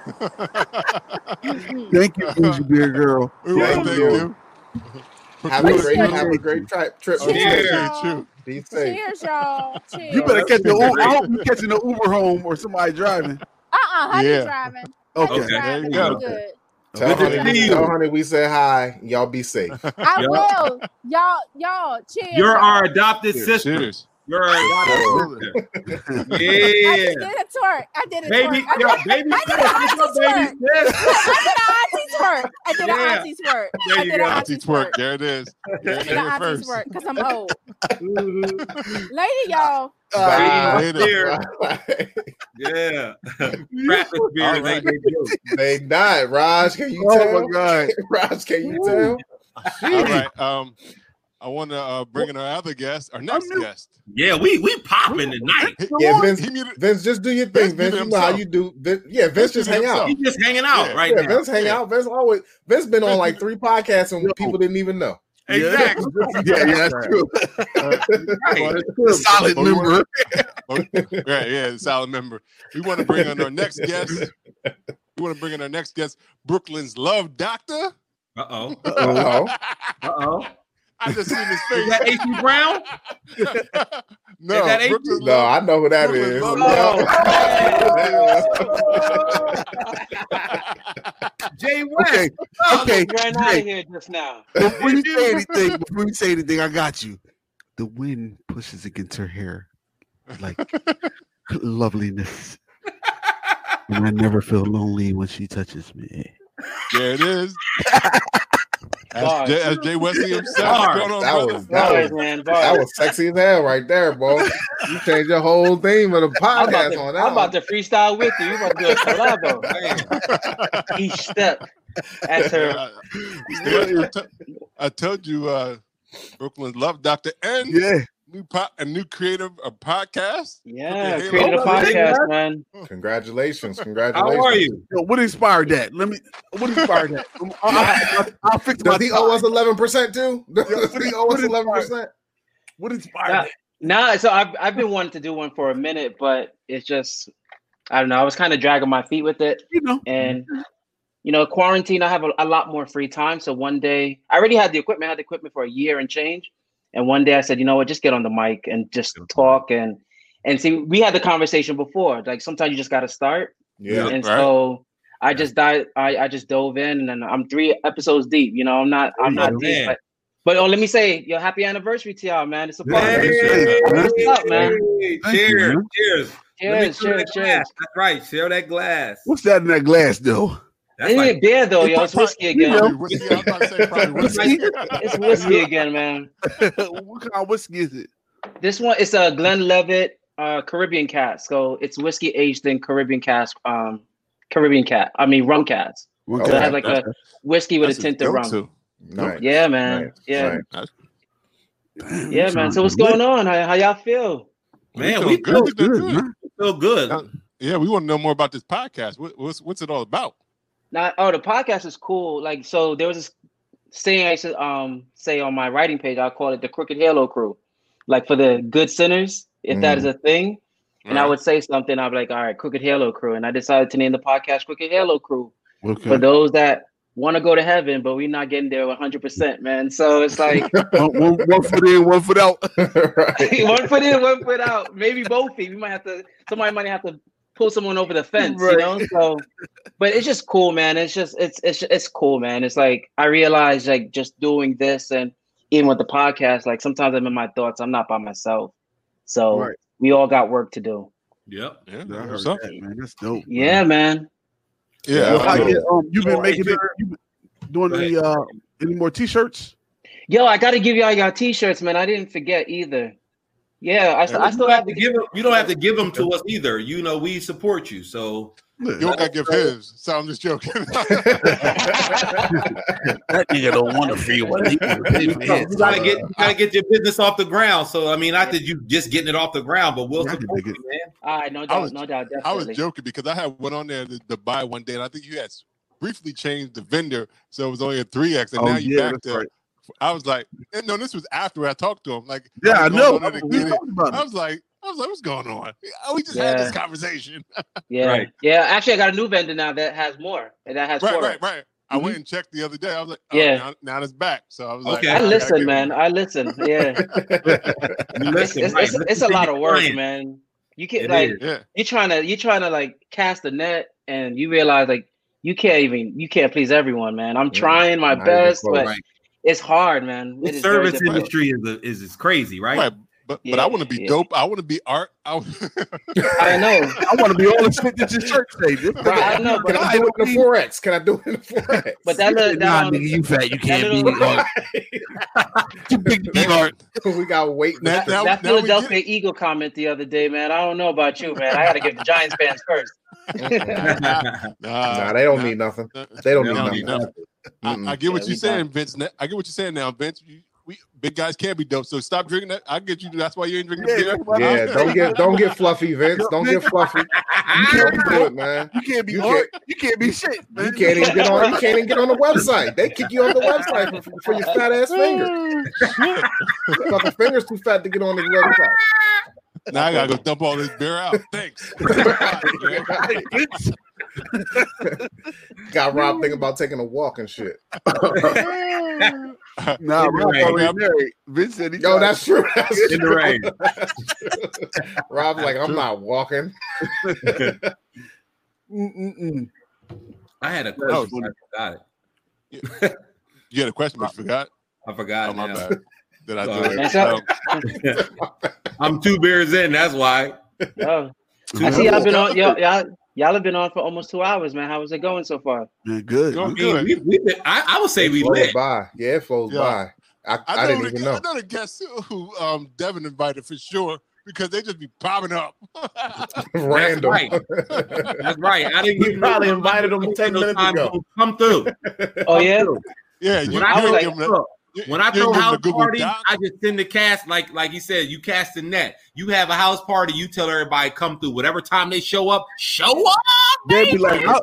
Thank you, Bougie Beer Girl. we want to Thank thank you. you. Have a great, Appreciate have a great tri- trip. Oh, Cheers, yeah, y'all. true. Be safe. Cheers, y'all. Cheers. You better catch the. Uber. I hope you catching the Uber home or somebody driving. Uh-uh, honey Yeah. driving. Okay. Honey Okay, driving. there you I'm go. good. Tell Good to honey, see tell you. honey we said hi. Y'all be safe. I Yup. will. Y'all, y'all, cheers. You're our adopted Cheers. sister. Cheers. You're our adopted. I did a twerk. I did a Baby, twerk. I yo, baby, I did an auntie baby, twerk. I did an auntie twerk. I did an Yeah. auntie twerk. There you go. an Auntie auntie twerk. twerk. There it is. I did there an it auntie twerk because I'm old. Mhm. Lady, y'all. Bye. Later. Cheers. Yeah. Traffic All right. they they not. Raj, can you Oh tell? my god. Raj, can you tell? All right. Um, I want to uh, bring in our other guest, our next new- guest. Yeah, we we popping tonight. Yeah, Vince. Muted. Vince, just do your thing, Vince Vince. You know how you do. Vince, yeah, Vince just hang muted out. He's just hanging out Yeah. right Yeah, now. Vince hang Yeah. out. Vince always. Vince been on like three podcasts and people didn't even know. Exactly. Yeah, yeah, that's true. Right. Solid But we member. right, yeah, solid member. We want to bring on our next guest. We want to bring in our next guest, Brooklyn's love doctor. Uh oh. Uh-oh. Uh oh. I just seen his Is face. that AC Brown? no, is that eight- No. I know who that Brooklyn's is. Oh. love. Jay West. Okay, okay. Ran out of here just now. Before you say anything, before you say anything, I got you. The wind pushes against her hair like loveliness. And I never feel lonely when she touches me. There it is. That's Bars. Jay, that's Jay Wesley himself. Bars. On, That was that Bars, was man. that was sexy as hell right there, bro. You changed your whole theme of the podcast to, on that. I'm that. about to freestyle with you. You about to do a collabo. Each step. That's her. Yeah, I, t- I told you, uh, Brooklyn's love doctor N. Yeah. New po- a new creative a podcast. Yeah, Okay, created a hello. podcast, man. Congratulations, congratulations. How are you? Yo, what inspired that? Let me. What inspired that? I'll, I'll, I'll fix my. Does he owe us eleven percent too? Does he owe us eleven percent? What inspired Nah, that? nah, so I've I've been wanting to do one for a minute, but it's just I don't know. I was kind of dragging my feet with it, You know. and you know, quarantine. I have a, a lot more free time. So one day, I already had the equipment. I had the equipment for a year and change. And one day, I said, you know what? Just get on the mic and just talk and and see. We had the conversation before. Like sometimes you just got to start. Yeah. and right. so I just died. I, I just dove in, and I'm three episoers deep. You know, I'm not I'm There not you deep, but but oh, let me say, yo, happy anniversary to y'all, man. It's a Yeah, party. Hey, What's up, man? Hey, Thank you, cheers. man. Cheers. Cheers, cheers, cheers. That's right. Share that glass. What's that in that glass, though? That's It like ain't beer though, It's yo. It's probably- whiskey again. know. Whiskey. I was about to say probably whiskey. It's whiskey again, man. what kind of whiskey is it? This one it's a Glenlivet uh, Caribbean cask. So it's whiskey aged in Caribbean cask, um, Caribbean cat. I mean rum cask. Okay. So it has like a whiskey with a That's tint of rum. go-to. Nice. Yeah, man. Nice, Yeah, nice. Damn, yeah, man. So what's going on? How, how y'all feel? man, We we feel feel good. Good, good. man. feel good. Uh, Yeah, we want to know more about this podcast. What, what's what's it all about? Now, oh, the podcast is cool. Like, so there was this saying I used to um say on my writing page. I call it the Crooked Halo Crew, like for the good sinners, if that Mm. is a thing. And I would say something. I'd be like, "All right, Crooked Halo Crew," and I decided to name the podcast Crooked Halo Crew Okay. for those that want to go to heaven, but we're not getting there 100, percent man. So it's like one, one, one foot in, one foot out. one foot in, one foot out. Maybe both feet. We might have to. Somebody might have to pull someone over the fence, you know. So, but it's just cool, man. It's just it's it's it's cool, man. It's like I realize like just doing this and even with the podcast, like sometimes I'm in my thoughts. I'm not by myself, so Right. we all got work to do. Yep. Yeah, Yeah, I heard what's that, man. That's dope. Yeah, man. Yeah, Well, I know. you- um, you've been making it, you been doing Go any uh any more t-shirts? Yo, I got to give y'all your t-shirts, man. I didn't forget either. Yeah, I, st- I still have have to to give them. You don't have to give them to us either. You know, we support you. So You don't got to give his. So I'm just joking. That nigga don't want to feel what he you gotta get you gotta get your business off the ground. So I mean, not that you just getting it off the ground, but we'll Yeah, I can support you, man. All right, no doubt, was- no doubt, I was joking because I had one on there to, to buy one day, and I think you had briefly changed the vendor, so it was only a three X, and Oh, now you yeah, back to. right. I was like, and no, this was after I talked to him. Like, Yeah, I was know. going on there to We get it. talked about I was like, I was like, what's going on? We just had this conversation. Yeah, Right. yeah. Actually, I got a new vendor now that has more. and That has right, four. right, right. I Mhm. went and checked the other day. I was like, oh, Yeah. now, now it's back. So I was like, Okay. I listen, get man. it. I listen. Yeah, You it's, listen, it's, right. it's, it's a lot of work, client. man. You can It like. Yeah, you're trying to you're trying to like cast the net, and you realize like you can't even you can't please everyone, man. I'm Yeah. trying my Not best, but Right. It's hard, man. The It is service difficult. industry is a, is is crazy, right? Right. But but I want to be Yeah. dope. I want to be art. I, I know. I want to be all the shit that your church say. This Right, I know, but Can I do it in the forex? Can I do it in the forex? But that little, nah, that, nigga, you fat. You can't be little, art. Too big to be art. we got weight. Now- that, now- that now we get Philadelphia Eagle comment the other day, man. I don't know about you, man. I got to give the Giants fans first. nah, nah, they don't nah, need nothing. nah, They don't they need don't nothing. need nothing. I, I get what Yeah, you're we saying, Vince. I get what you're saying now, Vince. You, we big guys can't be dope. So stop drinking that. I get you. That's why you ain't drinking Yeah, beer. Yeah, don't get don't get fluffy, Vince. Don't get fluffy. You can't do it, man. You can't be You art. You can't be shit. Man. You can't even get on. You can't even get on the website. They kick you off the website for, for your fat ass oh, finger. Your fucking fingers too fat to get on the website. Now I gotta go dump all this beer out. Thanks. Got Rob thinking about taking a walk and shit. Nah, In the Rob rain. already married. Vince said he Yo, that's true. That's In the rain. That's. Rob's like, I'm not walking. Mm-mm-mm. I had a That was question. I forgot it. You had a question, but you forgot. I forgot. Oh my now. bad. Did I do it? Um, I'm two beers in. That's why. Oh, Two I see y'all been on y'all, y'all y'all have been on for almost two hours, man. How is it going so far? Man, good. Go I, We mean, good. we, we I, I would say we Flows lit. by. Yeah, it flows Yeah. by. I, I, I, didn't the, even I know. know the guests who um, Devin invited for sure because they just be popping up. Random. right. That's right. I didn't He give probably no- invited them 10 no minutes time ago. Come through. Oh yeah, yeah, you, When I, was ain't like, give 'em the- look, you- when I you throw ain't house the Google parties, I just send the cast like like he said. You cast the net. You have a house party. You tell everybody come through. Whatever time they show up, show up. They'd be like, oh,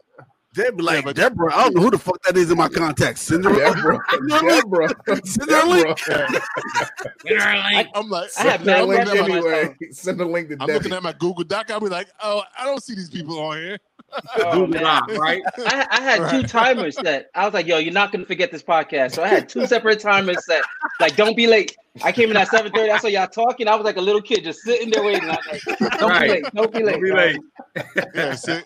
they'd be like, but- Deborah. I don't know who the fuck that is in my contacts. Send her. Deborah. Deborah. Send her a link. I, I'm like, I have Send her a mad link questions anyway. Send a link to I'm Debbie. looking at my Google Doc. I'll be like, oh, I don't see these people on here. Oh, Google right? I, I had two timers set. I was like, "Yo, you're not gonna forget this podcast." So I had two separate timers set. Like, don't be late. I came in at seven thirty. I saw y'all talking. I was like a little kid just sitting there waiting. I was like, "Don't Right. be late. Don't be late." Don't be late. Yeah, see,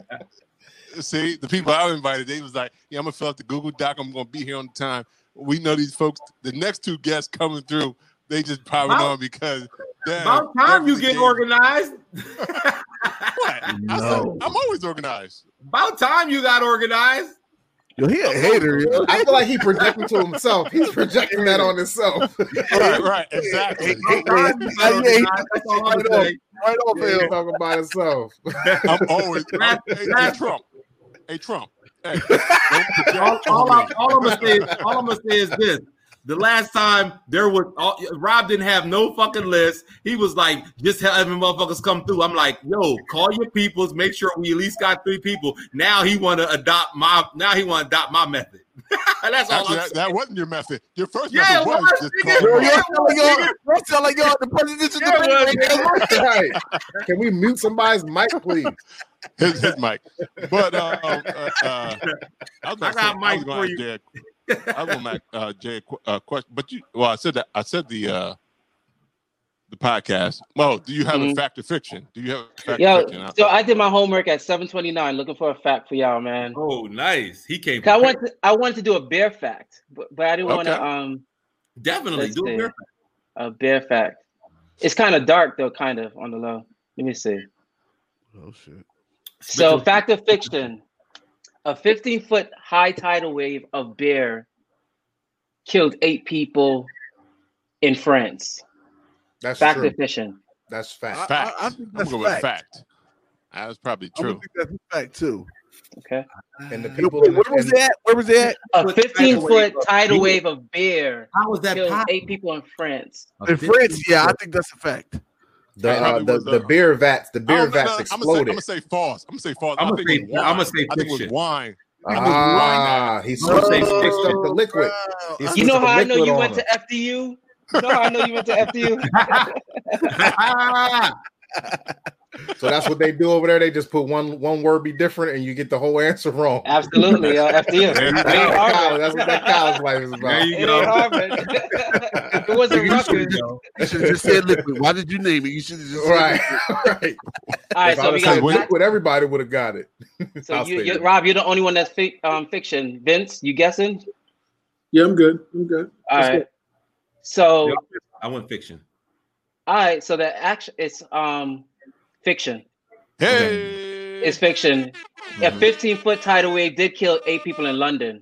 see, the people I invited, they was like, yeah, I'm gonna fill out the Google Doc. I'm gonna be here on time. We know these folks. The next two guests coming through, they just popping About- on because damn, About time you get game. organized. What? I said, No. I'm always organized. About time you got organized. Yo, he a hater. yo. I feel like he projecting to himself. He's projecting that on himself. Right, right, exactly. Hey, hey, About time you got hey, hey, organized. That's all I'm right saying. Right off Yeah, he's him. talking about himself. I'm always. I'm, hey, hey, Trump. Hey, Trump. Hey, all, all, I, all I'm gonna say all I'm gonna say is this. The last time there was all, Rob didn't have no fucking list. He was like, just having motherfuckers come through. I'm like, yo, call your peoples, make sure we at least got three people. Now he want to adopt my now he want to adopt my method. That's all Actually, that, that wasn't your method. Your first Yeah, method was was, just nigga. call Yo, them y'all out. sound like y'all, y'all sound like y'all the presidential debate well, right now. right. Can we mute somebody's mic, please? his, his mic. But uh, uh, uh, I was I gonna got mic gonna for ask you. Jay, I will gonna ask uh, Jay a uh, question, but you. Well, I said that. I said the uh, the podcast. Well, do you have a Mhm. fact or fiction? Do you have a fact or Yo, fiction? so I did my homework at seven twenty nine, looking for a fact for y'all, man. Oh, nice. He came. I want to, I wanted to do a bear fact, but, but I didn't want to um definitely let's do see. it. a bear fact. It's kind of dark though, kind of on the low. Let me see. Oh shit. So, fact or fiction: a 15 foot high tidal wave of bear killed eight people in France. That's Fact true. or fiction? That's fact. I, Fact. I, I think I'm that's gonna go with fact. fact. That's probably I true. think that's fact too. Okay. And the uh, people wait, in the- where was that? Where was that? A 15 foot tidal wave of bear How was that killed eight people in France. In France, yeah, I think that's a fact. The, uh, the, was, the uh, beer vats, the beer I'm vats gonna, exploded. I'm gonna say false. I'm gonna say false. I'ma I think say- it I'ma wine. say I think it was wine. ah, he I'm gonna switched, switched up the liquid. He You know how I know you went him. to FDU? You know how I know you went to FDU? So that's what they do over there. They just put one one word be different, and you get the whole answer wrong. Absolutely, uh, FDM. That's, It ain't that's, what Harvard. college, that's what that college life is about. There you It go. ain't Harvard. it wasn't Rutgers. You should just said liquid. Why did you name it? You should just right, right. All right, if I so would we got liquid, everybody would have got it. so you, you. Rob, you're the only one that's fi- um, fiction. Vince, you guessing? Yeah, I'm good. I'm good. All Let's right. go. So I went fiction. all right, so the action it's um fiction. Hey, It's fiction. A Mm-hmm. 15 foot tidal wave did kill eight people in London.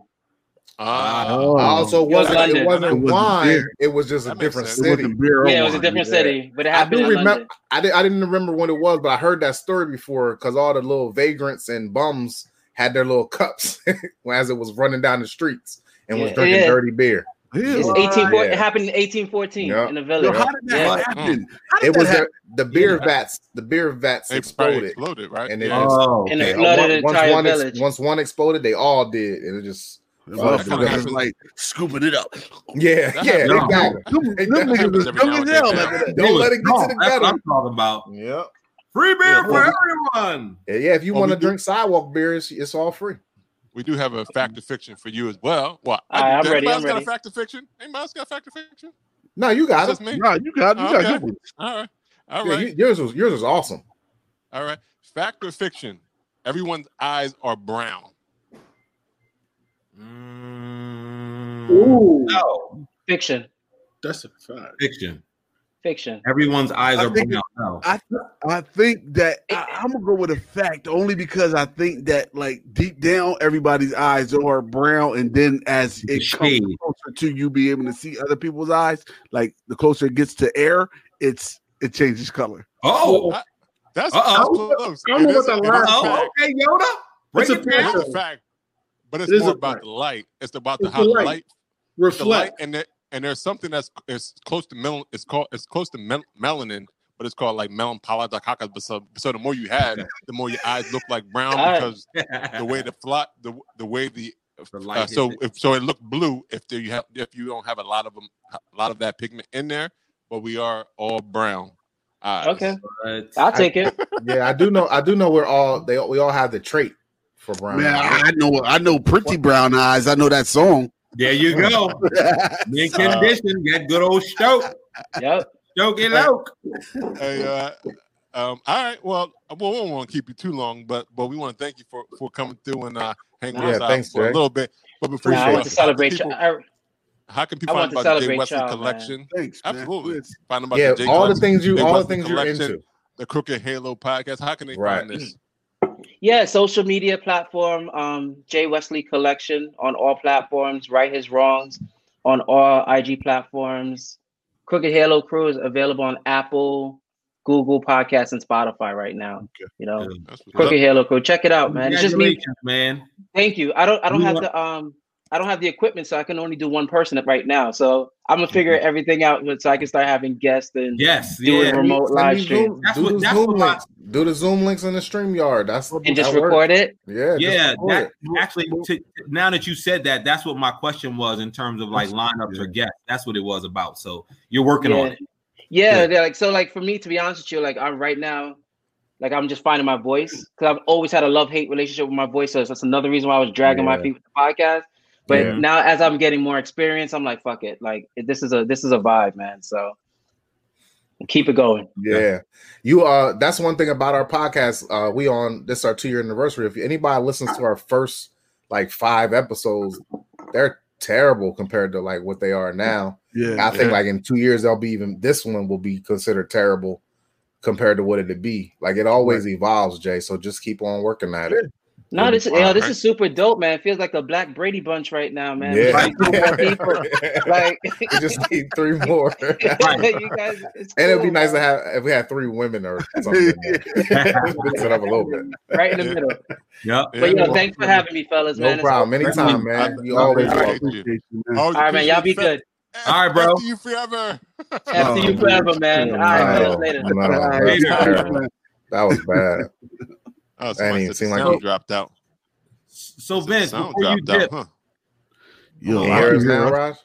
Ah, Oh. Also, It was wasn't London. it wasn't It wasn't wine? beer. It was just a That makes different sense. City. wasn't beer Yeah, it was a different yeah. city, but it I do in remember. London. I did. I didn't remember when it was, but I heard that story before because all the little vagrants and bums had their little cups as it was running down the streets and was drinking yeah. dirty beer. It's Ew. 18, Yeah. It happened in 1814 Yeah. in the Yo, village. how did that Yeah. happen? Mm. How did It that was happen? the, the beer Yeah. vats. The beer vats they exploded, exploded, right? and it yeah. just Oh, And it uh, flooded the once entire one ex- village. once one exploded, they all did, and it just The Well, motherfuckers that was like scooping it up. yeah, That yeah, happens. No. exactly. Them, them niggas was every young now as and hell then. after that. Don't was let it get to drunk. the That's what gutter. I'm talking about. Yep. Free beer Yeah, for well, everyone. Yeah, yeah. If you Well, want to drink sidewalk beer, it's, it's all free. We do have a fact of fiction for you as well. What? All right, I'm Anybody ready, I'm else got ready. a fact of fiction? Anybody else got a fact of fiction? No, you got It's it. just me. Nah, you got you got Okay. good ones. All right, all Yeah, right, you- yours was yours was awesome. all right. Fact or fiction? Everyone's eyes are brown. Mm, Ooh, no, Fiction. that's a fact. fiction. Fiction. Everyone's eyes I are think brown. No. I I think that I, I'm gonna go with a fact only because I think that like deep down everybody's eyes are brown, and then as The it comes closer to you be able to see other people's eyes, like the closer it gets to air, it's it changes color. Oh, That's, that's Uh-oh. close. I don't It is- what the it is a oh, fact. okay, Yoda. Break It's a it It fact. but it's It is more about fact. the light. It's about the It's how the the light. light, the light, Reflect. and there, and there's something that's it's close to mel. It's called it's close to mel- melanin, but it's called like melon polydicacus. But so, so the more you have, the more your eyes look like brown because the way the flat the the way the The light uh, so it. if so it look blue if there you have if you don't have a lot of them a lot of that pigment in there, but we are all brown. Eyes. Okay. But I'll take it. Yeah, I do know. I do know we're all they we all have the trait for brown. Man, eyes. I, I know I know pretty brown eyes. I know that song. There you go. Mint condition. Get good old Stoke. Yep. Stoke it out. Hey, uh, um, all right. Well, well, we don't want to keep you too long, but but we want to thank you for for coming through and uh, hanging Yeah, with us out thanks, for a little bit. But before Nah, I you want go, to how can celebrate. people- y'all. How can people want find about the Jay celebrate Wesley y'all, man. collection? Thanks, man. Absolutely. Yes. Find about yeah, the Jay all the things you Jay all the things you're into. The Crooked Halo podcast. How can they Right. find this? Yeah, social media platform, um, Jay Wesley Collection on all platforms. Right His Wrongs on all IG platforms. Crooked Halo Crew is available on Apple, Google Podcasts, and Spotify right now. You know, That's what's Crooked up. Halo Crew. Check it out, man. It's just me. Man. Thank you. I don't. I don't We have want- the um. I don't have the equipment, so I can only do one person right now. So I'm gonna figure mm-hmm. everything out so I can start having guests and Yes, doing yeah. remote Send live me stream Zoom- That's do what- the that's Zoom what my- links. Do the Zoom links in the StreamYard. That's and just that record works. it. Yeah, Yeah, that it. actually. To, now that you said that, that's what my question was in terms of like lineups or guests. That's what it was about. So you're working on it. Yeah, Good. they're like so. Like for me, to be honest with you, like I'm right now, like I'm just finding my voice because I've always had a love hate relationship with my voice. So that's another reason why I was dragging my feet with the podcast. But Yeah. now, as I'm getting more experience, I'm like, fuck it. Like this is a this is a vibe, man. So keep it going. Yeah. You uh that's one thing about our podcast. Uh we on this is our two year anniversary. If anybody listens to our first like five episodes, they're terrible compared to like what they are now. Yeah. I think Yeah. like in two years they'll be even this one will be considered terrible compared to what it'd be. Like it always evolves, Jay. So just keep on working at it. No, this Wow, yo, this right. is super dope, man. It feels like a Black Brady Bunch right now, man. Yeah. Like, two like we just need three more. you guys, it's And it'd be cool, nice to have if we had three women or something. Mix it up a little bit. right in the middle. Yep. But yo, Yeah. thanks for having me, fellas, No man. It's problem. all- Anytime, I- man. You I always appreciate welcome. you. You, man. All right, man. Y'all be appreciate good. Fe- All right, bro. After you forever. After you forever, man. All right, Later. no, All right, that's Later. That was bad. Oh, That somebody ain't said seem like sound you- dropped out. So Vince, before you dropped out, dip, huh? You I hear us now. Raj?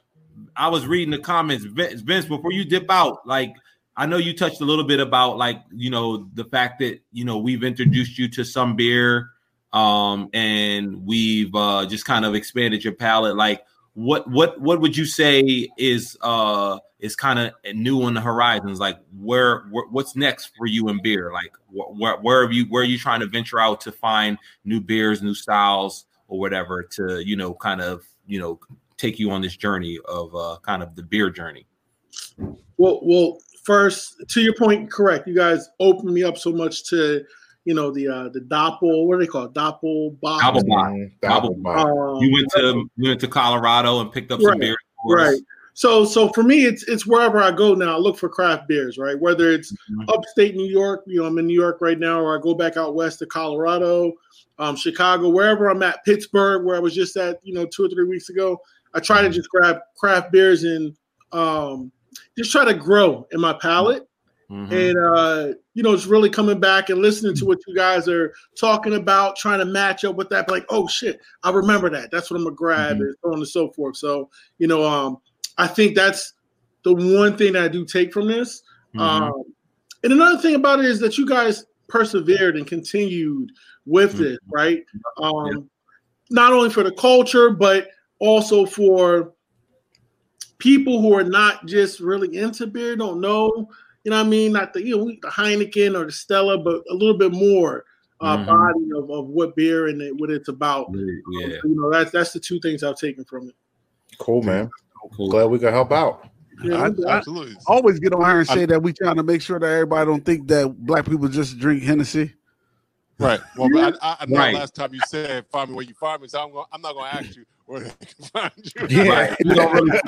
I was reading the comments. Vince, Vince, before you dip out, like I know you touched a little bit about like you know the fact that you know we've introduced you to some beer, um, and we've uh, just kind of expanded your palate. Like, what what what would you say is uh is kind of new on the horizons? Like, where, what's next for you in beer? Like, wh- where where are you where are you trying to venture out to find new beers, new styles, or whatever to you know kind of you know take you on this journey of uh kind of the beer journey. Well, well, first to your point, correct. You guys opened me up so much to, you know, the uh the doppel. What do they call it? Doppel box. Doppelbock. Doppelbock. Um, you went to you went to Colorado and picked up some Right, beers. for us. Right. So so for me, it's it's wherever I go now. I look for craft beers, right? Whether it's Mm-hmm. upstate New York, you know, I'm in New York right now, or I go back out west to Colorado, um, Chicago, wherever I'm at, Pittsburgh, where I was just at, you know, two or three weeks ago. I try Mm-hmm. to just grab craft beers and um, just try to grow in my palate. Mhm. And uh, you know, it's really coming back and listening to what you guys are talking about, trying to match up with that. Like, oh shit, I remember that. That's what I'm gonna grab, Mhm. and so on and so forth. So, you know, um, I think that's the one thing that I do take from this. Mhm. Um, and another thing about it is that you guys persevered and continued with Mm-hmm. it, right? Um, Not only for the culture, but also for people who are not just really into beer, don't know, you know what I mean? Not the you know the Heineken or the Stella, but a little bit more uh, Mhm. body of, of what beer and it, what it's about. Yeah. You know, that's that's the two things I've taken from it. Cool, man. Glad we could help out. Yeah, I, I Absolutely. always get on here and say that we trying to make sure that everybody don't think that black people just drink Hennessy. Right. Well, I, I, I know Right. last time you said find me where you find me, so I'm, going, I'm not going to ask you where they can find you. Yeah. Right. You don't really,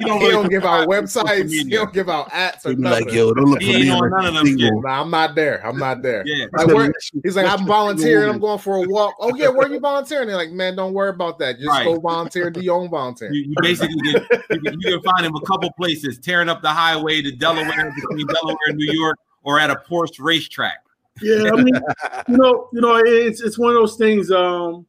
you He don't don't, give out subscribe to social websites. He media. don't give out ads or nothing. like, yo, don't look He for me. like none of them Nah, I'm not there. I'm not there. Yeah. Like, where, he's like, I'm volunteering. I'm going for a walk. Oh yeah, where are you volunteering? They're like, man, don't worry about that. Just Right. go volunteer. Do your own volunteer. You, you basically get, you, can, you can find him a couple places, tearing up the highway to Delaware between Delaware and New York, or at a Porsche racetrack. Yeah, I mean, you know, you know, it's it's one of those things. Um,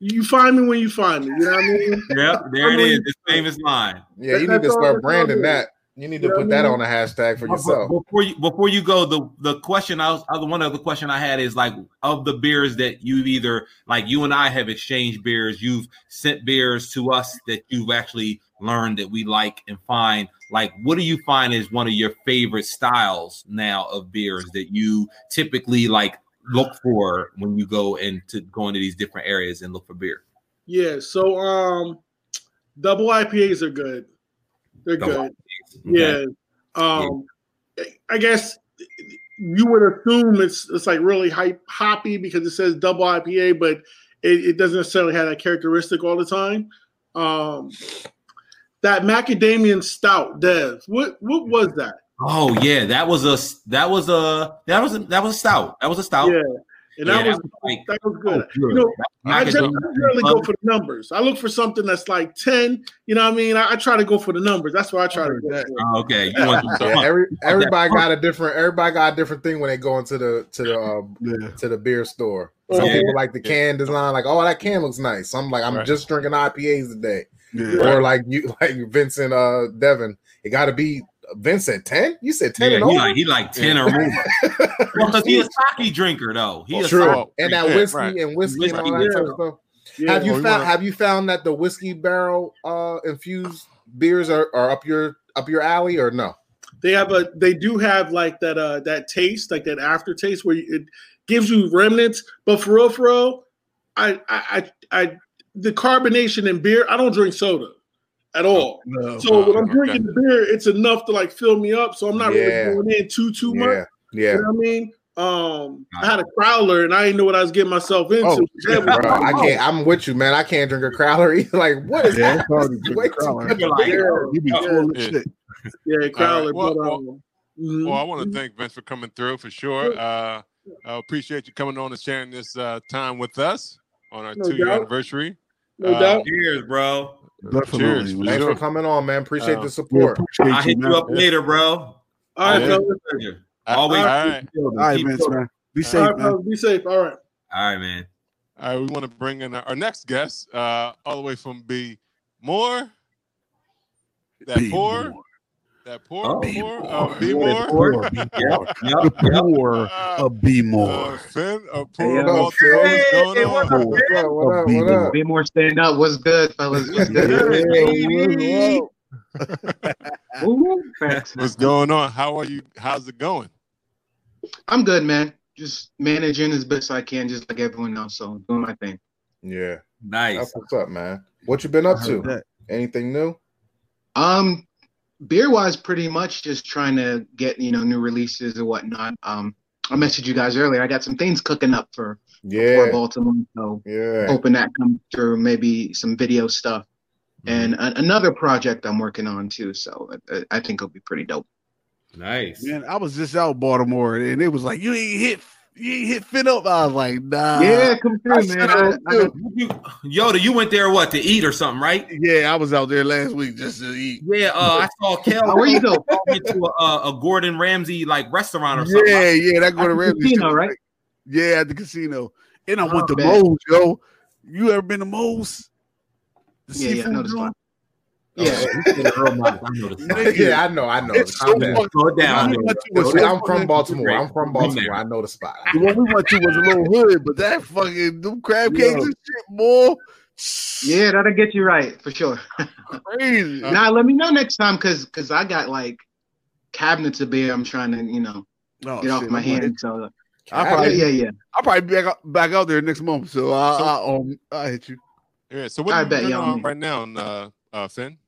you find me when you find me. You know what I mean? Yep, there it is. it. This famous line. Yeah, you need to start branding that. You need to You put that I on a hashtag for yourself. Before you before you go, the the question I was one other question I had is like of the beers that you've either like you and I have exchanged beers, you've sent beers to us that you've actually learned that we like and find. Like, what do you find is one of your favorite styles now of beers that you typically like look for when you go into go into these different areas and look for beer? Yeah. So, um, double IPAs are good. They're Double good. Yeah. Um, I guess you would assume it's it's like really hype hoppy because it says double IPA, but it, it doesn't necessarily have that characteristic all the time. Um, that macadamian stout, Dev. What what was that? Oh yeah, that was a that was a that was a, that was a stout. That was a stout. Yeah, and that Yeah, was that was like- that was good. Oh, you know, I Macadamia generally generally go for the numbers. I look for something that's like ten. You know what I mean? I, I try to go for the numbers. That's what I try to go for. Oh, okay, you want some Yeah, every everybody got a different. Everybody got a different thing when they go into the to the um, Yeah. to the beer store. Some Yeah. people like the can design, like, oh, that can looks nice. So I'm like, I'm Right. just drinking IPAs today. Yeah. Or like you, like Vincent, uh, Devin, it got to be Vincent ten. You said ten Yeah, and he over. like he like ten or more. well, because he a sake drinker though. He a True, sake- and that Yeah, whiskey right. and whiskey and all Whiskey, that type of stuff. Yeah. have you Well, found wanna- Have you found that the whiskey barrel uh infused beers are, are up your up your alley or no? they have a they do have like that uh that taste like that aftertaste where it gives you remnants but for real for real I, I i i the carbonation in beer i don't drink soda at all No. so when i'm drinking the beer it's enough to like fill me up so i'm not Yeah. really going in too too much Yeah, yeah. you know what i mean um i had a crowler and i didn't know what i was getting myself into Oh, That was- Bro, I can't. I'm with you, man. I can't drink a crowler. either. like, what is Yeah, that? it's hard to drink Way a too crowler. You're like. You be Yeah. full of shit. yeah crowler Well, but well, um mhm. Well, I want to thank Vince for coming through for sure. Uh, I appreciate you coming on and sharing this uh, time with us on our No two year anniversary. no uh, doubt Cheers, bro. Definitely. Cheers. Thanks Sure. for coming on, man. Appreciate Uh, the support. appreciate I'll hit man. you up later, bro. all right Yeah. fellas. Pleasure. all Always right. All right, Keep Vince, going. man. Be all safe, right man. fellas, be safe all right All right, man. All right, we want to bring in our next guest, uh, all the way from B. More. That Be poor. More. That poor, Oh. poor, uh, be Yeah, more. poor, be more. Yep, The yep. poor a B more. Uh, Finn, uh, Hey, poor yo. Baltimore, what's going Hey, on? what's up, What up? What a up? B What more. up? Be more stand up. What's good, fellas? What's good? Yeah, what's up? What's going on? How are you? How's it going? I'm good, man. Just managing as best I can, just like everyone else. So doing my thing. Yeah, Nice. that's what's up, man. What you been up to? that. Anything new? Um, beer wise, pretty much just trying to get you know new releases and whatnot. Um, I messaged you guys earlier. I got some things cooking up for yeah for Baltimore, so yeah. hoping that comes through. Maybe some video stuff and a- another project I'm working on too. So uh, I think it'll be pretty dope. Nice. Man, I was just out Baltimore and it was like, you ain't hit you ain't hit fit up. I was like, nah. yeah, come I through, said man. I I, was I You, Yoda, you went there what to eat or something, right? Yeah, I was out there last week just to eat. Yeah, uh, I saw Kel. Where you go? Went to a, a Gordon Ramsay like restaurant or something. Yeah, yeah, that go At to the Ramsay casino, shit right? like- yeah, at the casino. And I Oh, went to man. Mo's, yo. You ever been to Mo's? The Yeah, yeah, I know the joint? spot. Yeah. yeah, I know, I know. It's so Calm down. fucking- Slow it down. the one we dude. went to was See, so I'm from Baltimore. I'm from Baltimore. I know the spot. The one we went to was a little hood, but that fucking them crab cakes Yo. and shit, boy. Yeah, that'll get you right for sure. crazy. now let me know next time because because I got like cabinets of beer. I'm trying to you know Oh, get off shit, my I'm like- hands. So I'll yeah, probably, yeah, yeah. I'll probably be back out, back out there next month. So I, So- I, um, I hit you. Yeah. So what I are you bet doing y'all on right now, uh, uh, Finn?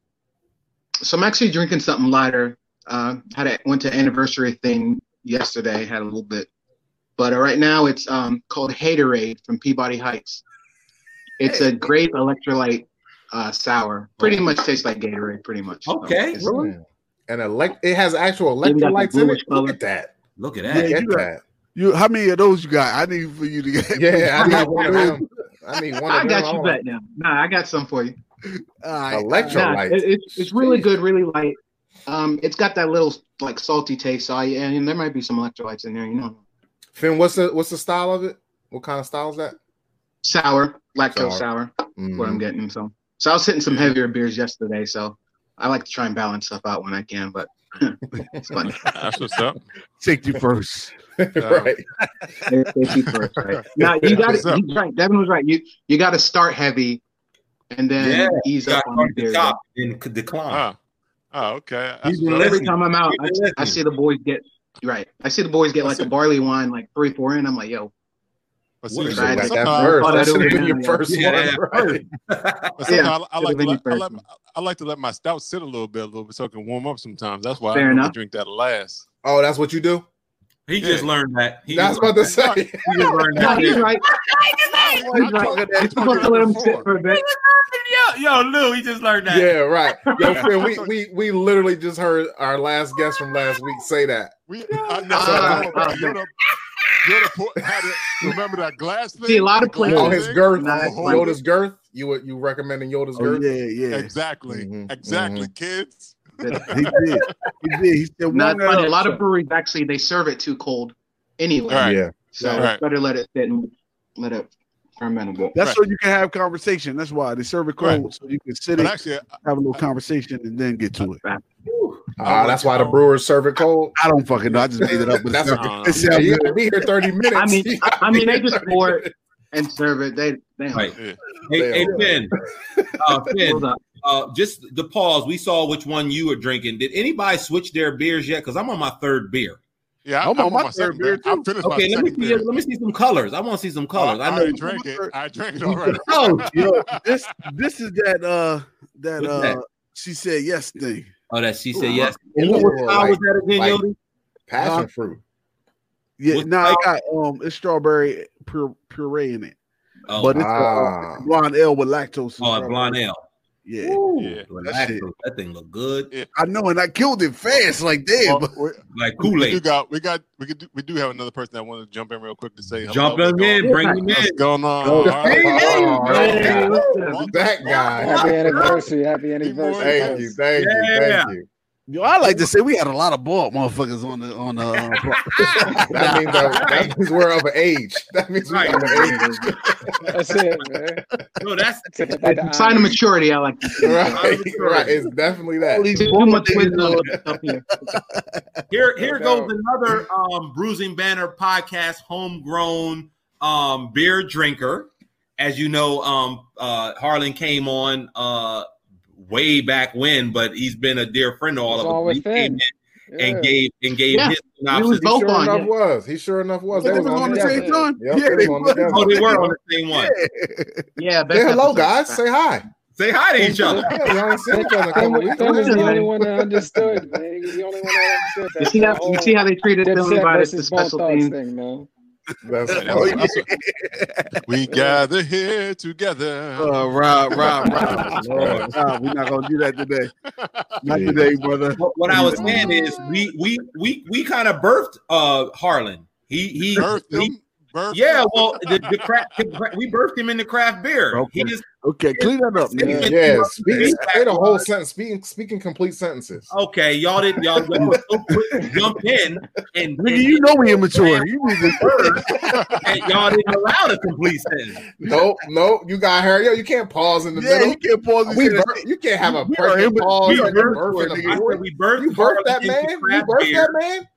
So I'm actually drinking something lighter. Uh, had a went to anniversary thing yesterday. Had a little bit, but uh, right now it's um called Haterade from Peabody Heights. It's a great electrolyte uh, sour. Pretty much tastes like Gatorade. Pretty much. So Okay. it's- Mm. And elect it has actual Maybe got the electrolytes in bluish it. Look at that. Look at that. Get you got- that. You, how many of those you got? I need for you to get. Yeah, I need one of them. I need one of I got you want bet now. Nah, I got some for you. All right. Electrolyte. Nah, it, it's it's really good, really light. Um, it's got that little like salty taste. So I, and there might be some electrolytes in there. You know, Finn, what's the what's the style of it? What kind of style is that? sour, lactose Sour. sour. What I'm Mhm. getting. So so I was hitting some heavier beers yesterday. So I like to try and balance stuff out when I can. But it's fun. That's what's up. Safety first. right. Safety first, right? Now you got it. right. Devin was right. You you got to start heavy, and then Yeah, ease up on the at top and could decline. Ah, oh, okay. He's been. Every time I'm out, I, I see the boys get right. I see the boys get like What's a barley wine, like three, four in. I'm like, yo, But What see, is You it? got sometimes- that first. Oh, That that should have over been your now, yeah. first Yeah, one, right? Yeah, I, I like to let, I, your I like to let my stout sit a little bit, a little bit, so it can warm up. Sometimes that's why Fair I enough. drink that last. Oh, that's what you do? He just learned that. He That's just, about to say. he just learned that. he's right. He's right. you that- You're I supposed to let him sit for a bit. Yo, yo, Lou, he just learned that. Yeah, right. Yo, Finn, we, we we literally just heard our last guest from last week say that. We, I know. You're, ah, you're the, you're the po- had it, remember that glass thing? See, a lot of The glass places- Oh, his girth, Nah, that's fine. Yoda's girth. You were- you recommending Yoda's Oh, girth? yeah, yeah. Exactly. Mhm, Exactly, kids. He did. He did. He said, No, warm it's funny. A lot of breweries actually they serve it too cold anyway. All right. Yeah. So Right. better let it sit and let it ferment a bit. That's Right. so you can have conversation. That's why they serve it cold, Right. so you can sit But it, actually, have a little conversation, and then get to it. Ah, that's why the brewers serve it cold. I don't fucking know. I just made it up. But That's it what- sounds- it Yeah, sounds you gotta be here 30 minutes. I mean, I, I mean, they here just 30 pour minutes. It and serve it. They, they Right. yeah. Hey, They hey. Finn. Uh, Finn, uh, just the pause. We saw which one you were drinking. Did anybody switch their beers yet? Because I'm on my third beer. Yeah, I'm on my third second beer, I too. finished Okay, my let me see. beer. Let me see some colors. I want to see some colors. I, I know. already drank it. I drank it already. Oh, Yo, this this is that uh that What's uh that? she said yes thing. oh, that she said Ooh, yes. ooh, And what was like- was that again, like- Yodi? Passion Huh? fruit. Yeah, What's no, the it got um it's strawberry pure, puree in it, Oh, but it's a, Ah. uh, blonde ale with lactose. and oh, blonde ale. Yeah, Yeah. that shit. That thing look good, I know, and I killed it fast. Like damn, Well, we, like we Kool do Aid. got we got we could do, we do have another person that wanted to jump in real quick to say hello. Jump What's them going- in, bring them What's going on? All right. Hey, that what's guy. That guy. Happy anniversary. Happy anniversary. Thank you. Thank you. Thank you. Yo, I like to say we had a lot of bald motherfuckers on the on the. Uh, that means that, that means we're of age. That means we're Right. of age. That's it, man. No, that's Sign of maturity, I like to right, right. It's definitely that. Too much wisdom up here. Here, here goes another um, Bruising Banner podcast, homegrown um, beer drinker. As you know, um, uh, Harlan came on uh, way back when, but he's been a dear friend of all It's of us. all He came and gave and gave Yeah. his We was synopsis. He sure on, enough yeah. was. He sure enough was. They was on the together. same time. Yep, Yeah, they they was on Oh, they were on the same one. Yeah, best Say hello, episode. guys. Say hi. Say hi to each other. Yeah, y'all seen each other in Tim, couple was the only one that understood, man. He was the only one that understood that. You see how you see how they treated whole Billy Dipset by the versus special thing. thing, man. That's Yeah, Oh, that's- yeah. we gather here together. Uh, Rob, Rob, Rob. Lord. Rob, we're not gonna do that today. Not today, brother. What, what I was saying is, we we we we kind of birthed uh, Harlan. He he, Birthed he him. Birthed yeah. him. Well, the, the craft we birthed him in the craft beer. Okay. He is Okay, clean that up, man. Yeah. Yeah, speak, say the whole sentence. Speaking, speaking complete sentences. Okay, y'all didn't y'all, y'all so quick jump in and, Nigga, you know we immature. You need to. and y'all didn't allow the complete sentence. Nope, nope. You got her. Yo, you can't pause in the Yeah, middle. you can't pause. We say bir- that. you can't have a We are pause we are and a birth immature, in the nigga. I middle. said we birthed You birthed Harlan that man. You birthed that man.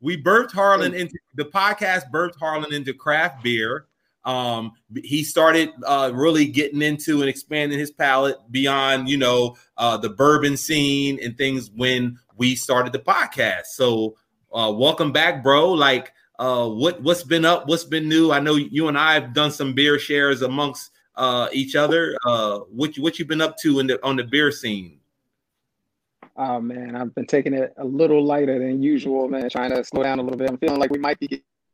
We birthed Harlan into the podcast. Birthed Harlan into craft beer. Um, he started uh, really getting into and expanding his palate beyond, you know, uh, the bourbon scene and things when we started the podcast. So, uh, welcome back, bro. Like, uh, what what's been up? What's been new? I know you and I have done some beer shares amongst uh, each other. Uh, what you, what you been up to in the on the beer scene? Oh man, I've been taking it a little lighter than usual, man. Trying to slow down a little bit. I'm feeling like we might be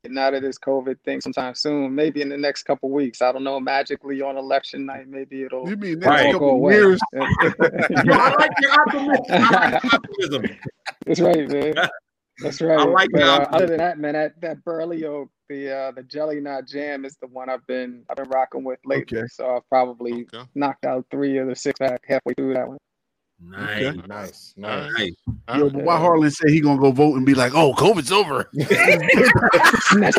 getting out of this COVID thing sometime soon. Maybe in the next couple weeks. I don't know. Magically on election night, maybe it'll You mean next Right. couple go away. years? Yo, I like your optimism. I like optimism. That's right, man. That's right. I like But, uh, that. other than that, man, that that Burley Oak, the uh, the Jelly Knot Jam is the one I've been I've been rocking with lately. Okay. So I've probably Okay. knocked out three of the six pack halfway through that one. Nice. Okay. Nice, nice. Nice. Yo, but why Harlan say he gonna go vote and be like, "Oh, COVID's over." He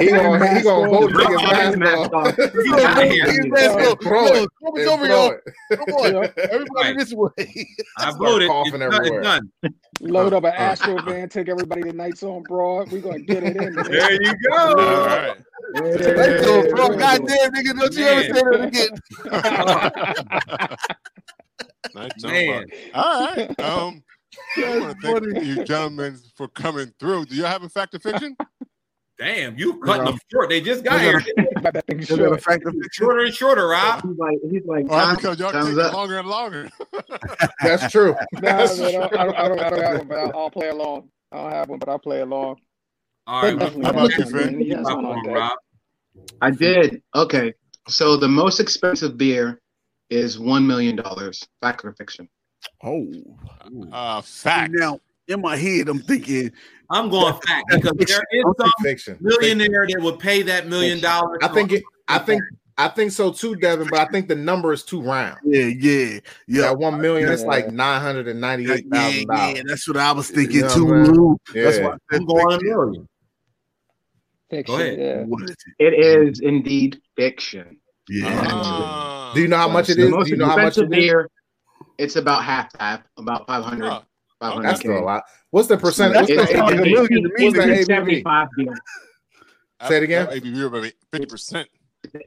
gonna, he gonna vote to take his Mask mask off. off. He outta here. His mask off. Throw COVID's over, y'all. Come on, everybody Right. this way. I Start voted. coughing It's done. everywhere. It's done. Load up an Astro van, take everybody to Nights on Broad. We're gonna get it in. man. There you All go. right. Like, yo, bro, goddamn, nigga, don't you ever say that again. Nice Man. jump. All right. Um, I want to thank you gentlemen for coming through. Do you have a fact or fiction? Damn, you cutting them short. They just got here. Got that thing Is that a short. fact or? Shorter and shorter, Rob. He's like he's like Or time, because y'all time's take up. longer and longer? That's true. Nah, That's man, I, true. don't, I, don't, I, don't, I don't have one, but I'll, I'll play along. I don't have one, but I'll play along. All right. How about you, one, Finn? man. He on Rob. I did. Okay. So the most expensive beer is one million dollars. Fact or fiction? Oh, Uh, fact. now in my head, I'm thinking, I'm going fact because there is some Fiction. millionaire that would pay that million dollars. I think it. I think. I think so too, Devin. But I think the number is too round. yeah, yeah, yeah. That one million. That's Yeah. like nine hundred and ninety-eight thousand yeah, dollars. Yeah, that's what I was thinking know too. what I'm saying? Lou. That's why I said I'm going a million. Fiction, Go ahead. yeah. What is it? It is indeed fiction. Yeah. Ah. Do you know how much it the is? most Do you know how much it is? beer? It's about half that, about 500. Oh, 500 That's still a lot. What's the percent? That's What's It's the not a ABV? million to me, What's the nigga. 1875 beer. Say it again? ABV about fifty percent.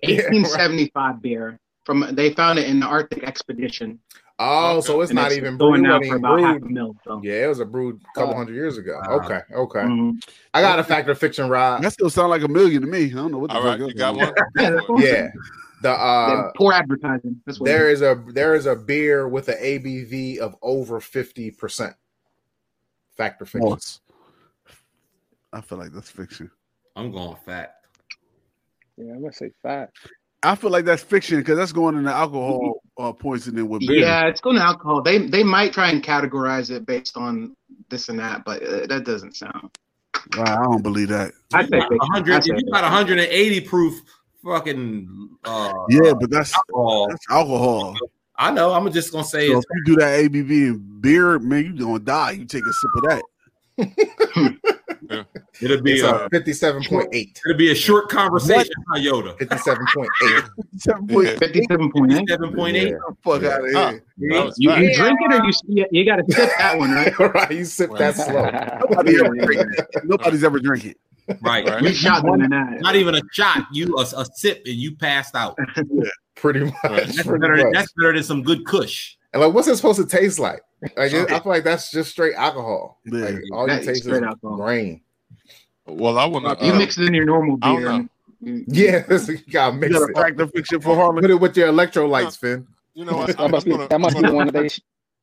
1875 beer. From they found it in the Arctic expedition. Oh, so it's and not it's even going brewed. now It for ain't about half a mil. So. Yeah, it was a brewed a couple hundred years ago. Wow. Okay, okay. Mhm. I got a fact or fiction, Rod. That still sound like a million to me. I don't know what the All fuck right, you got one. Yeah, that's what I'm Yeah, saying. the uh, poor advertising. That's what there is. is a there is a beer with an ABV of over fifty percent. Fact or fiction? False. I feel like that's fiction. I'm going fact. Yeah, I'm gonna say fact. I feel like that's fiction because that's going in the alcohol uh, poisoning with beer. Yeah, it's going to alcohol. They they might try and categorize it based on this and that, but uh, that doesn't sound. Wow, I don't believe that. I think hundred. I If you got 180 proof fucking uh, Yeah, but that's alcohol, that's alcohol. I know. I'm just gonna say So it's if you do that ABV and beer, man, you gonna die. You take a sip of that. it'll be It's a, a fifty-seven point eight. it'll be a short conversation, huh, Yoda. Fifty-seven point eight. Seven point eight. Fifty-seven point eight. Seven point eight. Yeah. Fuck out of here. Huh. You, you drink it or you you, you got to sip that one, right? right, you sip that slow. Nobody ever drink it. Nobody's ever drink it. Right. Right. We shot them in that. Not even a shot. You a, a sip and you passed out. Pretty much. That's pretty better. much. That's better than some good Kush. And like, what's it supposed to taste like? Like, it- I feel like that's just straight alcohol. Yeah. Like, all That you taste is alcohol. grain. Well, I want to. You uh, mix it in your normal beer. know. and you- Yeah, you gotta You mix got a it. factor fiction for Harlan? Put it with your electrolytes, Finn. You know what? That I'm must be, gonna, I'm be gonna- one of they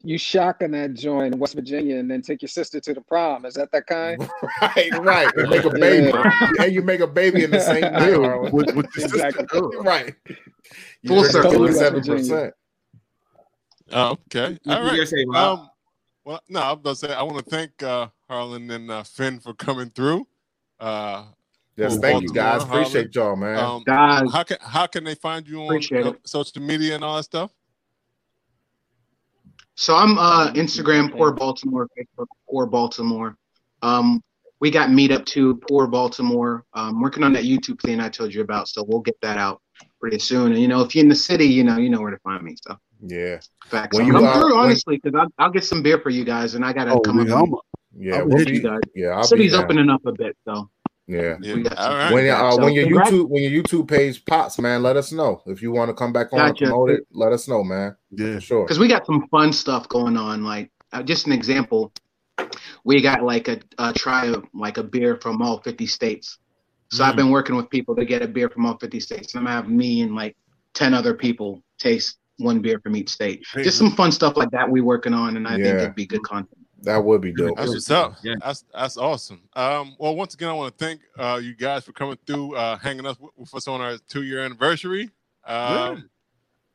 you shotgun that joint in West Virginia and then take your sister to the prom. Is that that kind? Right, right. And make a baby. And you make a baby in the same night, with, with your. Exactly. Ugh. Right. Full drink circle. Twenty-seven percent. Oh, okay. What All you right. gonna say, Um, well, no, I was about to say I want to thank uh, Harlan and uh, Finn for coming through. Uh, Yes, Well, thank you guys. Baltimore, Appreciate y'all, man. um, Guys, how can how can they find you on uh, social media and all that stuff? So I'm uh Instagram poor Baltimore, Facebook poor Baltimore. Um, we got meetup too, poor Baltimore. Um, working on that YouTube thing I told you about, so we'll get that out pretty soon. And you know, if you're in the city, you know, you know where to find me. So yeah. facts. When I'll you come are- through honestly, because I'll, I'll get some beer for you guys, and I gotta Oh, come nigga, up. Yeah, I'll we'll be, you guys. yeah, I'll City's be opening up a bit, so Yeah. Yeah. we got All some- right. When, uh, So when your congrats. YouTube when your YouTube page pops, man, let us know. If you want to come back on and promote it, let us know, man. yeah. Sure. because we got some fun stuff going on. Like uh, just an example, we got like a, a try of like a beer from all 50 states. So I've been working with people to get a beer from all 50 states. And I'm gonna have me and like 10 other people taste one beer from each state. Just some fun stuff like that we working on, and I think it'd be good content. That would be dope. That's what's up. Yeah. That's that's awesome. Um, well, once again, I want to thank uh, you guys for coming through, uh, hanging up with, with us on our two year anniversary. Um,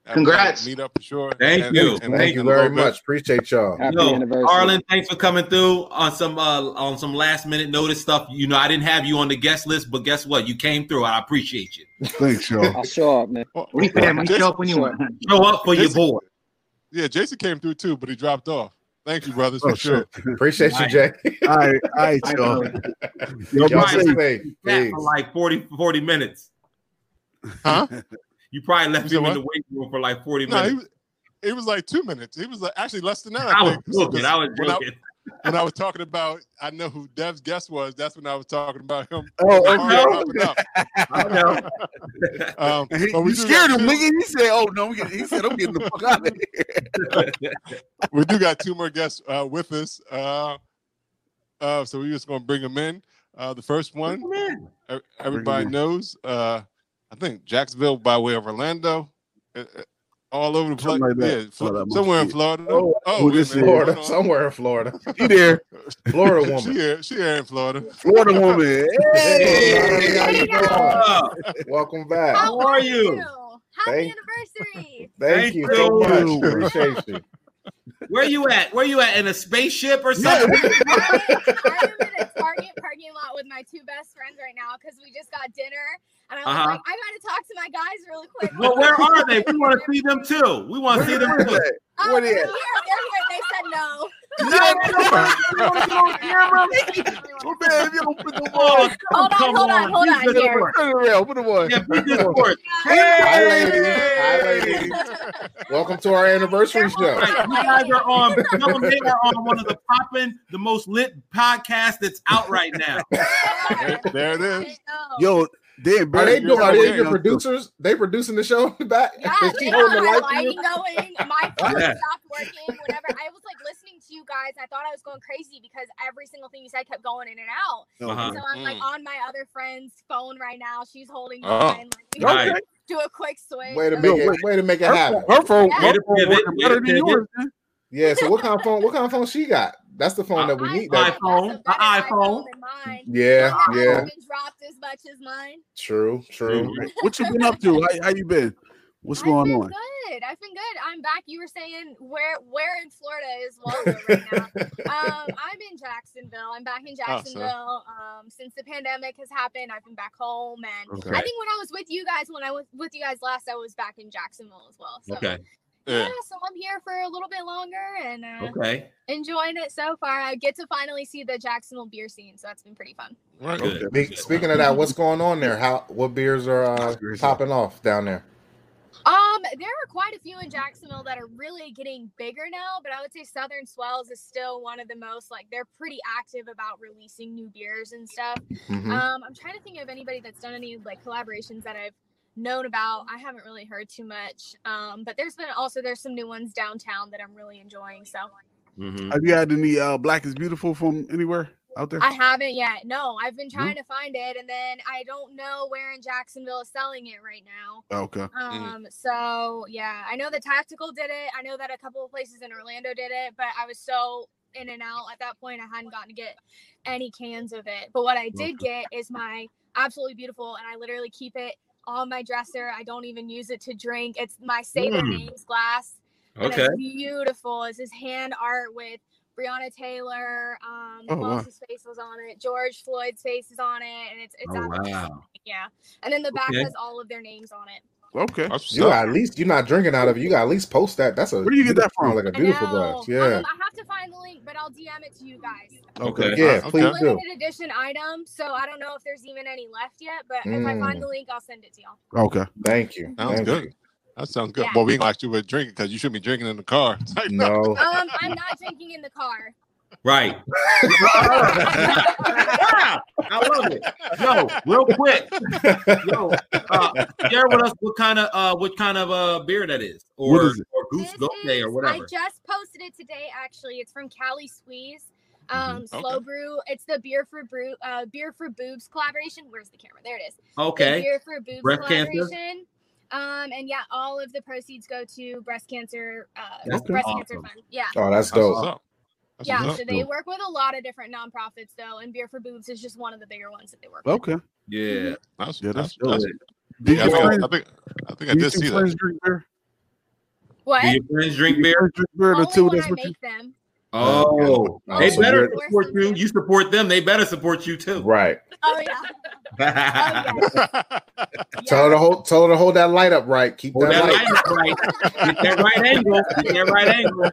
and Congrats. Meet up for sure. Thank And- you. and- and Thank you very little bit. much. Appreciate y'all. Happy Yo, anniversary. Harlan, thanks for coming through on some uh, on some last minute notice stuff. You know, I didn't have you on the guest list, but guess what? You came through. I appreciate you. Thanks, y'all. I'll show up, man. Well, We family Jason- show up when you want. Show up for your boy. Yeah, Jason came through too, but he dropped off. Thank you, brothers, Oh, for sure. Appreciate you, Jay. All right, all right, y'all. know. Y'all be Y'all Right. be safe. safe. Sat Peace. for like 40, 40 minutes. Huh? You probably left You him in the waiting room for like 40 No, he minutes. was, it was like two minutes. He was like, actually less than that. I was think. joking. I was When joking. When I was talking about, I know who Dev's guest was. That's when I was talking about him. Oh, okay. popping up. I know. Um, he, but we scared him, nigga. He said, "Oh no," he said, "I'm getting the fuck out of here." we do got two more guests uh, with us. Uh, uh, so we're just gonna bring them in. Uh, the first one, everybody knows. Uh, I think Jacksonville by way of Orlando. All over the place. Like that. Yeah, Fl- Oh, oh somewhere in Florida. Oh, Oh, who wait this minute, is? Florida, somewhere in Florida. He there, Florida She woman. here, she here in Florida. Florida woman. Hey, how you doing? Welcome back. how are you? Thank- Happy anniversary! Thank Thank you so you. much. Appreciate you. Where you at? Where you at? In a spaceship or something? I, I am in a Target parking lot with my two best friends right now because we just got dinner, and I was Uh-huh. like, I gotta talk to my guys really quick. Well, where are they? We want to see them too. We want to see them Where too. Oh, they're here. They're here. They said no. Oh, man, if you don't the one, Hold on, hold on, hold on good here. sport. turn it around. Put the one. Yeah, be good sport. Hi, ladies. Hi, ladies. Welcome to our anniversary show. You guys are on. Tell them they are on one of the popping, the most lit podcasts that's out right now. There, there it is. Yo, they Are they me. doing? Are they Yeah. your producers? They producing the show back? Yeah, Is she they holding the my light for lighting going. My phone Yeah. stopped working. Whenever I was like listening to you guys, I thought I was going crazy because every single thing you said kept going in and out. Uh-huh. And so I'm like Mm. on my other friend's phone right now. She's holding Oh. mine. Like, we do a quick switch. Way to So- make Yo, it. wait. Way to make it happen. her phone, Yeah. her phone Yeah, working yeah, better than yeah. yours. man. Yeah. So what kind of phone? What kind of phone she got? That's the phone that we Mine- need. That, iPhone, that's a better an iPhone. mine. yeah. One Yeah. hasn't been dropped as much as mine. True. True. What you been up to? How, how you been? What's I've going been on? good. I've been good. I'm back. You were saying where where in Florida is Waldo right now? um, I'm in Jacksonville. I'm back in so- Jacksonville. Um, since the pandemic has happened, I've been back home, and Okay. I think when I was with you guys, when I was with you guys last, I was back in Jacksonville as well. So Okay. Yeah, Yeah. so I'm here for a little bit longer and uh, Okay. enjoying it so far. I get to finally see the Jacksonville beer scene, so that's been pretty fun. Right. Okay. Be- Speaking of that, what's going on there? How what beers are uh, popping off down there? Um, there are quite a few in Jacksonville that are really getting bigger now, but I would say Southern Swells is still one of the most like they're pretty active about releasing new beers and stuff. Mhm. Um, I'm trying to think of anybody that's done any like collaborations that I've known about. I haven't really heard too much. Um, but there's been also there's some new ones downtown that I'm really enjoying. So Mm-hmm. Have you had any uh, Black is Beautiful from anywhere out there? I haven't yet. No, I've been No? trying to find it, and then I don't know where in Jacksonville is selling it right now. Okay. Um, so yeah, I know the tactical did it. I know that a couple of places in Orlando did it, but I was so in and out at that point, I hadn't gotten to get any cans of it. But what I did get is my absolutely beautiful, and I literally keep it on my dresser. I don't even use it to drink. It's my say their Mm. names glass. Okay. it's beautiful. It's his hand art with Breonna Taylor. Um, Oh, wow. face was on it? George Floyd's face is on it, and it's it's Oh, wow. yeah. And then the back Okay. has all of their names on it. Okay. You got at least you're not drinking out of it. You got at least post that. That's a Where do you get that from? Like a I beautiful know. glass. Yeah. Um, I have to find the link, but I'll DM it to you guys. Okay. Yeah, It's a please do. limited edition item, so I don't know if there's even any left yet. But if I find Mm. the link, I'll send it to y'all. Okay. Thank you. Sounds Thank good. you. That sounds good. Yeah. But we ain't gonna you what drinking because you shouldn't be drinking in the car. No. Um, I'm not drinking in the car. Right. wow, I love it. Yo, real quick, yo, uh, share with us what kind of uh what kind of uh beer that is, or What is it? or Goose Goat Day, or whatever. I just posted it today. Actually, it's from Cali Squeeze. Um, Mhm. slow Okay. brew. It's the beer for brew, uh, beer for boobs collaboration. Where's the camera? There it is. The Okay. beer for boobs Breast cancer? collaboration. Um, and yeah, all of the proceeds go to breast cancer. Uh, That's breast awesome. cancer fund. Yeah. Oh, that's That's what's dope. Up. That's yeah, so up. they work with a lot of different nonprofits though, and Beer for Boobs is just one of the bigger ones that they work with. Okay. Yeah. Mm-hmm. That's, Yeah, that's that's, dope. that's, yeah, I, think, I think I think I did see that. drink beer? What? Do your friends drink beer? friends drink beer? The two when that's I what you. make them. Uh, oh, Oh, they so better support you. You support them, they better support you too. Right. Oh, oh yeah. Tell her to hold. Tell her to hold that light up right. Keep Hold that, that light. light up right. Get that right angle. Get that right angle.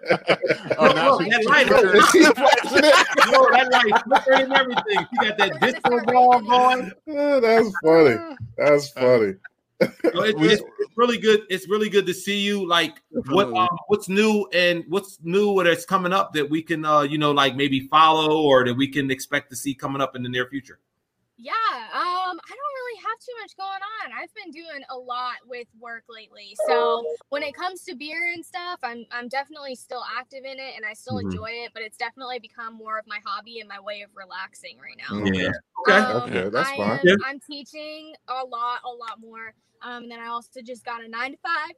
Oh, Look, now look, she- that light flickering. up. Flashing it. That light flickering everything. She got that disco ball going. Oh, that's funny. That's uh, funny. So it's, it's, it's really good. It's really good to see you. Like what um, what's new and what's new what is coming up that we can uh you know like maybe follow or that we can expect to see coming up in the near future. Yeah, um, I don't really have too much going on. I've been doing a lot with work lately. So when it comes to beer and stuff, I'm I'm definitely still active in it and I still Mhm. enjoy it, but it's definitely become more of my hobby and my way of relaxing right now. Yeah. Okay. Um, Okay, that's I fine. Am, Yeah. I'm teaching a lot, a lot more. Um, and then I also just got a nine to five.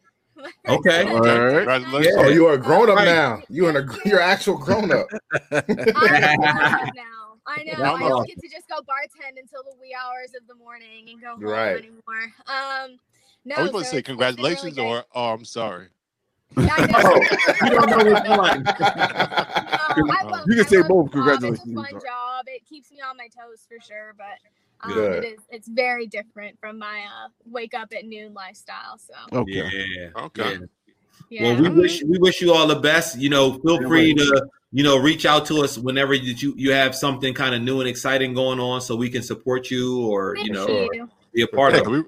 Okay. All right. Congratulations. Oh, you are a grown up now. You are a you're actual grown up. I'm a grown-up now. I know. I don't get to just go bartend until the wee hours of the morning and go home Right. anymore. Um, no. Are we supposed so to say it's- it's really congratulations or oh I'm sorry? I know. Oh, you don't know which one. No, love- You can I say both. the job. It's Congratulations. a fun job. It keeps me on my toes for sure, but um, Good. it is. It's very different from my uh, wake up at noon lifestyle. So Okay. Yeah. Okay. Yeah. yeah. Well, we wish we wish you all the best. You know, feel free to you know reach out to us whenever that you you have something kind of new and exciting going on, so we can support you or you know you. be a part Yeah, of. it. we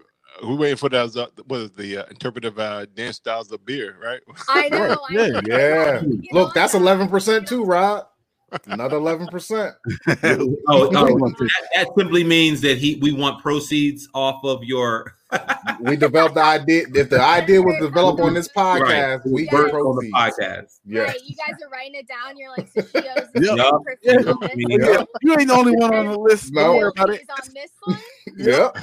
we waiting for that. Uh, what is the uh, interpretive uh, dance styles of beer, right? I know. I know. Yeah. You Look, know, that's eleven percent too, Rod. Another eleven percent. Oh, oh, that, that simply means that he we want proceeds off of your We developed the idea. If the idea was developed on this podcast, we work get on the podcast. Yeah. Right, you guys are writing it down. You're like Sushio's Yep. Yup. perfume Yup. on this Yup. one. You ain't the only one on the list. No. Don't about it. Is on this one. Yep.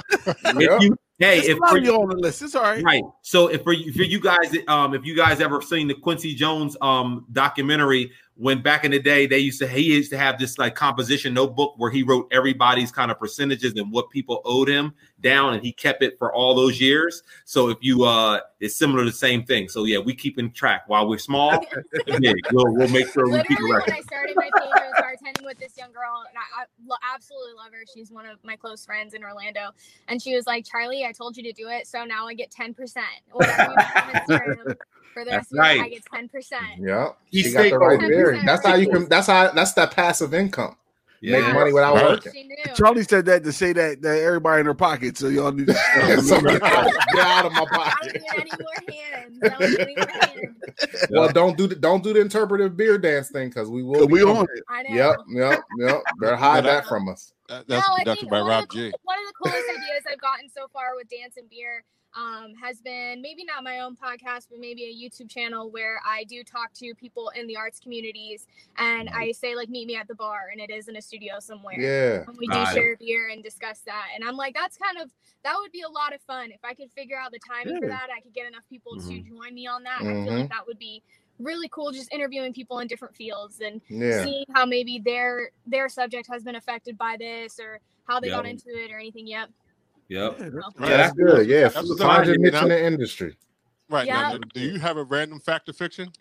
If you, hey, It's if for, you on the list. It's all right. right, so if for you, for you guys, um, if you guys ever seen the Quincy Jones um documentary, when back in the day they used to he used to have this like composition notebook where he wrote everybody's kind of percentages and what people owed him down, and he kept it for all those years. So if you uh, it's similar to the same thing. So yeah, we keeping track while we're small. yeah, we'll we'll make sure we keep a Literally, when. I started my page, I was bartending with this young girl, and I, I lo- absolutely love her. She's one of my close friends in Orlando, and she was like, "Charlie, I told you to do it, so now I get ten percent." Whatever you put. For the That's rest of it, I get ten percent. Yeah, He she got the right on beer. That's how you can. That's how. That's that passive income. Make money without Right. working. Charlie said that to say that that everybody in their pocket. So y'all need to get out of my I don't pocket. need any more hands. I don't need any more hands. Well, don't do the don't do the interpretive beer dance thing because we will. we on it. Yep, yep, yep. Better hide But that from us. That- No, That's I conducted by Rob of the, G. one of the coolest ideas I've gotten so far with Dance and Beer um, has been maybe not my own podcast, but maybe a YouTube channel where I do talk to people in the arts communities and I say like meet me at the bar and it is in a studio somewhere. Yeah. And we do Got it. share beer and discuss that. And I'm like, that's kind of that would be a lot of fun if I could figure out the timing for that. I could get enough people to Mhm. join me on that. I feel like that would be really cool just interviewing people in different fields and Yeah. seeing how maybe their their subject has been affected by this or how they got into it or anything yet. Yep. Right. Yeah, that's good. Yeah, That's what's find your up. niche Now- in the industry. Right. Now, Yeah. do you have a random fact or fiction?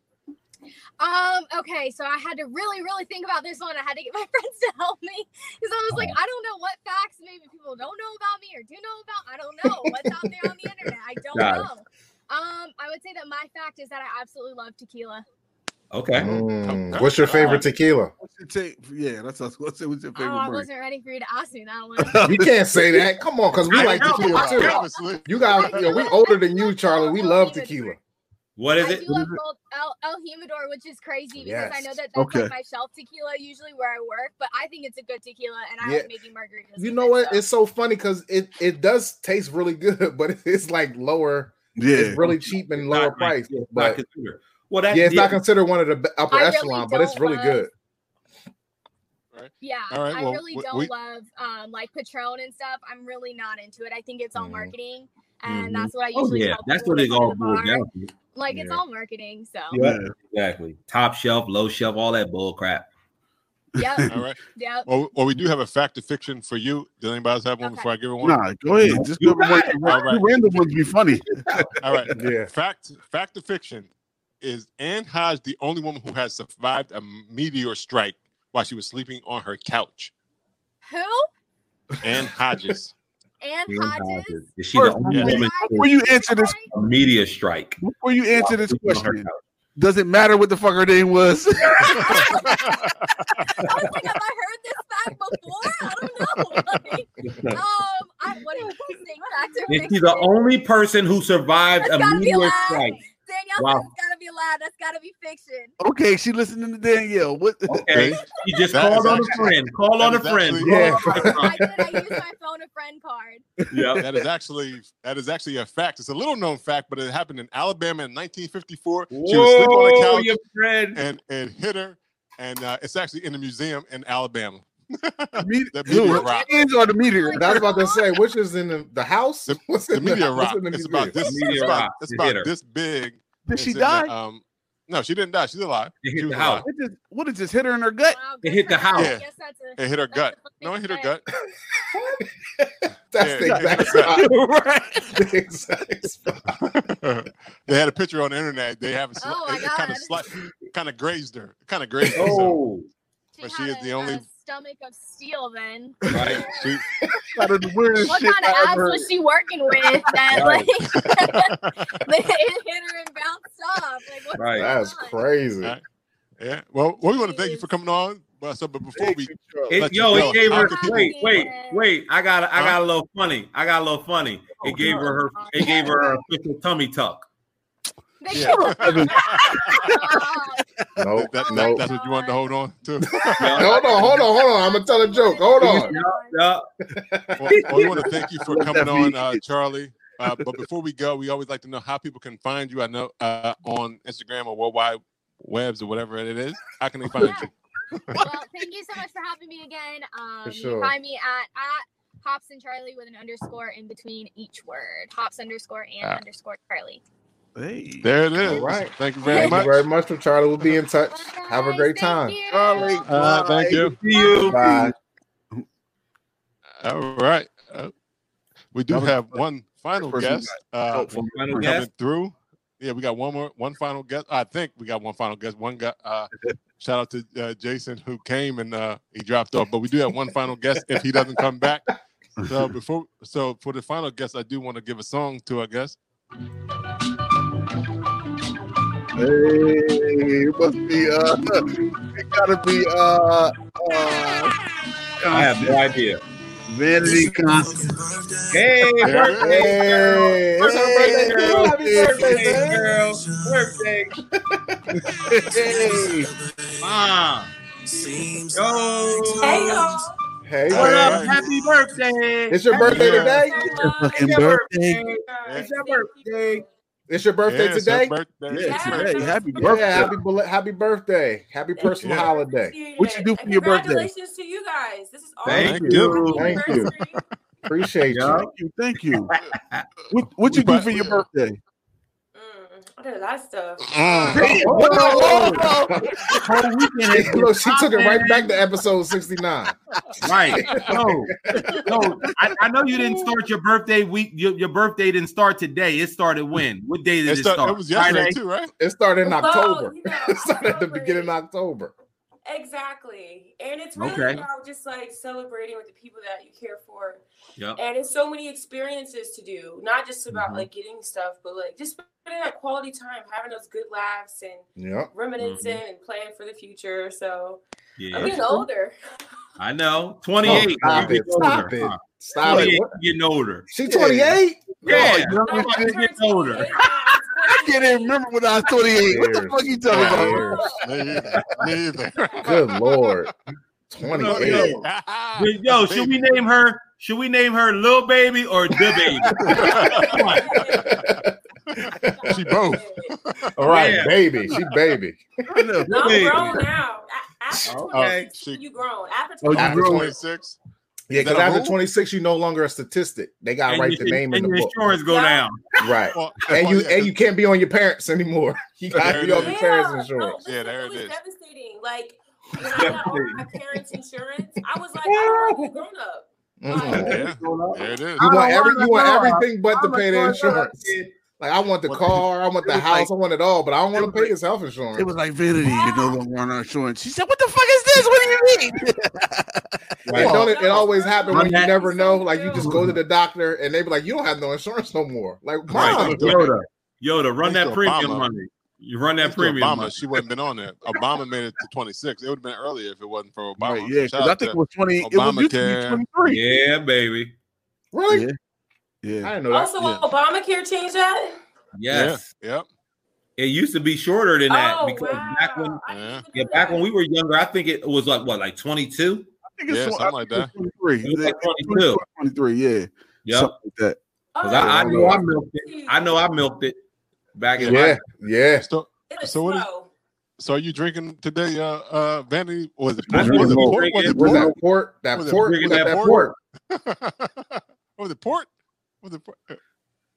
Um, okay, so I had to really, really think about this one. I had to get my friends to help me because I was like, I don't know what facts maybe people don't know about me or do know about. I don't know what's out there on the internet. I don't Got it. know. Um, I would say that my fact is that I absolutely love tequila. Okay. Mm, What's your favorite tequila? What's your take? Yeah, that's us. What's, what's your Oh, favorite I wasn't ready for you to ask me that one. You can't say that. Come on, because we I like know, tequila too. You guys, you know, we older than you, Charlie. We love tequila. What is I it? do love Gold El, El Jimador, which is crazy because I know that that's Okay. like my shelf tequila usually where I work, but I think it's a good tequila and I Yeah. like making margaritas. You with know it, what? so. It's so funny because it it does taste really good, but it's like lower. Yeah. it's really cheap and lower price. yeah, not But considered. Well, that yeah, it's yeah, not considered one of the upper I really echelon, but it's don't really love- good. Yeah, All right, I well, really we- don't we- love um like Patron and stuff. I'm really not into it. I think it's all Mm-hmm. marketing, and Mhm. that's what I Oh usually yeah, tell that's people what it to come all to the boils down to. Like it's all marketing. So Yeah, exactly. Top shelf, low shelf, all that bull crap. Yep. All right. Yep. Well, well, we do have a fact or fiction for you. Does anybody else have one before I give it one? Nah, go ahead. Just go one. All right. The random ones be funny. All right. Yeah. Fact fact or fiction is Ann Hodge the only woman who has survived a meteor strike while she was sleeping on her couch? Who? Ann Hodges. Ann Hodges. Hodges. Is she the First, only yeah. woman Before you answer this, a media strike? before you answer this Sleeping on her question, does it matter what the fuck her name was? I was like, have I heard this fact before? I don't know. Like, um, I, what do you think? Fact Is she the only person who survived That's a meteor strike? Danielle Wow. says it's gotta be allowed. That's gotta be fiction. okay, she listening to Danielle. What? Okay, she just That called is on a friend. Call on a friend. actually- Yeah. I did. I used my phone a friend card. Yep. That is actually that is actually a fact. It's a little known fact, but it happened in Alabama in 1954. She was sleeping on Whoa, the couch your friend. and and hit her, and uh, it's actually in the museum in Alabama. Me- The Who? meteor rock. Hands or the meteor? I was about to say, which is in the, the house? The- What's The meteor what's rock. in the It's about this. Meteor It's about, rock. it's about this big. Did It's she in the, die? um, no, she didn't die. She's alive. It hit She was the house. alive. What did, what did this hit her in her gut? Wow, It hit the house. Yeah. a, It hit her gut. No, it hit her gut. That's Yeah, the exact yeah. spot. The exact spot. they had a picture on the internet. They have Oh my it, kind of God. sli- kind of grazed her. Kind of grazed her. so- Oh, She But she had is the only- a stomach of steel. Then right. She, Out of what shit kind of I abs was she working with that Right. like it hit her and bounced off? Like Right. That's on? crazy. Right. yeah. Well, well, we want to thank you for coming on. But so, but before we, It, Let you go. gave her. Wait, wait, wait! I got, I Huh? got a little funny. I got a little funny. It oh, gave her her. It gave her her official tummy tuck. They yeah. Nope. that, that, my that's what you wanted to hold on to. hold on, hold on, hold on. I'm gonna tell a joke. Hold on. Yeah. well, well, we want to thank you for coming on, uh, Charlie. Uh, but before we go, we always like to know how people can find you. I know uh, on Instagram or World Wide Webs or whatever it is. How can they find you? well, thank you so much for having me again. Um, For You sure. can find me at at Hops and Charlie with an underscore in between each word. Hops underscore and Ah. underscore Charlie. Hey. There it is. All right. Thank you very Thank much. you very much for Charlie. We'll be in touch. Have a great time. Charlie. Uh, thank you. See you. Bye. All right. Uh, we do have one final guest uh, Oh, One final coming guest. through. Yeah, we got one more, one final guest. I think we got one final guest. One guy. Uh, shout out to uh, Jason who came and uh, he dropped off. But we do have one final guest if he doesn't come back. So before, so for the final guest, I do want to give a song to our guest. It must be uh, it gotta be uh, uh I have no idea. Vanity Constant. Hey, birthday, Hey, girl. Birthday, girl. Happy hey, birthday, girl. Birthday. hey, Mom. Yo. Hey, y'all. Hey, What up? Happy birthday. It's your Happy birthday today? It's your fucking It's your birthday. It's your birthday. It's your birthday Yeah, today? birthday. Yeah, today. Happy Yeah, birthday. happy bel- happy birthday. Happy personal Yeah. holiday. What you do for your birthday? Congratulations to you guys. This is awesome. Thank Thank you. you. Thank you. Appreciate Yeah. you. Thank you, thank you. What what you do for your birthday? I did a lot of stuff. Mm. Whole weekend has Look, she took it right back to episode 69. Right. No, no. I, I know you didn't start your birthday week. Your, your birthday didn't start today. It started when? What day did It, it, start, start? it was yesterday Friday? too, right? It started in Well, October. you know, it started at the beginning of October. Exactly. And it's really Okay. about just like celebrating with the people that you care for. Yep. And it's so many experiences to do, not just about Mhm. like getting stuff, but like just spending that quality time, having those good laughs and Yep. reminiscing and planning for the future. So I'm getting older. I know. 28. Oh, stop you it. getting Stop older, it. huh? Stop 28, it. Getting older. She 28? Yeah. you know, No, I shit. getting older. 28 now. Can't even remember when I was 28. What the Years. fuck you talking about? Me either. Good lord. 28. Yo, Yo, should we name her? Should we name her Lil Baby or The Baby? she both. All right, Yeah. baby. She baby. I know. No, I'm grown now. A- After Oh, 26, she- you grown. After Oh, you 26, After grown. 26. Yeah, because after 26, you're no longer a statistic. They got to write your, the name in the your book. insurance go down. Right. Well, And you and you can't be on your parents anymore. You got to be on is. your Yeah, parents' no, insurance. listen, Yeah, there it it was devastating. Like when I got all my parents' insurance, I was like, I want to be grown up. Mhm. Yeah, there it is. You want every wanna you want everything but to I'm pay the grown-up insurance. Like I want the car, I want the house, like- I want it all, but I don't want to pay his health insurance. It was like vanity. You no longer on our insurance. She said, "What the fuck is this? What do you mean?" And don't it, it always happen when you never know. Like you just go to the doctor and they be like, "You don't have no insurance no more." Like, Right. mom, Yoda, Yoda, run Thanks that premium Obama. money. You run that Thanks premium Obama, money. she wouldn't been on there. Obama made it to 26. It would have been earlier if it wasn't for Obama. Right, yeah, because I think it was twenty. It was used to be Obamacare. twenty three. Yeah, baby. really? Yeah, I yeah. didn't know that. Also, Yeah. Obamacare changed that. Yes. Yeah. Yep. It used to be shorter than that Oh because wow! back when Yeah. yeah, back when we were younger, I think it was like what, like 22? I think it's Yeah, something like that. Twenty three. It like 22. Twenty three. Yeah, Yep. something like that. Because Oh, I, I know I I milked it. I know I milked it back in Yeah, my yeah. So, it so what is- so are you drinking today, uh, uh, Vanity? Was it I port? Was it port? Was it port? that port? That Was it port? Was that, that that port? port? was it port? Was it port?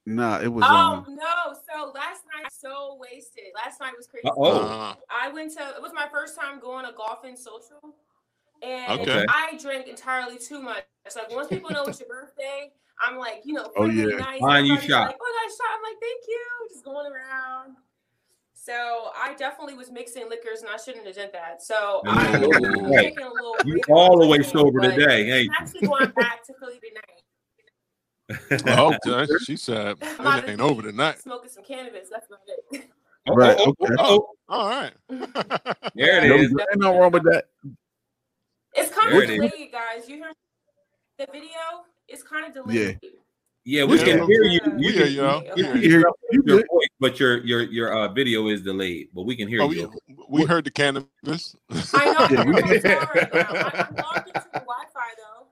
Nah, it was Oh um. no! So last night, so wasted. Last night was crazy. Uh-oh. Uh, I went to. It was my first time going to golfing social, and Okay. I drank entirely too much. It's like once people know it's your birthday, I'm like, you know, Oh, friendly, yeah. nice. Buying you shot. Like, oh, I got a shot. I'm like, thank you. Just going around. So I definitely was mixing liquors, and I shouldn't have done that. So I'm Ooh. drinking a little. You all the more way today, sober but today, ain't I'm actually going back to Philly tonight. oh, okay. She said I'm about it ain't be over tonight. Smoking some cannabis. That's about it. Oh, Right, oh, okay. oh, All right. There it is. ain't no wrong with that. It's kind There of it is. delayed, guys. You hear the video? It's kind of delayed. Yeah, Yeah, we Yeah, can hear you. we You hear can you, yo. you We can hear hear you. You your voice, but your your your uh, video is delayed. But we can hear Oh, you. we heard the cannabis. I know. Yeah, I'm we- on my phone right now. I- I'm logged into the Wi-Fi though.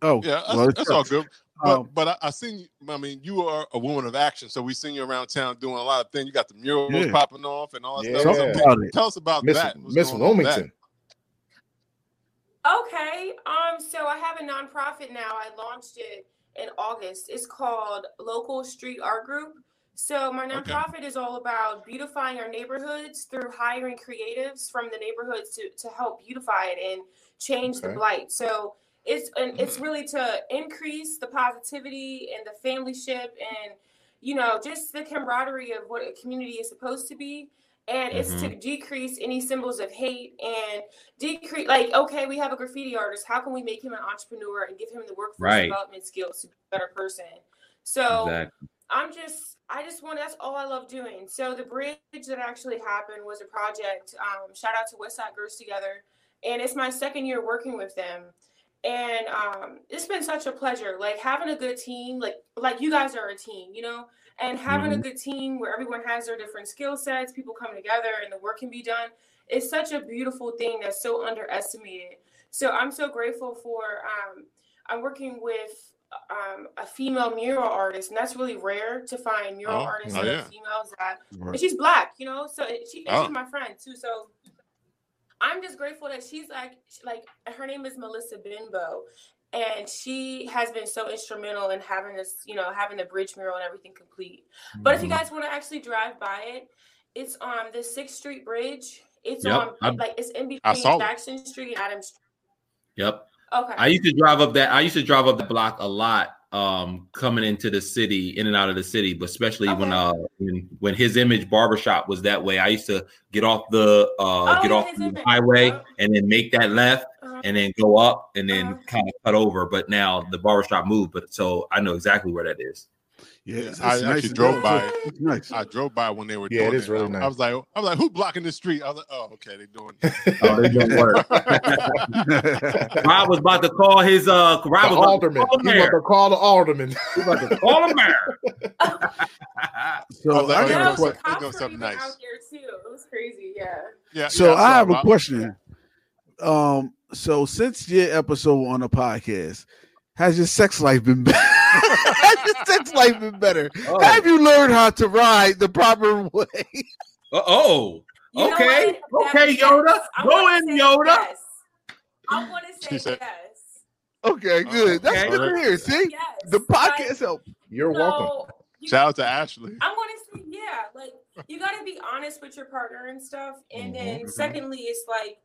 Oh, Yeah, that's, well, it's that's all good. But Um, but I, I seen. you- I mean, you are a woman of action, so we seen you around town doing a lot of things. You got the murals Yeah. popping off and all that Yeah. stuff. Talk So about it. Tell us about Miss that. What's Miss going on with that? Wilmington. Okay. Um. So I have a nonprofit now. I launched it in August. It's called Local Street Art Group. So my Okay. nonprofit is all about beautifying our neighborhoods through hiring creatives from the neighborhoods to to help beautify it and change the blight. So it's and it's really to increase the positivity and the familyship and you know just the camaraderie of what a community is supposed to be and it's to decrease any symbols of hate and decrease like okay we have a graffiti artist how can we make him an entrepreneur and give him the workforce Right. development skills to be a better person so Exactly. I'm just I just want that's all I love doing. So the bridge that actually happened was a project. Um, shout out to Westside Girls Together, and it's my second year working with them, and um, it's been such a pleasure. Like having a good team, like like you guys are a team, you know, and having Mhm. a good team where everyone has their different skill sets, people come together, and the work can be done. It's such a beautiful thing that's so underestimated. So I'm so grateful for. Um, I'm working with um, a female mural artist, and that's really rare to find mural Oh, artists oh, that yeah. are females. That Right. and she's black, you know. So it- she, Oh. she's my friend too. So I'm just grateful that she's like like her name is Melissa Benbow. And she has been so instrumental in having this, you know, having the bridge mural and everything complete. But if you Mhm. guys want to actually drive by it, it's on the Sixth Street Bridge. It's Yep, on I'm- like it's in between saw it. Jackson Street and Adams Street. Yep. Okay. I used to drive up that. I used to drive up the block a lot, um, coming into the city, in and out of the city, but especially when uh when, when his image barbershop was that way. I used to get off the uh Oh, get off the highway and then make that left Uh-huh. and then go up and then kind of cut over. But now the barbershop moved, but so I know exactly where that is. Yeah, it's, I it's actually nice and drove by. It's nice. I drove by when they were Yeah, it doing is really I, nice. I was like, I was like, who blocking the street? I was like, oh, okay, they doing. Oh, they doing work. Rob was about to call his uh Rob The was about to alderman. call He the about to call the alderman. He was about to call the mayor. So I was like, I oh, got a doing, que- some- they Cops doing something nice. out there too. It was crazy. Yeah. Yeah. So yeah, I have a saw it. question. Um, so since your episode on the podcast, has your sex life been better? Has your sex life been better? Oh. Have you learned how to ride the proper way? Uh oh. You know Okay. Okay, Yoda. I Go in, Yoda. Yes. I want to say She said- yes. Okay, good. That's okay. good to hear. See, Yes. the podcast help. You're So, welcome. you- Shout out to Ashley. I want to say, yeah, like you got to be honest with your partner and stuff. And then, Mhm. secondly, it's like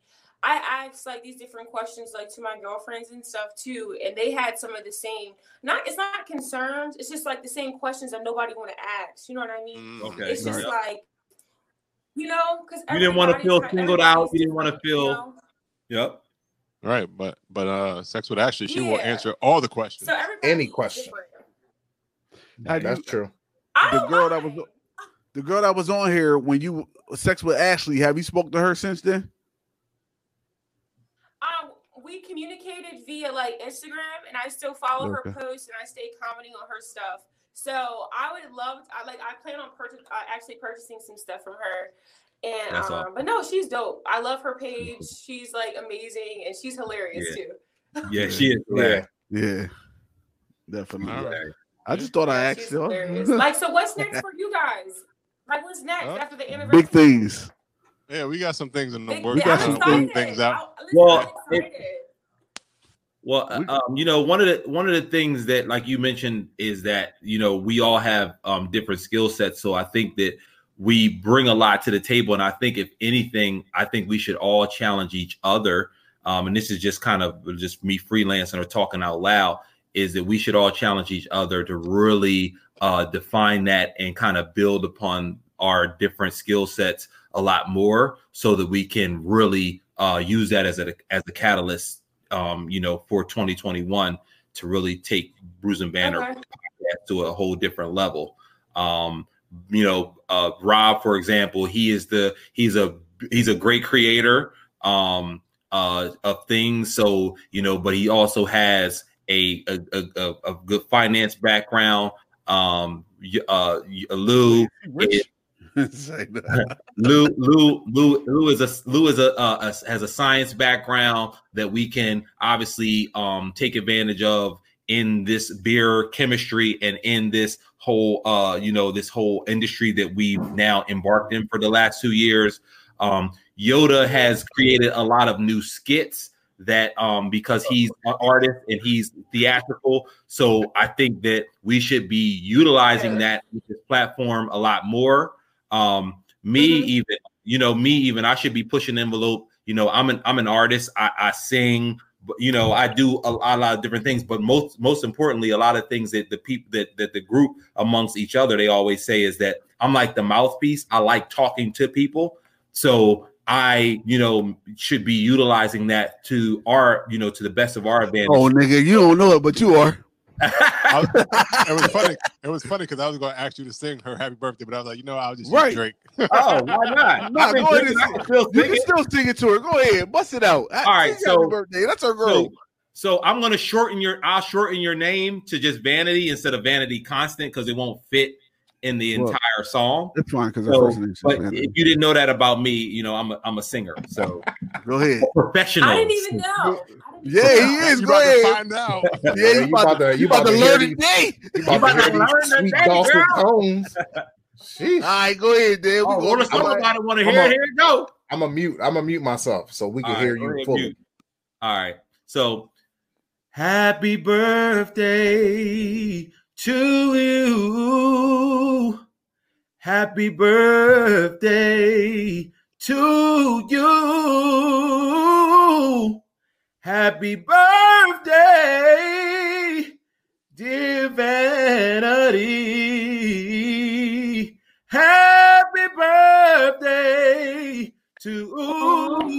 I asked like these different questions like to my girlfriends and stuff too, and they had some of the same. Not it's not concerns. It's just like the same questions that nobody want to ask. You know what I mean? Mm, Okay. It's just Right. like you know because You didn't want to feel singled out. You didn't want to You feel. know? Yep. Right, but but uh, sex with Ashley, she will answer all the questions. So Any question. different. That's you- true. the girl that was the girl that was on here when you sex with Ashley. Have you spoke to her since then? We communicated via like Instagram, and I still follow her Okay. posts and I stay commenting on her stuff. So I would love. I like. I plan on purchase, uh, actually purchasing some stuff from her. And That's um, awesome. but no, she's dope. I love her page. She's like amazing, and she's hilarious Yeah. too. Yeah, she is. Yeah. Yeah, definitely. All right. I just thought I asked she's you. like, so what's next for you guys? Like, what's next Huh? after the anniversary? Big things. Yeah, we got some things in the Big- We got trying some to things- things out. I- Well, it- Well, uh, um, you know, one of the one of the things that, like you mentioned, is that you know we all have um, different skill sets. So I think that we bring a lot to the table, and I think if anything, I think we should all challenge each other. Um, and this is just kind of just me freelancing or talking out loud. Is that we should all challenge each other to really uh, define that and kind of build upon our different skill sets a lot more, so that we can really uh, use that as a as a catalyst um, you know, for 2021 to really take Brews and Banter Okay. to a whole different level. Um, you know, uh, Rob, for example, he is the he's a he's a great creator um, uh, of things. So you know, but he also has a a, a, a- a good finance background. Um, y- uh, y- Lou is, Say that. Lou, Lou, Lou, Lou is a Lou is a, uh, a has a science background that we can obviously um, take advantage of in this beer chemistry and in this whole uh, you know this whole industry that we've now embarked in for the last two years. Um, Yoda has created a lot of new skits that um because he's an artist and he's theatrical. So i think that we should be utilizing that this platform a lot more um me even you know me even i should be pushing envelope. You know i'm an i'm an artist. I, I sing but you know i do a, a lot of different things. But most most importantly a lot of things that the people that that the group amongst each other they always say is that i'm like the mouthpiece. I like talking to people. So i you know should be utilizing that to our you know to the best of our advantage. Oh, nigga, you don't know it, but you are. I, it was funny. It was funny because I was going to ask you to sing her happy birthday, but I was like, you know, I'll just use Right. Drake. Oh, why not? Nah, I've go ahead and still You can still sing it to her. Go ahead, bust it out. All right, Sing happy so birthday. That's her girl. So, so I'm gonna shorten your I'll shorten your name to just Vanity instead of Vanity Constant because it won't fit in the Well, entire song. It's fine because So, first name's but if you didn't know that about me, you know I'm a I'm a singer. So Go ahead. professional. I didn't even know. Yeah, he is. You Go about ahead. find out. Yeah, Yeah, you about to, you about to learn these- today. You about, to hear these sweet dulcet tones. Sheesh. All right, go ahead, Dan. We Oh, gonna- what if somebody want to I'm hear a- Here it go. I'm a mute. I'm a mute myself so we can All right, hear you fully. mute. All right. So happy birthday to you. Happy birthday to you. Happy birthday, dear Vanity. Happy birthday to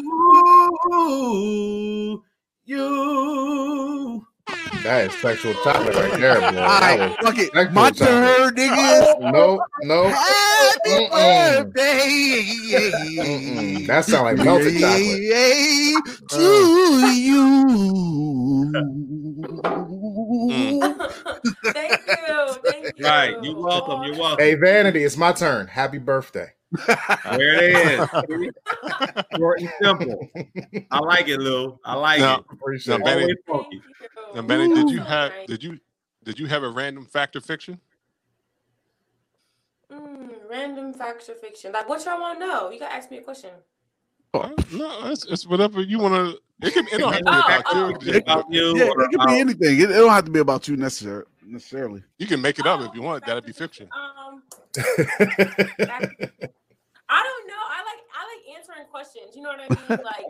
you. That is sexual chocolate right there, boy. All That right, was fuck it. sexual My chocolate. turn, niggas. No, no. Happy Mm-mm. birthday. Mm-mm. That sound like melted chocolate. Yay, to mm. you. Thank you. Thank you. Right. You're welcome. You're welcome. Hey, Vanity, it's my turn. Happy birthday. There it is. Short and simple. I like it, Lou. I like Now, it. Appreciate now, it. Benny, funky. now, Benny, did you have Right. did you did you have a random fact or fiction? Mm, random facts or fiction. Like, what y'all want to know? You gotta ask me a question. Uh, no, it's, it's whatever you want to. It, can, it don't have to be Oh, about oh. you. It's about you. Yeah, it could be anything. It, it don't have to be about you necessar- necessarily. You can make it up if you want. That'd be fiction. Um, I don't know. I like I like answering questions. You know what I mean? Like,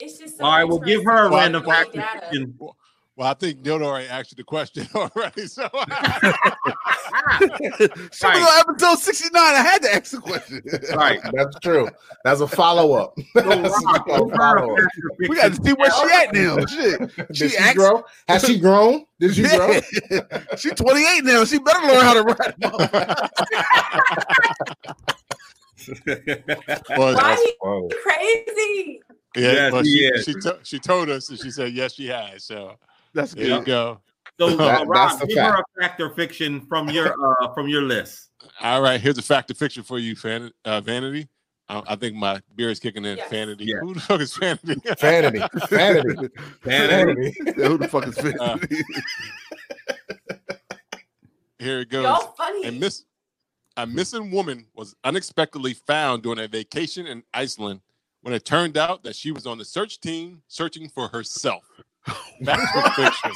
it's just. So All right, we'll give her a Well, random well, fact or Well, I think Dildo already asked you the question already. So Some of the episode 69, I had to ask the question. Right. That's true. That's a follow up. That's a follow-up. We got to see where she at now. Shit. Did She she, asked- grow? Has she grown? Did she grow? Yeah. She 28 now. She better learn how to ride. well, Why he Oh, crazy? yeah, Yes, well, she, she, to, she told us and she said yes, she has. So That's there good. you go. So, uh, That- Rob, that's the give her a fact or fiction from your uh from your list. All right, here's a fact of fiction for you, fan, uh, Vanity. I think my beer is kicking in. Yes. Vanity. Yeah. Who the fuck is Vanity? Vanity. Vanity. Vanity. Yeah, who the fuck is fit? Uh, Here it goes. Y'all funny. A miss a missing woman was unexpectedly found during a vacation in Iceland when it turned out that she was on the search team searching for herself. Fact or fiction?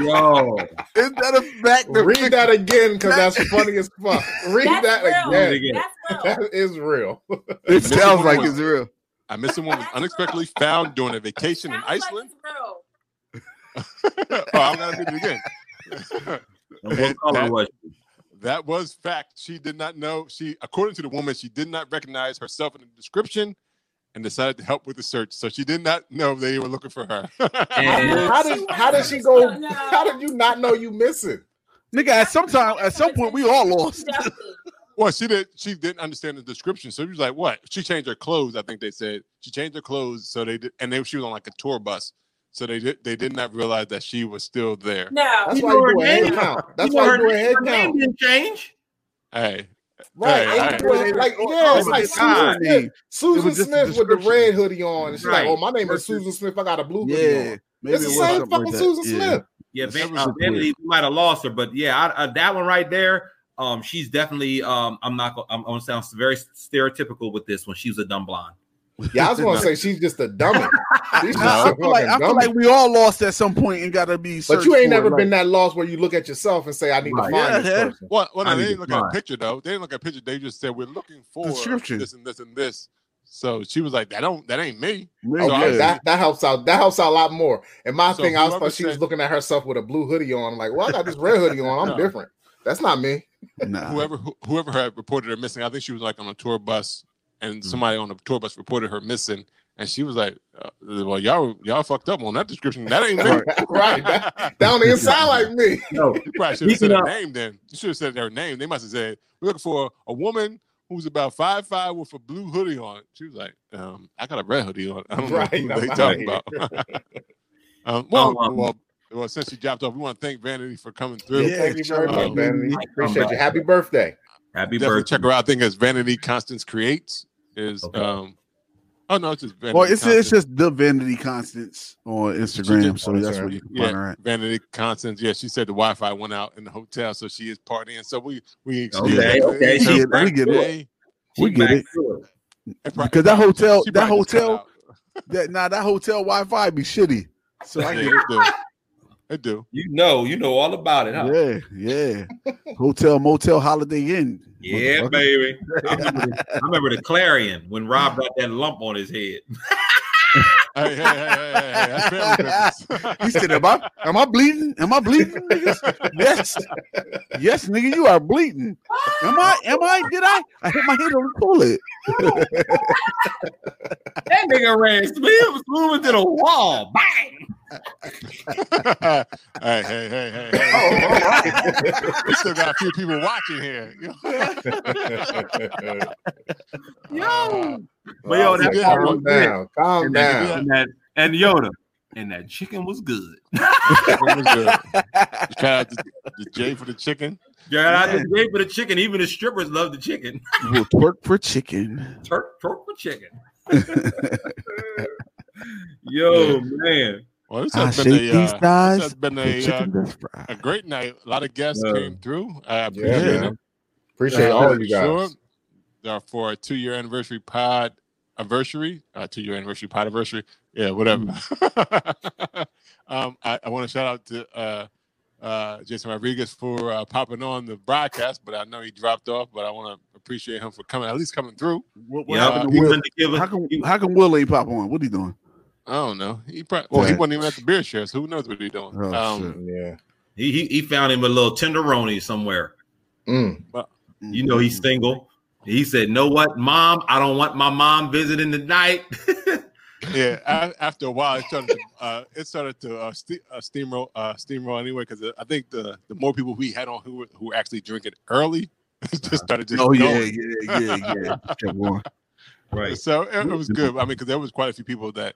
Yo, is that a fact? or Read that again because that's funny as fuck. Read That's that real. again. again. That's real. That is real. It sounds like was- it's real. A missing woman was unexpectedly found during a vacation in Sounds like Iceland. it's real. oh, I'm gonna read it again. and what color That- was she? That was fact. She did not know. She, according to the woman, she did not recognize herself in the description and decided to help with the search. So she did not know they were looking for her. How did how did she go? How did you not know you missing? Nigga, at some time, at some point, we all lost. Well, she did. She didn't understand the description, so she was like, "What?" She changed her clothes. I think they said she changed her clothes, so they did, and they, she was on like a tour bus, so they did. They did not realize that she was still there. No. That's You why you her do a head name. count. That's You why her you do a head her name didn't change. Hey, Right. Hey, I'm hey. doing it like yeah, it's like God. Susan Smith. Susan was just a Smith with the red hoodie on. And she's Right. like, "Oh, my name is Susan Smith. I got a blue hoodie Yeah, on." maybe It's the same fucking like. Susan Yeah. Smith. Yeah, That's Van- uh, Vanity, we might have lost her, but yeah, I, uh, that one right there. Um, she's definitely. Um, I'm not. I'm, I'm gonna sound very stereotypical with this one. She was a dumb blonde. Yeah, I was gonna say she's just a dummy. She's just I, a I feel like, fucking I feel like we all lost at some point and gotta be. But you ain't for, never like- been that lost where you look at yourself and say, "I need Right. to find Yeah, this yeah. person." well, well, no, they didn't look at a picture though. They didn't look at a picture. They just said we're looking for Description. this and this and this. So she was like, "That don't. That ain't me." Me, So Okay, was- that, that helps out. That helps out a lot more. And my So thing, I was thought she was looking at herself with a blue hoodie on. I'm like, well, I got this red hoodie on. I'm No. different. That's not me. Nah. whoever whoever had reported her missing, I think she was like on a tour bus, and somebody on the tour bus reported her missing, And she was like, uh, "Well, y'all y'all fucked up on that description. That ain't me. Right, right. That, that don't even sound like me. No, You probably should have said her name then. You should have said their name. They must have said, We're looking for a woman who's about five five with a blue hoodie on. She was like, um, I got a red hoodie on. I don't Right, know who they I'm talking about. um, well, Um, well, well, since she dropped off, we want to thank Vanity for coming through. Yeah, thank you very much, Um, Vanity. Appreciate you. Happy birthday. Happy Definitely birthday. check her out. I think it's Vanity Constance Creates. Is Okay. um oh no, it's just Vanity Well, it's Constance. it's just the Vanity Constance on Instagram, just- so that's where you can find her yeah, at. Vanity Constance. Yeah, she said the Wi-Fi went out in the hotel, so she is partying. So we we Okay, okay, We she get it. back We get it. We get it. Because that hotel, She that probably just cut hotel, that nah, that hotel Wi-Fi be shitty. So I get it it. do. You know, you know all about it, huh? Yeah, yeah. Hotel, motel, Holiday Inn. Yeah, baby. I remember, the, I remember the Clarion when Rob got that lump on his head. Hey, hey, hey, hey, hey, hey, that's family business. he said, "Am I am I bleeding? Am I bleeding? niggas? yes, yes, nigga, you are bleeding. Am I? Am I? Did I? I hit my head on the toilet. That nigga ran smooth, smooth into the wall. Bang! Hey, hey, hey, hey, hey. Oh, we still got a few people watching here. Yo, but yo, Oh, that calm was down, good. calm and that- down. and that and Yoda, and that chicken was good. It was good. Shout out to, to Jay for the chicken. Yeah, I just gave for the chicken. Even the strippers love the chicken. We'll twerk for chicken. Turk, turk for chicken. Yo, man. Well, this I has been a, these uh, thighs, this has been a, uh, chicken that's fried. a great night. A lot of guests Yeah. came through. I appreciate Yeah, it. man. Appreciate all of you guys. Uh, for a two year anniversary pod anniversary, uh, two year anniversary pod anniversary. Yeah, whatever. Mm. um, I, I want to shout out to uh, uh, Jason Rodriguez for uh, popping on the broadcast, but I know he dropped off. But I want to appreciate him for coming, at least coming through. What, Yeah, happened but to he Will? wanted to give us- how come how come Will ain't pop on? What he doing? I don't know. He probably, well, he wasn't even at the beer share, so who knows what he's doing. Oh, um, Yeah. He, he he found him a little tenderoni somewhere. Mm. You know he's single. He said, "Know what, mom? I don't want my mom visiting tonight." yeah, a- after a while, it started to, uh, it started to uh, ste- uh, steamroll, uh, steamroll anyway. Because I think the the more people we had on who were, who were actually drinking early, it just started just Oh yeah, going. yeah, yeah, yeah. Kept going. right. So it, it was good. I mean, because there was quite a few people that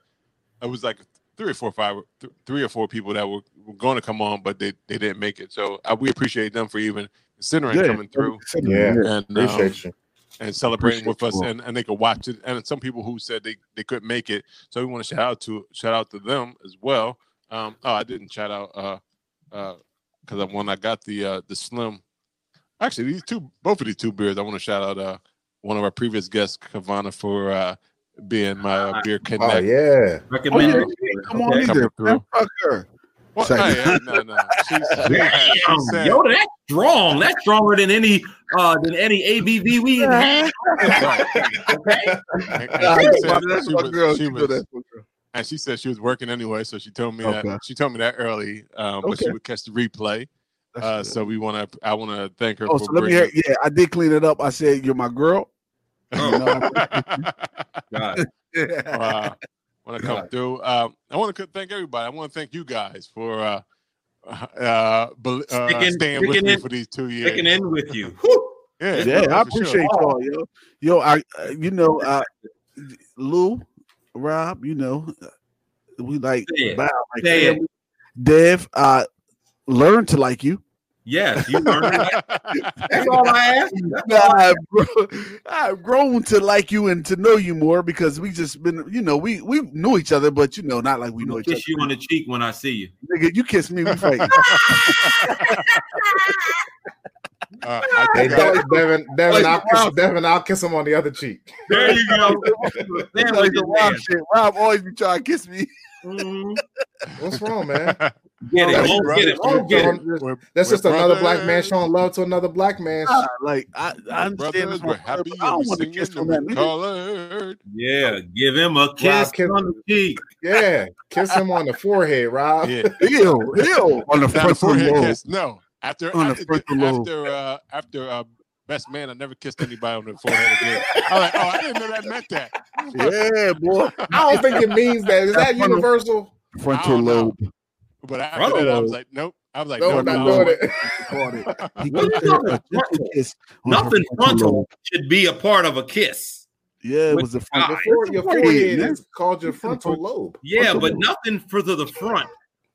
it was like three or four, five, th- three or four people that were, were going to come on, but they, they didn't make it. So uh, we appreciate them for even considering Yeah, coming through Yeah. and um, Appreciate you. and celebrating with us, you. and, and they could watch it. And some people who said they, they couldn't make it, so we want to shout out to shout out to them as well. Um, oh, I didn't shout out uh uh because when I got the uh the slim, actually these two both of these two beers, I want to shout out uh one of our previous guests, Kavana, for uh being my uh, beer Oh connect. yeah. Oh yeah, Recommend. come on Okay. either. Coming through. Man, fuck her. Well, Second. hey, hey, no, no. She, she, she Damn, said, that's strong. That's stronger than any uh than any ABV we had. Okay. and, and she said she was- girl. she You know was- that's my girl. and she said she was working anyway, so she told me Okay. that she told me that early, um, but she would catch the replay. That's Uh, good. so we want to, I want to thank her Oh, for so let me hear. Yeah, I did clean it up. I said you're my girl. You know, God. yeah. uh, want to come through. Um, I want to thank everybody. I want to thank you guys for uh, uh, bel- uh, Sticking- staying with sticking me in- for these two years. Sticking in with you. Whew. Yeah, Yeah, for I sure. appreciate y'all, yo. Yo, I, uh, you know, uh, Lou, Rob, you know, uh, we like, Say it. like Say Dev, uh, learn to like you. Yes, you learned it. That's all I asked. That's all I I've, grown, I've grown to like you and to know you more because we just been, you know, we we knew each other, but you know, not like we know gonna each other. kiss you on the cheek when I see you. Nigga, you kiss me, we fight. Uh, I Hey, think Devin, Devin, I'll kiss, Devin, I'll kiss him on the other cheek. There you go. It's like the Rob shit. Rob always be trying to kiss me. Mhm. What's wrong, man? Get it. Hey, Don't bro, get it. Don't get it. we're- That's we're just another black man showing love to another black man. Ah, like I, I understand this we're happy I don't want to kiss and on we that colored. Yeah, give him a kiss kiss- on the cheek. Yeah, kiss him on the forehead, Rob. Yeah. Ew, ew, on the Not the frontal forehead kiss. No, after On the after after uh, after uh, best man. I never kissed anybody on the forehead again. I was like, oh, I didn't know that meant that. Yeah, boy. I don't think it means that. Is that universal? Frontal lobe. But after Frontal that, I was like, nope. I was like, No, no, I'm not no. doing it. He What are you talking about? gentle kiss on her Nothing frontal frontal should be a part of a kiss. Yeah, it With was the God. front. Your, your forehead, forehead is called your frontal lobe. Yeah, Frontal but lobe. nothing further the front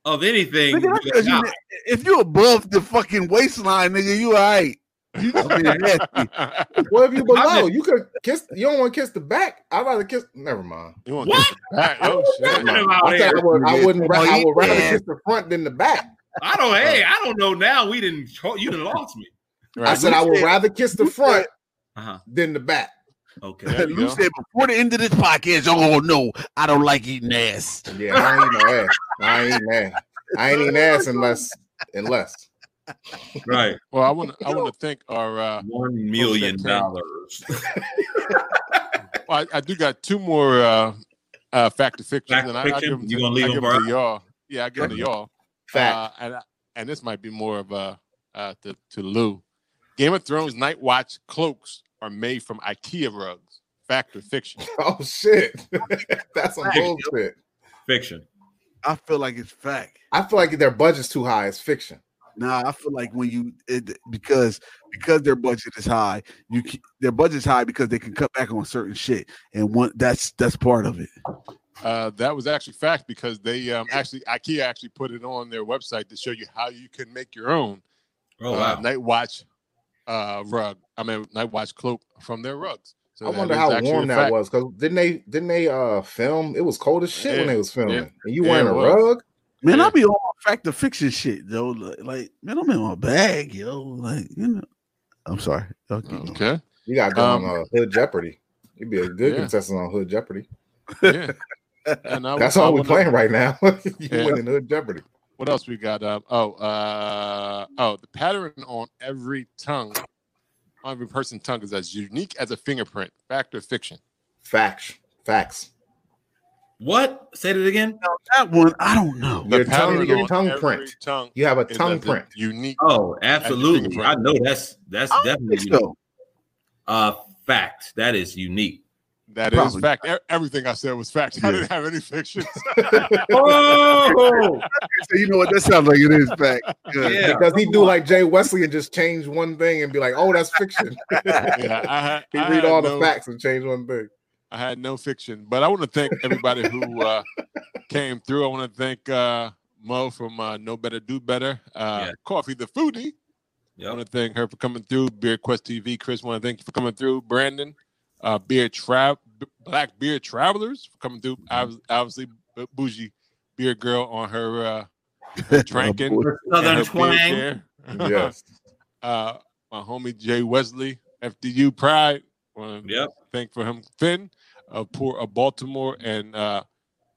of anything. Nigga, that's with 'cause you- if you're above the fucking waistline, nigga, you all right. You just nasty. What if you I below? just- You could kiss. You don't want to kiss the back. I'd rather kiss. Never mind. You want What? to kiss the back? Oh, shit. I about said here. I, would, I wouldn't. I would rather kiss the front than the back. I don't. Hey, I don't know. Now we didn't. You done lost me. I Right. said I would rather kiss the front Uh huh. than the back. Okay. You go. said before the end of this podcast, oh no, I don't like eating ass. Yeah, I ain't no ass. I ain't eating ass. I ain't eating ass unless unless. Right. Well, I want to I want to thank our. Uh, One million dollars. well, I, I do got two more uh, uh, fact or fiction, Fact and or I, I give them You to, gonna leave I them give them to y'all. Yeah, I give them to y'all. Fact. Uh, and and this might be more of a uh, to, to Lou. Game of Thrones Night Watch cloaks are made from IKEA rugs. Fact or fiction? Oh shit. That's some bullshit. Fiction. I feel like it's fact. I feel like their budget's too high. It's fiction. Nah, I feel like when you it, because because their budget is high, you ke- their budget's high because they can cut back on certain shit, and one that's that's part of it. Uh, that was actually fact because they um, actually IKEA actually put it on their website to show you how you can make your own Oh uh. Night Watch uh, rug. I mean Night Watch cloak from their rugs. So I wonder how warm that fact. was because didn't they didn't they uh film? It was cold as shit when they was filming, yeah. and you Yeah, wearing a rug. Man, Yeah. I be on my fact of fiction shit though. Like, like, man, I'm in my bag, yo. Like, you know. I'm sorry. Okay. Okay. You got to go Um, on uh, Hood Jeopardy. You'd be a good Yeah. contestant on Hood Jeopardy. Yeah. And I, That's I all we're wanna- playing right now. you Yeah. winning Hood Jeopardy. What else we got? Um, oh, uh, oh, the pattern on every tongue, on every person's tongue is as unique as a fingerprint. Fact or fiction? Facts. Facts. What? Say it again. That one, I don't know. The Your tongue, pattern your tongue print. tongue You have a tongue print. unique. Oh, absolutely. I know that's that's I definitely think unique. so. uh fact. That is unique. That is Probably. fact. E- Everything I said was fact. I didn't have any fiction. Oh, So you know what? That sounds like it is fact. Good. yeah. Because he do like Jay Wesley and just change one thing and be like, "Oh, that's fiction." yeah, I had. he I read had all no, the facts and change one thing. I had no fiction, but I want to thank everybody who uh, came through. I want to thank uh, Mo from uh, No Better Do Better, uh, Yeah. Coffee the Foodie. I want to thank her for coming through. Beer Quest TV, Chris. Want to thank you for coming through. Brandon, uh, Beard Trav, Black Beard Travelers for coming through. Obvi- Obviously, bougie beer girl on her uh, her drinking. Southern her twang. Yes. uh, my homie Jay Wesley, FDU Pride. Want to Yep. thank for him, Finn of Port of Baltimore, and uh,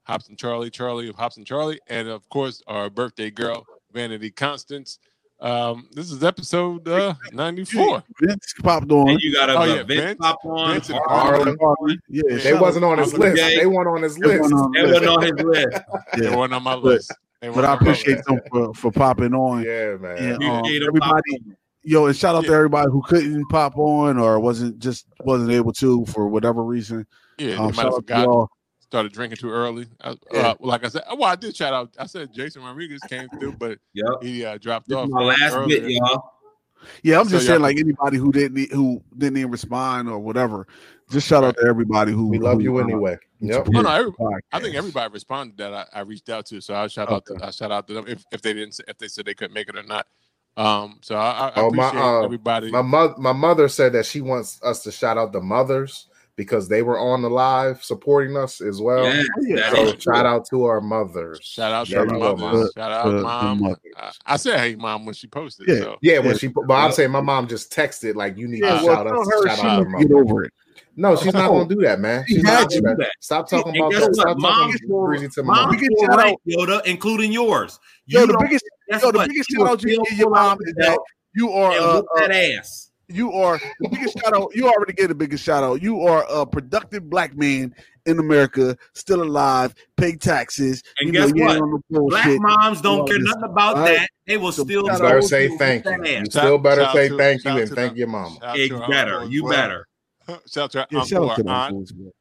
Hobson Charlie, Charlie of Hobson Charlie, and of course our birthday girl Vanity Constance. Um, this is episode uh, ninety four. Vince popped on. And you got a Oh, yeah, Vince, Vince- pop on. Vince and Harlan. Harlan. Yeah, They shout wasn't out- on his list. Gay. They weren't on his They list. on They the wasn't on his list. They weren't on my list. They But I appreciate them for, for popping on. Yeah, man. And, um, everybody, yo, and shout out to everybody who couldn't pop on or wasn't just wasn't able to for whatever reason. Yeah, Um, they might have out forgotten. Started drinking too early. Uh, Yeah. uh, like I said, well, I did shout out. I said Jason Rodriguez came through, but Yep. he uh, dropped This off. my last earlier. bit, y'all. Yeah, I'm So just saying, like anybody who didn't who didn't even respond or whatever. Just shout out to everybody who We love who, you uh, anyway. Yep. Oh, no, every- I think everybody responded that I, I reached out to. So I shout out to I shout out to them if, if they didn't if they said they couldn't make it or not. Um, so I, I I Oh, my, appreciate uh, everybody. My mother, my mother said that she wants us to shout out the mothers because they were on the live supporting us as well. Yeah, yeah. So shout out to our mothers. shout out to There the you go, mothers. Mom. Shout out Uh, mom. I, I said hey mom when she posted. Yeah. So Yeah, when Yeah. she, but I'm Yep. saying my mom just texted like, "You need Yeah, to well, shout tell us, her shout she out our to mother." get over it. No, she's not gonna do that, man. She's had not gonna do that. Stop talking And about that. Stop Mom- talking breezy to Mom mom. Biggest shout out- Yoda, including yours. Yo, You the biggest, yo, the biggest You shout will out you give your mom is that you are and uh, whoop uh, that ass. You are the biggest shout out. You already get the biggest shout out. You are a productive black man, in America, still alive, pay taxes. And you know, guess you what? on the Black moms don't care nothing about all right? that. They will So still shout You out better to say thank you. You ass. still better shout say to- thank you and to thank your mama. shout You to better. You better. Shout out to our Yeah, uncle, our aunt, uncle as well.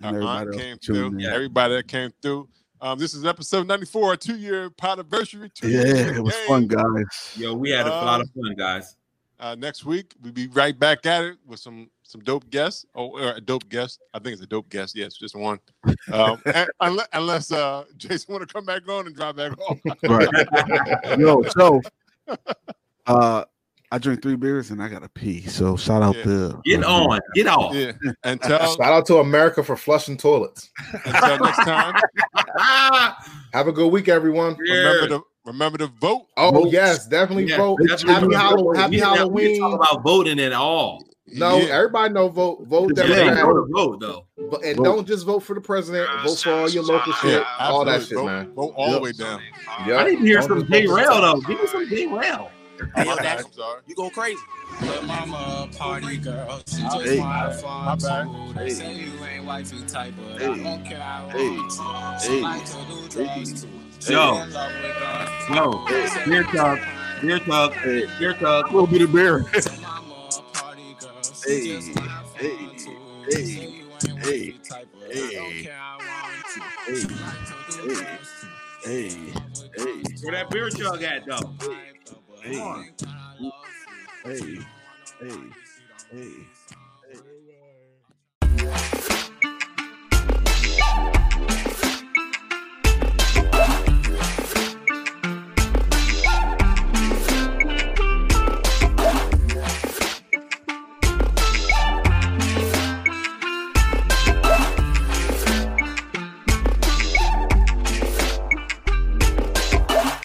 And our aunt came through. in. Everybody that came through. Um, this is episode 94, a two-year anniversary. Two Yeah, years in the it was game. fun, guys. Yo, we had a lot of Um, fun, guys. Uh, next week we'll be right back at it with some some dope guests. Oh, or a dope guest. I think it's a dope guest. Yes, just one. Um, unless unless uh, Jason want to come back on and drive back home. Right. Yo, so uh I drink three beers and I gotta pee. So shout out Yeah. to Get on. Get off. Yeah. Until Shout out to America for flushing toilets. until next time. Have a good week, everyone. Remember to remember to vote. Oh Vote. yes, definitely Yeah, vote. that's Happy, what we- happy we- We Halloween. talk about voting at all. No, Yeah. everybody know vote. Vote Yeah, they Democrat. vote though. But- and Vote. don't just vote for the president. Uh, vote for all your local shit. Yeah, all that shit, vote, man. Vote all the Yep. way down. Yep. I need to hear Don't some just J Rail though. Give me some J Rail. My Yo, bad, Dad, I'm sorry. you go crazy. Lil' mama, a party girl. She ah, just Hey. wanna My fun too. They say you ain't wifey type, but I Hey. don't care. I Hey. want to. She Hey. like to do drugs too. Yo. in love with. Yo, beer talk, beer talk, beer a talk. little bit of beer. Lil' mama, a party girl. She Hey, just wanna have hey, fun too. They say hey, hey, wifey type, but I don't hey, care. I want to. hey, She like to do hey, hey, hey, Where that beer jug at though? hey, on. hey, hey, hey.